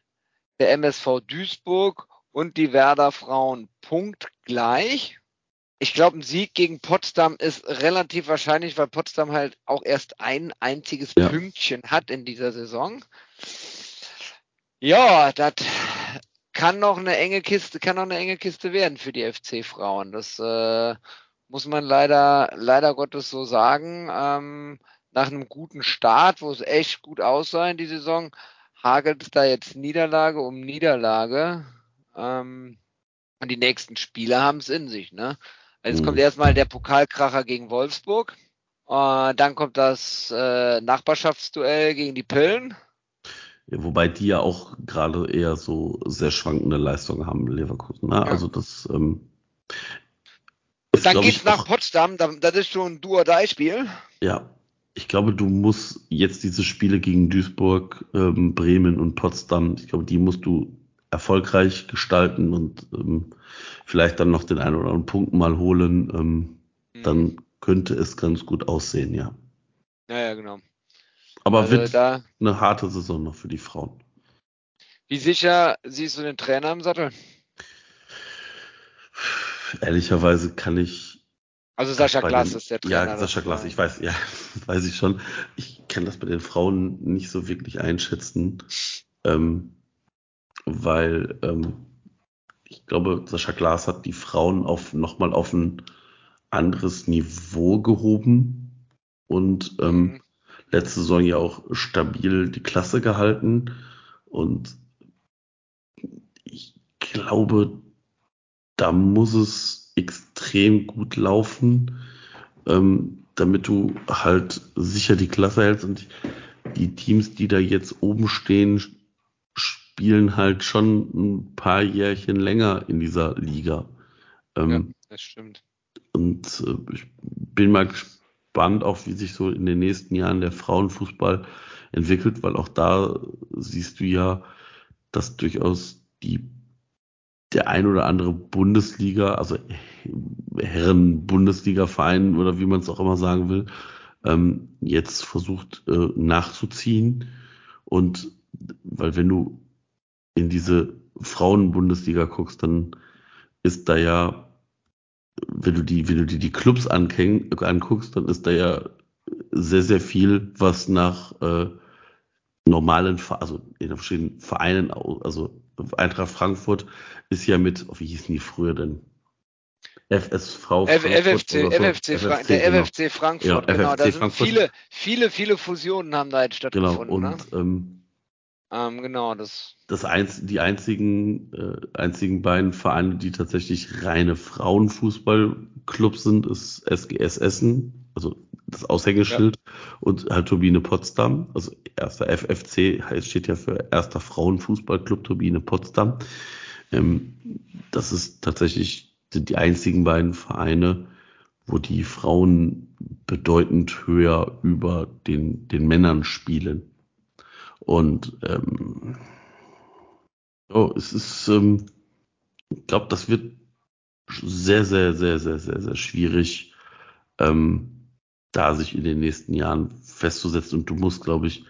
der MSV Duisburg und die Werder Frauen punktgleich. Ich glaube, ein Sieg gegen Potsdam ist relativ wahrscheinlich, weil Potsdam halt auch erst ein einziges ja. Pünktchen hat in dieser Saison. Ja, das kann noch eine enge Kiste, kann noch eine enge Kiste werden für die FC-Frauen. Das äh, muss man leider, leider Gottes so sagen. Ähm, nach einem guten Start, wo es echt gut aussah in die Saison, hagelt es da jetzt Niederlage um Niederlage. Ähm, und die nächsten Spiele haben es in sich. Ne? Also jetzt kommt mhm. erstmal der Pokalkracher gegen Wolfsburg. Äh, dann kommt das äh, Nachbarschaftsduell gegen die Pillen. Wobei die ja auch gerade eher so sehr schwankende Leistungen haben, Leverkusen. Ne? Ja. Also das ähm, ist, Dann geht's nach Potsdam, das ist schon ein Duo-Dei-Spiel. Ja, ich glaube, du musst jetzt diese Spiele gegen Duisburg, ähm, Bremen und Potsdam, ich glaube, die musst du erfolgreich gestalten und ähm, vielleicht dann noch den einen oder anderen Punkt mal holen. Ähm, mhm. Dann könnte es ganz gut aussehen, ja. Ja, ja, genau. Aber also wird eine harte Saison noch für die Frauen. Wie sicher siehst du den Trainer im Sattel? Ehrlicherweise kann ich. Also Sascha Glas ist der Trainer. Ja, Sascha Glas, ich weiß, ja, [LAUGHS] weiß ich schon. Ich kann das bei den Frauen nicht so wirklich einschätzen, ähm, weil ähm, ich glaube, Sascha Glas hat die Frauen auf nochmal auf ein anderes Niveau gehoben und ähm, mhm letzte Saison ja auch stabil die Klasse gehalten. Und ich glaube, da muss es extrem gut laufen, ähm, damit du halt sicher die Klasse hältst. Und die Teams, die da jetzt oben stehen, spielen halt schon ein paar Jährchen länger in dieser Liga. Ähm, ja, das stimmt. Und äh, ich bin mal gespannt auch wie sich so in den nächsten Jahren der Frauenfußball entwickelt, weil auch da siehst du ja, dass durchaus die der ein oder andere Bundesliga, also Herren-Bundesliga-Verein oder wie man es auch immer sagen will, ähm, jetzt versucht äh, nachzuziehen. Und weil wenn du in diese Frauen-Bundesliga guckst, dann ist da ja wenn du die, wenn du dir die Clubs anguckst, dann ist da ja sehr, sehr viel, was nach äh, normalen, also in verschiedenen Vereinen, also Eintracht Frankfurt ist ja mit, oh, wie hießen die früher denn? FSV Frankfurt FFC, so. FFC, FFC, der genau. FFC Frankfurt, ja, genau. FFC da sind Frankfurt. viele, viele, viele Fusionen haben da jetzt stattgefunden. Genau, und ne? ähm, ähm, genau, das. Das einz die einzigen, äh, einzigen beiden Vereine, die tatsächlich reine Frauenfußballclubs sind, ist SGS Essen, also das Aushängeschild, ja. und halt Turbine Potsdam. Also erster FFC heißt, steht ja für erster Frauenfußballclub Turbine Potsdam. Ähm, das ist tatsächlich sind die einzigen beiden Vereine, wo die Frauen bedeutend höher über den, den Männern spielen. Und ähm, oh, es ist, ähm, ich glaube, das wird sehr, sehr, sehr, sehr, sehr, sehr schwierig, ähm, da sich in den nächsten Jahren festzusetzen. Und du musst, glaube ich,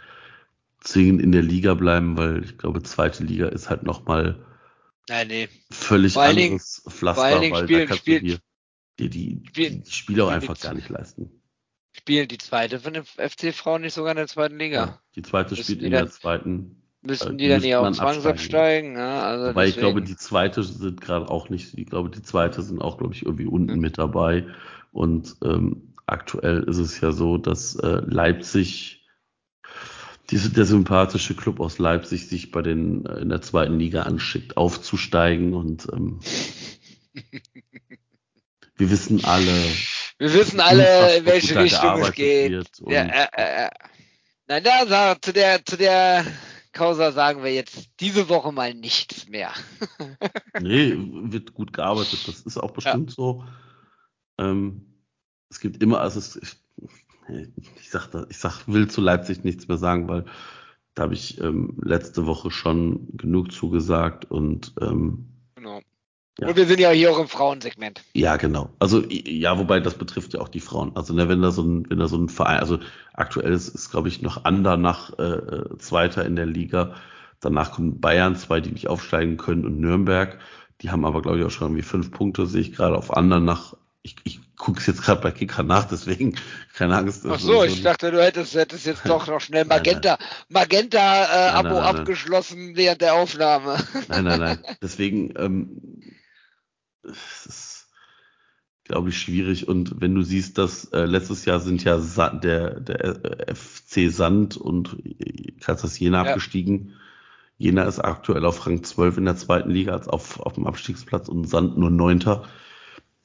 zwingend in der Liga bleiben, weil ich glaube, zweite Liga ist halt nochmal Nein, nee. völlig anderes Pflaster, vor allen Dingen weil spielen- da kannst spielen- du dir die, die, die Spiele auch einfach gar nicht leisten. Spielen die zweite von den FC-Frauen nicht sogar in der zweiten Liga? Ja. Die zweite Müssen spielt in dann- der zweiten. Müssten Äh, die dann eher auch zwangsabsteigen? Ja, also Wobei ich glaube, die zweite sind gerade auch nicht, ich glaube, die zweite sind auch, glaube ich, irgendwie unten mit dabei. Und ähm, aktuell ist es ja so, dass äh, Leipzig, diese, der sympathische Club aus Leipzig, sich bei den äh, in der zweiten Liga anschickt, aufzusteigen. Und ähm, [LAUGHS] wir wissen alle, Wir wissen alle, in welche Richtung es geht. Ja, äh, äh, äh. Nein, da zu der, zu der Causa sagen wir jetzt diese Woche mal nichts mehr. [LAUGHS] Nee, wird gut gearbeitet. Das ist auch bestimmt so. Ähm, es gibt immer, also es, ich, ich sag, da, ich sag, will zu Leipzig nichts mehr sagen, weil da habe ich ähm, letzte Woche schon genug zugesagt und ähm. Ja. Und wir sind ja hier auch im Frauensegment. ja, genau. Also ja, wobei das betrifft ja auch die Frauen. Also ne, wenn da so ein, wenn da so ein Verein, also aktuell ist, ist glaube ich noch Andernach äh, Zweiter in der Liga. Danach kommen Bayern, zwei, die nicht aufsteigen können, und Nürnberg. Die haben aber, glaube ich, auch schon irgendwie fünf Punkte, sehe ich gerade auf Andernach. Ich, ich gucke es jetzt gerade bei Kicker nach, deswegen [LAUGHS] keine Angst. Ach so, ich dachte, du hättest, hättest jetzt doch noch schnell [LAUGHS] Magenta, Magenta äh, nein. abgeschlossen während der Aufnahme. Nein, nein, nein. [LAUGHS] Deswegen ähm, es ist, glaube ich, schwierig. Und wenn du siehst, dass äh, letztes Jahr sind ja Sa der, der äh, FC Sand und äh, Kassas Jena Ja. abgestiegen. Jena ist aktuell auf Rang 12 in der zweiten Liga, als auf, auf dem Abstiegsplatz und Sand nur Neunter.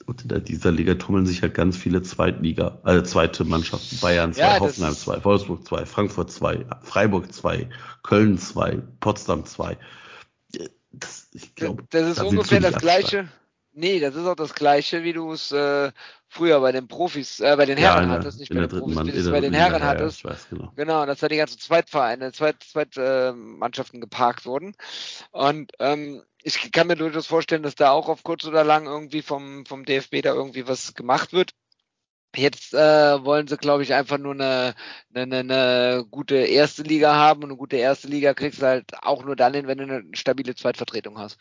Und in dieser Liga tummeln sich halt ganz viele Zweitliga, äh, zweite Mannschaften. Bayern 2, Ja, Hoffenheim ist- 2, Wolfsburg 2, Frankfurt 2, Freiburg 2, Köln 2, Potsdam 2. Das, ich glaube, Das ist da ungefähr das gleiche. Nee, das ist auch das gleiche, wie du es äh, früher bei den Profis, äh, bei den Ja, Herren der- hattest, nicht bei den Profis, Mann- wie du es bei den Herren ja, hattest. Ich weiß, genau. Genau, dass da die ganzen Zweitvereine, Zweit, Zweit, äh, Mannschaften geparkt wurden. Und ähm, ich kann mir durchaus vorstellen, dass da auch auf kurz oder lang irgendwie vom, vom DFB da irgendwie was gemacht wird. Jetzt äh, wollen sie, glaube ich, einfach nur eine, eine, eine gute erste Liga haben und eine gute erste Liga kriegst du halt auch nur dann hin, wenn du eine stabile Zweitvertretung hast.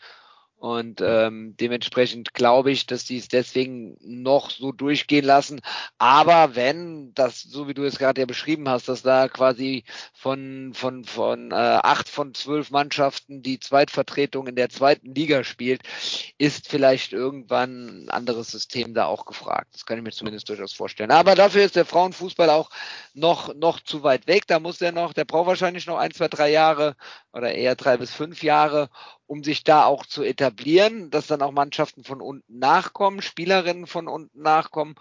Und ähm, dementsprechend glaube ich, dass die es deswegen noch so durchgehen lassen. Aber wenn das, so wie du es gerade ja beschrieben hast, dass da quasi von, von, von äh, acht von zwölf Mannschaften die Zweitvertretung in der zweiten Liga spielt, ist vielleicht irgendwann ein anderes System da auch gefragt. Das kann ich mir zumindest durchaus vorstellen. Aber dafür ist der Frauenfußball auch noch, noch zu weit weg. Da muss der noch, der braucht wahrscheinlich noch ein, zwei, drei Jahre oder eher drei bis fünf Jahre, um sich da auch zu etablieren, dass dann auch Mannschaften von unten nachkommen, Spielerinnen von unten nachkommen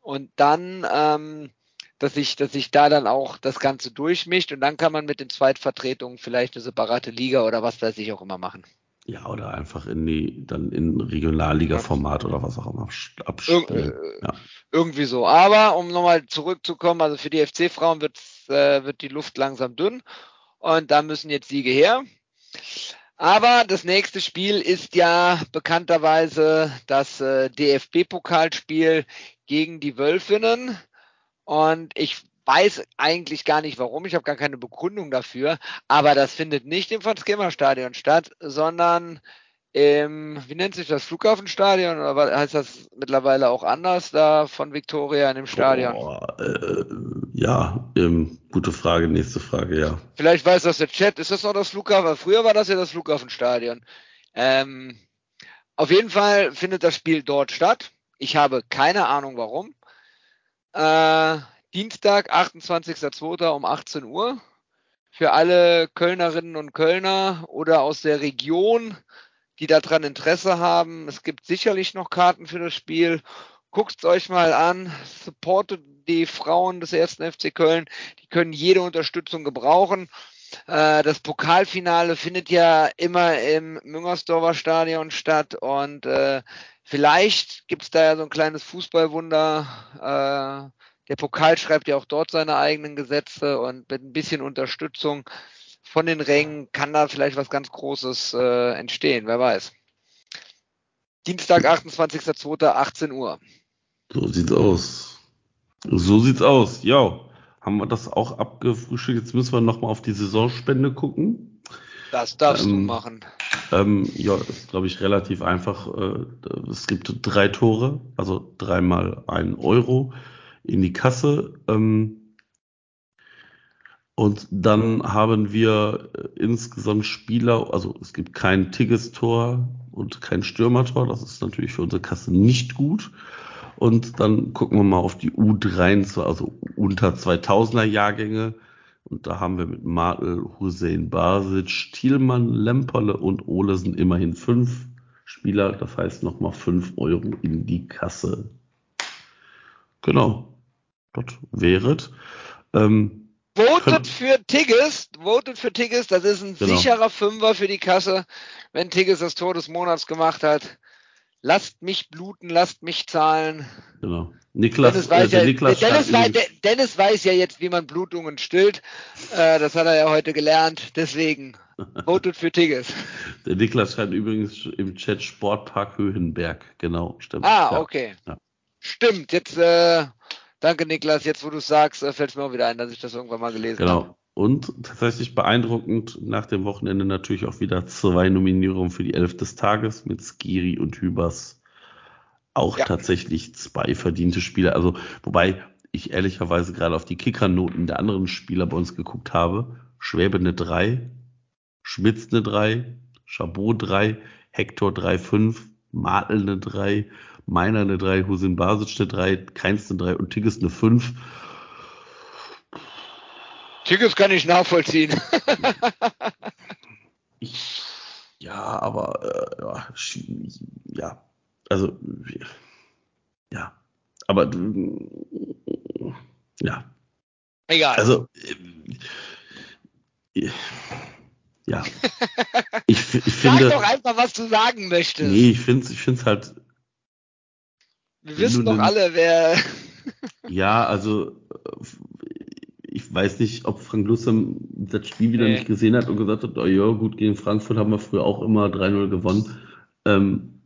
und dann, ähm, dass sich, dass sich da dann auch das Ganze durchmischt und dann kann man mit den Zweitvertretungen vielleicht eine separate Liga oder was weiß ich auch immer machen. Ja, oder einfach in die, dann in Regionalliga-Format oder was auch immer abst- abstellen. Irg- Ja. Irgendwie so. Aber um nochmal zurückzukommen, also für die FC-Frauen wird, äh, wird die Luft langsam dünn und da müssen jetzt Siege her. Aber das nächste Spiel ist ja bekannterweise das äh, DFB-Pokalspiel gegen die Wölfinnen. Und ich weiß eigentlich gar nicht warum, ich habe gar keine Begründung dafür, aber das findet nicht im Franz-Kremer-Stadion statt, sondern im, wie nennt sich das, Flughafenstadion oder was- heißt das mittlerweile auch anders da von Victoria in dem Stadion? Boah, äh, ja, ähm, gute Frage, nächste Frage, ja. Vielleicht weiß das der Chat. Ist das noch das Flughafen? Früher war das ja das Flughafenstadion. Ähm, auf jeden Fall findet das Spiel dort statt. Ich habe keine Ahnung warum. Äh, Dienstag, 28.02. um 18 Uhr. Für alle Kölnerinnen und Kölner oder aus der Region, die daran Interesse haben. Es gibt sicherlich noch Karten für das Spiel. Guckt es euch mal an. Supportet die Frauen des ersten FC Köln. Die können jede Unterstützung gebrauchen. Äh, das Pokalfinale findet ja immer im Müngersdorfer Stadion statt und äh, vielleicht gibt es da ja so ein kleines Fußballwunder. Äh, der Pokal schreibt ja auch dort seine eigenen Gesetze und mit ein bisschen Unterstützung von den Rängen kann da vielleicht was ganz Großes äh, entstehen, wer weiß. Dienstag, 28.02., 18 Uhr. So sieht's aus. So sieht's aus. Ja, haben wir das auch abgefrühstückt. Jetzt müssen wir nochmal auf die Saisonspende gucken. Das darfst Ähm, du machen. Ähm, ja, ist, glaube ich, relativ einfach. Äh, es gibt drei Tore, also dreimal ein Euro in die Kasse. Ähm, und dann haben wir äh, insgesamt Spieler, also es gibt kein Tigges-Tor und kein Stürmertor. Das ist natürlich für unsere Kasse nicht gut. Und dann gucken wir mal auf die U23, also unter 2000er Jahrgänge. Und da haben wir mit Martel, Hussein Basic, Thielmann, Lemperle und Olesen immerhin fünf Spieler. Das heißt nochmal fünf Euro in die Kasse. Genau. Das wäre es. Ähm, Votet für Tigges, votet für Tigges, das ist ein Genau. sicherer Fünfer für die Kasse, wenn Tigges das Tor des Monats gemacht hat. Lasst mich bluten, lasst mich zahlen. genau. Niklas, Dennis äh, weiß, der ja, Niklas Dennis, stand wei- übrigens- De- Dennis weiß ja jetzt, wie man Blutungen stillt. Äh, das hat er ja heute gelernt. Deswegen [LAUGHS] votet für Tigges. Der Niklas schreibt übrigens im Chat Sportpark Höhenberg. Genau, stimmt. Ah, Ja. okay. Ja. Stimmt. Jetzt, äh, danke Niklas. Jetzt, wo du sagst, äh, fällt es mir auch wieder ein, dass ich das irgendwann mal gelesen habe. Genau. Und tatsächlich beeindruckend nach dem Wochenende natürlich auch wieder zwei Nominierungen für die Elf des Tages mit Skiri und Hübers. Auch Ja. tatsächlich zwei verdiente Spieler. Also, wobei ich ehrlicherweise gerade auf die Kickernoten der anderen Spieler bei uns geguckt habe. Schwäbe eine 3, Schmitz eine 3, Chabot 3, Hector 3,5, Martel eine 3, Meiner eine 3, Husin Basic eine 3, Keins eine 3 und Tigges eine 5. Tigges kann ich nachvollziehen. [LAUGHS] Ich, ja, aber äh, ja, also ja, aber ja, Egal. also äh, ja, [LAUGHS] ich, ich Sag finde, doch einfach, was du sagen möchtest. nee, ich finde, ich finde es halt, Wir wissen doch alle, wer. [LAUGHS] ja, also äh, ich weiß nicht, ob Frank Lussem das Spiel wieder Nee. nicht gesehen hat und gesagt hat, oh ja, gut, gegen Frankfurt haben wir früher auch immer 3-0 gewonnen. Ähm,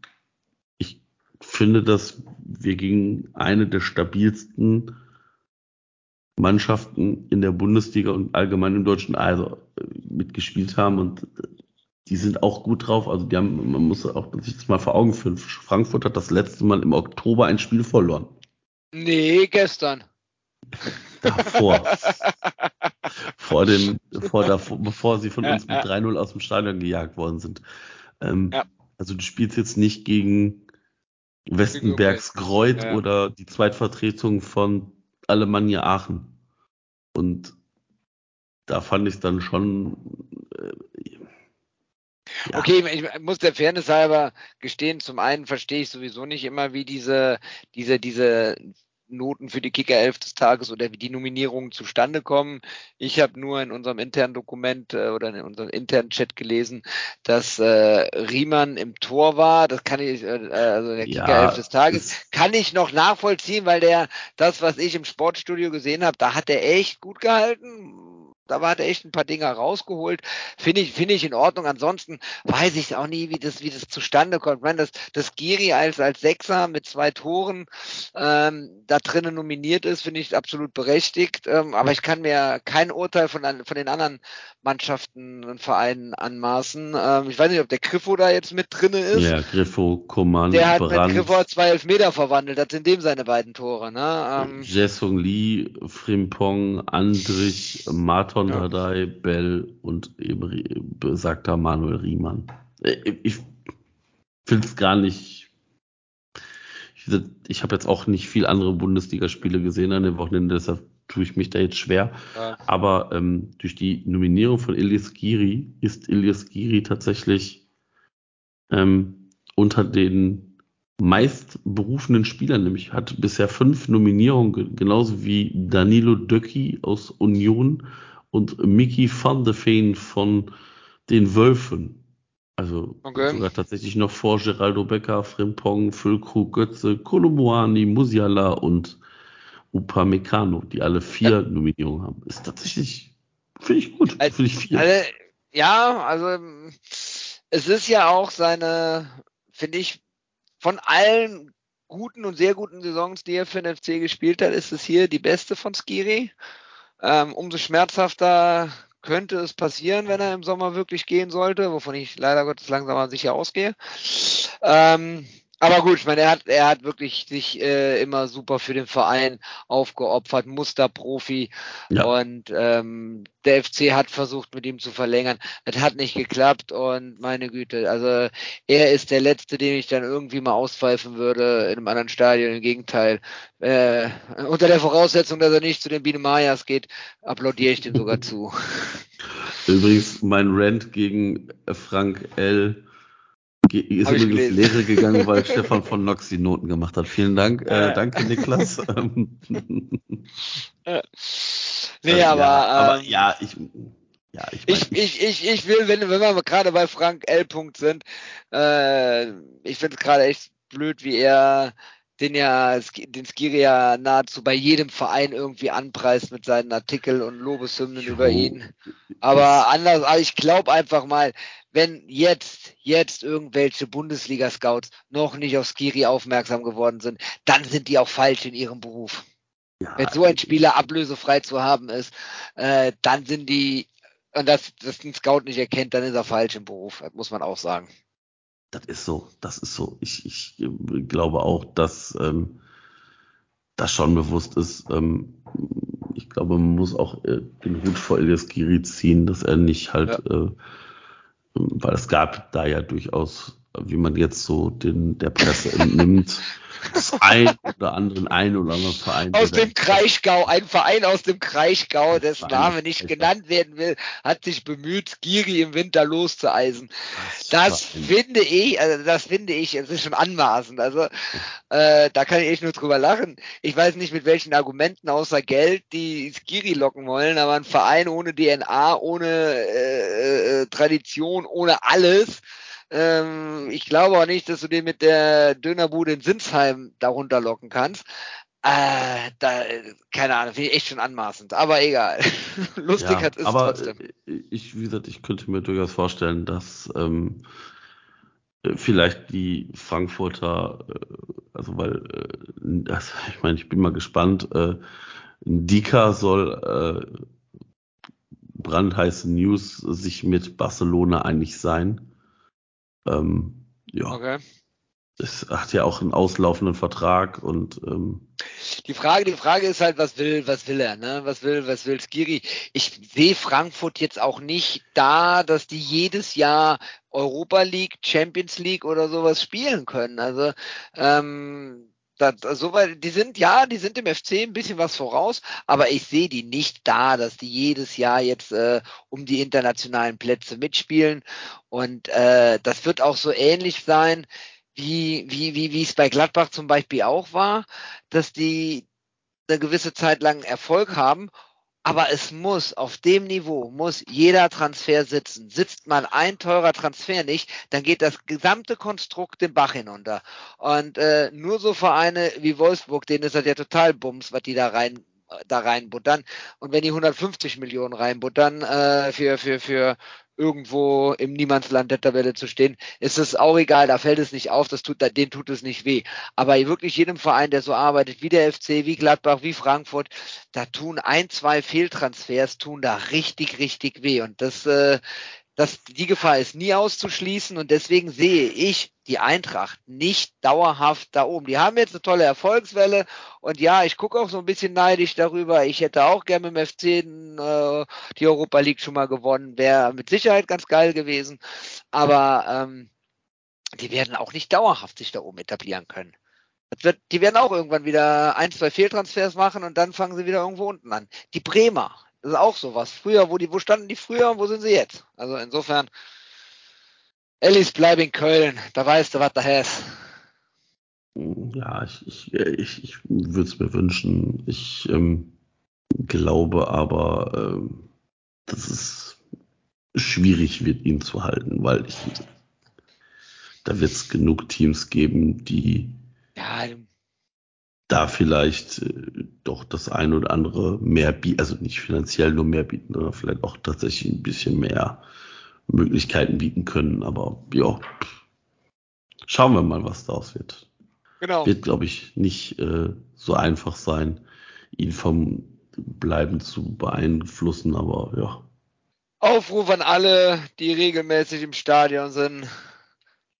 ich finde, dass wir gegen eine der stabilsten Mannschaften in der Bundesliga und allgemein im deutschen also mitgespielt haben und äh, die sind auch gut drauf. Also die haben, man muss auch sich das mal vor Augen führen. Frankfurt hat das letzte Mal im Oktober ein Spiel verloren. Nee, gestern. Davor. [LAUGHS] vor den, vor davor, bevor sie von Ja, uns mit ja. 3-0 aus dem Stadion gejagt worden sind. Ähm, Ja. Also du spielst jetzt nicht gegen Westenbergs Greuth Ja, oder die Zweitvertretung von Alemannia Aachen. Und da fand ich dann schon, ja, Okay, ich muss der Fairness halber gestehen, zum einen verstehe ich sowieso nicht immer, wie diese, diese, diese Noten für die Kicker-Elf des Tages oder wie die Nominierungen zustande kommen. Ich habe nur in unserem internen Dokument äh, oder in unserem internen Chat gelesen, dass äh, Riemann im Tor war. Das kann ich, äh, also der Ja, Kicker-Elf des Tages, es- kann ich noch nachvollziehen, weil der, das, was ich im Sportstudio gesehen habe, da hat er echt gut gehalten. Da war er echt ein paar Dinger rausgeholt. Finde ich, finde ich in Ordnung. Ansonsten weiß ich auch nie, wie das, wie das zustande kommt. Ich meine, dass, dass Giri als, als Sechser mit zwei Toren ähm, da drinnen nominiert ist, finde ich absolut berechtigt. Ähm, aber ich kann mir kein Urteil von, von den anderen Mannschaften und Vereinen anmaßen. Ähm, ich weiß nicht, ob der Griffo da jetzt mit drinne ist. ja, Griffo, Coman, Der hat mit Brandt, Griffo zwei Elfmeter verwandelt. Das sind dem seine beiden Tore. Ne? Ähm, Jesong Lee, Frimpong, Andrich, Marton Ja. Dardai, Bell und eben besagter Manuel Riemann. Äh, Ich finde es gar nicht. Ich, habe jetzt auch nicht viel andere Bundesligaspiele gesehen an dem Wochenende, deshalb tue ich mich da jetzt schwer. ja. Aber ähm, durch die Nominierung von Ilyas Giri ist Ilyas Giri tatsächlich ähm, unter den meistberufenen Spielern, nämlich hat bisher fünf Nominierungen, ge- genauso wie Danilo Döcki aus Union und Mickey van de Veen von den Wölfen. Also Okay. sogar tatsächlich noch vor Geraldo Becker, Frimpong, Füllkrug, Götze, Kolomoani, Musiala und Upamecano, die alle vier Nominierungen haben. Ist tatsächlich, finde ich gut. Also- Finde ich viel. Also, ja, also es ist ja auch seine, finde ich, von allen guten und sehr guten Saisons, die er für den FC gespielt hat, ist es hier die beste von Skiri. Ähm, umso schmerzhafter könnte es passieren, wenn er im Sommer wirklich gehen sollte, wovon ich leider Gottes langsam aber sicher ausgehe. Ähm, aber gut, ich meine, er hat, er hat wirklich sich äh, immer super für den Verein aufgeopfert, Musterprofi. Ja. Und ähm, der FC hat versucht, mit ihm zu verlängern. Das hat nicht geklappt und meine Güte, also er ist der Letzte, den ich dann irgendwie mal auspfeifen würde in einem anderen Stadion. Im Gegenteil, äh, unter der Voraussetzung, dass er nicht zu den Biene Mayas geht, applaudiere ich dem sogar zu. Übrigens, mein Rant gegen Frank L. ist Hab übrigens. Lehre gegangen, weil [LAUGHS] Stefan von Nox die Noten gemacht hat. Vielen Dank. Äh, danke, Niklas. [LAUGHS] Ähm, Nee, äh, aber, ja, aber ähm, ja, ich, ja, ich, mein, Ich, ich, ich, ich will, wenn, wenn wir gerade bei Frank L. Punkt sind, äh, ich finde es gerade echt blöd, wie er den ja, den Skiri ja nahezu bei jedem Verein irgendwie anpreist mit seinen Artikeln und Lobeshymnen Jo, über ihn. Aber anders, aber ich glaube einfach mal, wenn jetzt, jetzt irgendwelche Bundesliga-Scouts noch nicht auf Skiri aufmerksam geworden sind, dann sind die auch falsch in ihrem Beruf. ja, Wenn so ein Spieler ablösefrei zu haben ist, äh, dann sind die, und das, das ein Scout nicht erkennt, dann ist er falsch im Beruf, das muss man auch sagen. Das ist so, das ist so. Ich, ich äh, glaube auch, dass ähm, das schon bewusst ist. Ähm, ich glaube, man muss auch äh, den Hut vor Elias Giri ziehen, dass er nicht halt, äh, weil es gab da ja durchaus, wie man jetzt so den der Presse entnimmt, [LAUGHS] das ein oder anderen ein oder anderen Verein. Aus dem Kraichgau, ein Verein aus dem Kraichgau, dessen Name nicht genannt werden will, hat sich bemüht, Skiri im Winter loszueisen. Das Das finde ich, also das finde ich, es ist schon anmaßend. Also äh, da kann ich echt nur drüber lachen. Ich weiß nicht, mit welchen Argumenten außer Geld die Skiri locken wollen, aber ein Verein ohne DNA, ohne äh, äh, Tradition, ohne alles. Ähm, ich glaube auch nicht, dass du den mit der Dönerbude in Sinsheim darunter locken kannst. Äh, da, keine Ahnung, finde ich echt schon anmaßend, aber egal. [LAUGHS] Lustig Ja, hat es aber trotzdem. äh, ich, wie gesagt, ich könnte mir durchaus vorstellen, dass ähm, äh, vielleicht die Frankfurter, äh, also weil, das, ich meine, ich bin mal gespannt, äh, Dika soll äh, brandheiße News sich mit Barcelona einig sein. Ähm, ja, Okay. es hat ja auch einen auslaufenden Vertrag und ähm, Die Frage, die Frage ist halt, was will, was will er, ne? Was will, was will Skiri? Ich sehe Frankfurt jetzt auch nicht da, dass die jedes Jahr Europa League, Champions League oder sowas spielen können. Also ähm, das, so weit, die sind ja, die sind im FC ein bisschen was voraus, aber ich sehe die nicht da, dass die jedes Jahr jetzt äh, um die internationalen Plätze mitspielen. Und äh, das wird auch so ähnlich sein, wie wie wie wie es bei Gladbach zum Beispiel auch war dass die eine gewisse Zeit lang Erfolg haben. Aber es muss, auf dem Niveau, muss jeder Transfer sitzen. Sitzt mal ein teurer Transfer nicht, dann geht das gesamte Konstrukt den Bach hinunter. Und äh, nur so Vereine wie Wolfsburg, denen ist das ja total Bums, was die da rein da reinbuttern. Und wenn die 150 Millionen reinbuttern äh, für, für, für irgendwo im Niemandsland der Tabelle zu stehen, ist es auch egal, da fällt es nicht auf, das tut, denen tut es nicht weh. Aber wirklich jedem Verein, der so arbeitet, wie der FC, wie Gladbach, wie Frankfurt, da tun ein, zwei Fehltransfers, tun da richtig, richtig weh. Und das, äh, das, die Gefahr ist nie auszuschließen und deswegen sehe ich die Eintracht nicht dauerhaft da oben. Die haben jetzt eine tolle Erfolgswelle und ja, ich gucke auch so ein bisschen neidisch darüber. Ich hätte auch gerne mit dem FC äh, die Europa League schon mal gewonnen. Wäre mit Sicherheit ganz geil gewesen. Aber ähm, die werden auch nicht dauerhaft sich da oben etablieren können. Wird, die werden auch irgendwann wieder ein, zwei Fehltransfers machen und dann fangen sie wieder irgendwo unten an. Die Bremer, das ist auch sowas. Früher, wo die, wo standen die früher und wo sind sie jetzt? Also insofern, Ellis bleib in Köln, da weißt du, was da hast. Ja, ich, ich, ich, ich würde es mir wünschen. Ich ähm, glaube aber, ähm, dass es schwierig wird, ihn zu halten, weil ich, da wird es genug Teams geben, die Ja, da vielleicht äh, doch das ein oder andere mehr bieten, also nicht finanziell nur mehr bieten, sondern vielleicht auch tatsächlich ein bisschen mehr Möglichkeiten bieten können. Aber ja, schauen wir mal, was daraus wird. genau. Wird, glaube ich, nicht äh, so einfach sein, ihn vom Bleiben zu beeinflussen, aber ja. Aufruf an alle, die regelmäßig im Stadion sind.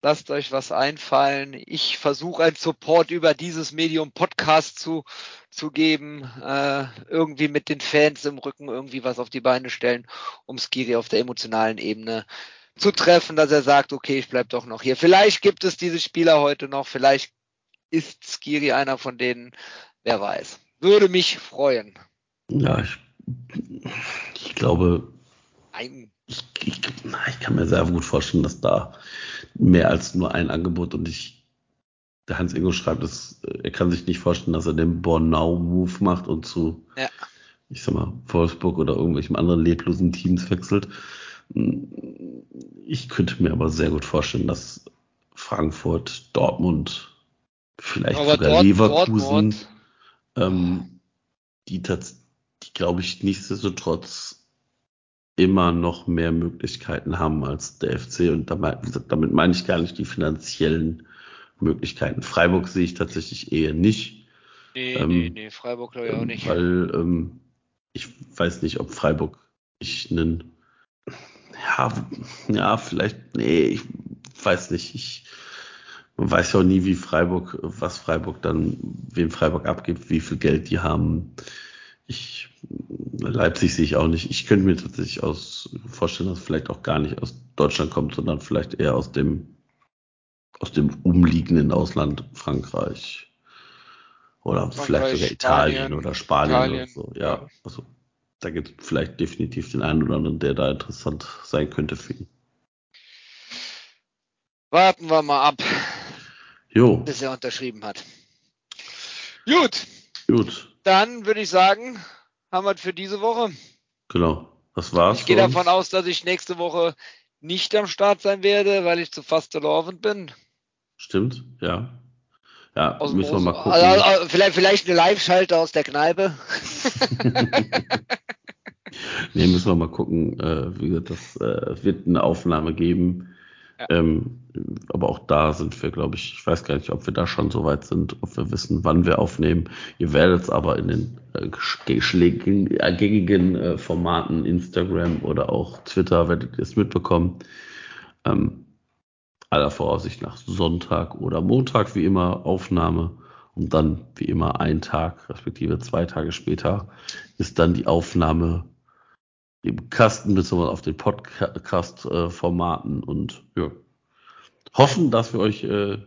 Lasst euch was einfallen. Ich versuche einen Support über dieses Medium Podcast zu, zu geben. Äh, irgendwie mit den Fans im Rücken irgendwie was auf die Beine stellen, um Skiri auf der emotionalen Ebene zu treffen, dass er sagt, okay, ich bleib doch noch hier. Vielleicht gibt es diese Spieler heute noch. Vielleicht ist Skiri einer von denen. Wer weiß. Würde mich freuen. Ja, ich, ich glaube, Ein, ich, ich, na, ich kann mir sehr gut vorstellen, dass da mehr als nur ein Angebot und ich, der Hans Ingo schreibt, dass, äh, er kann sich nicht vorstellen, dass er den Bornau-Move macht und zu, Ja. ich sag mal, Wolfsburg oder irgendwelchen anderen leblosen Teams wechselt. Ich könnte mir aber sehr gut vorstellen, dass Frankfurt, Dortmund, vielleicht aber sogar Dort- Leverkusen, Dortmund, ähm, die, die glaube ich, nichtsdestotrotz immer noch mehr Möglichkeiten haben als der FC. Und damit, damit meine ich gar nicht die finanziellen Möglichkeiten. Freiburg sehe ich tatsächlich eher nicht. nee, ähm, nee, nee, Freiburg glaube ich auch ähm, nicht. Weil ähm, ich weiß nicht, ob Freiburg ich einen ja, ja, vielleicht, nee, ich weiß nicht. Ich man weiß ja auch nie, wie Freiburg, was Freiburg dann, wem Freiburg abgibt, wie viel Geld die haben. Ich Leipzig sehe ich auch nicht. Ich könnte mir tatsächlich aus vorstellen, dass es vielleicht auch gar nicht aus Deutschland kommt, sondern vielleicht eher aus dem aus dem umliegenden Ausland Frankreich oder Frankreich, vielleicht sogar Italien Spanien, oder Spanien Italien, oder so. Ja, ja. also da gibt es vielleicht definitiv den einen oder anderen, der da interessant sein könnte für ihn. Warten wir mal ab, Jo, bis er unterschrieben hat. Gut, gut, dann würde ich sagen, haben wir es für diese Woche. genau. Das war's. Ich gehe uns. davon aus, dass ich nächste Woche nicht am Start sein werde, weil ich zu Fastelovend bin. Stimmt, ja. Ja, Aus müssen wir mal gucken. Also, also, vielleicht, vielleicht eine Live-Schalte aus der Kneipe. [LAUGHS] Nee, müssen wir mal gucken. Äh, wie gesagt, das äh, wird eine Aufnahme geben. Ähm, aber auch da sind wir, glaube ich, ich weiß gar nicht, ob wir da schon so weit sind, ob wir wissen, wann wir aufnehmen. Ihr werdet es aber in den äh, schlägigen- äh, gängigen äh, Formaten Instagram oder auch Twitter werdet ihr es mitbekommen. Ähm, aller Voraussicht nach Sonntag oder Montag wie immer Aufnahme und dann wie immer ein Tag, respektive zwei Tage später ist dann die Aufnahme im Kasten beziehungsweise auf den Podcast-Formaten und ja, hoffen, dass wir euch äh,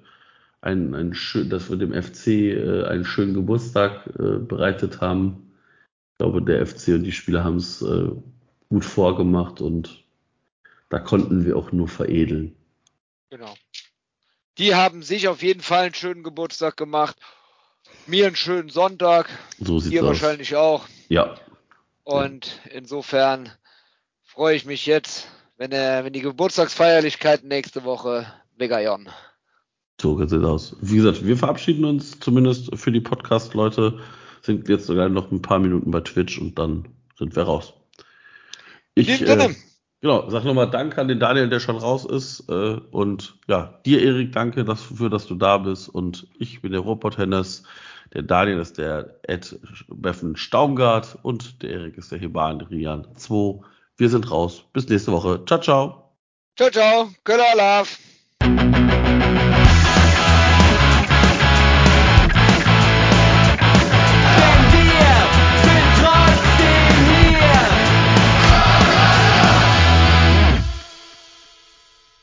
ein, ein schön, dass wir dem FC äh, einen schönen Geburtstag äh, bereitet haben. Ich glaube, der FC und die Spieler haben es äh, gut vorgemacht und da konnten wir auch nur veredeln. Genau. Die haben sich auf jeden Fall einen schönen Geburtstag gemacht. Mir einen schönen Sonntag. So sieht's Ihr aus. wahrscheinlich auch. Ja, Und insofern freue ich mich jetzt, wenn, er, wenn die Geburtstagsfeierlichkeiten nächste Woche Vegajon. So sieht es aus. Wie gesagt, wir verabschieden uns zumindest für die Podcast-Leute. Sind jetzt sogar noch ein paar Minuten bei Twitch und dann sind wir raus. Ich, äh, genau, sag nochmal Danke an den Daniel, der schon raus ist. Äh, und ja, dir, Erik, danke dafür, dass du da bist. Und ich bin der Robot Hennes. Der Daniel ist der Ed Beffen Staumgart und der Erik ist der Heban Rian 2. Wir sind raus. Bis nächste Woche. Ciao, ciao. Ciao, ciao. Köller Love.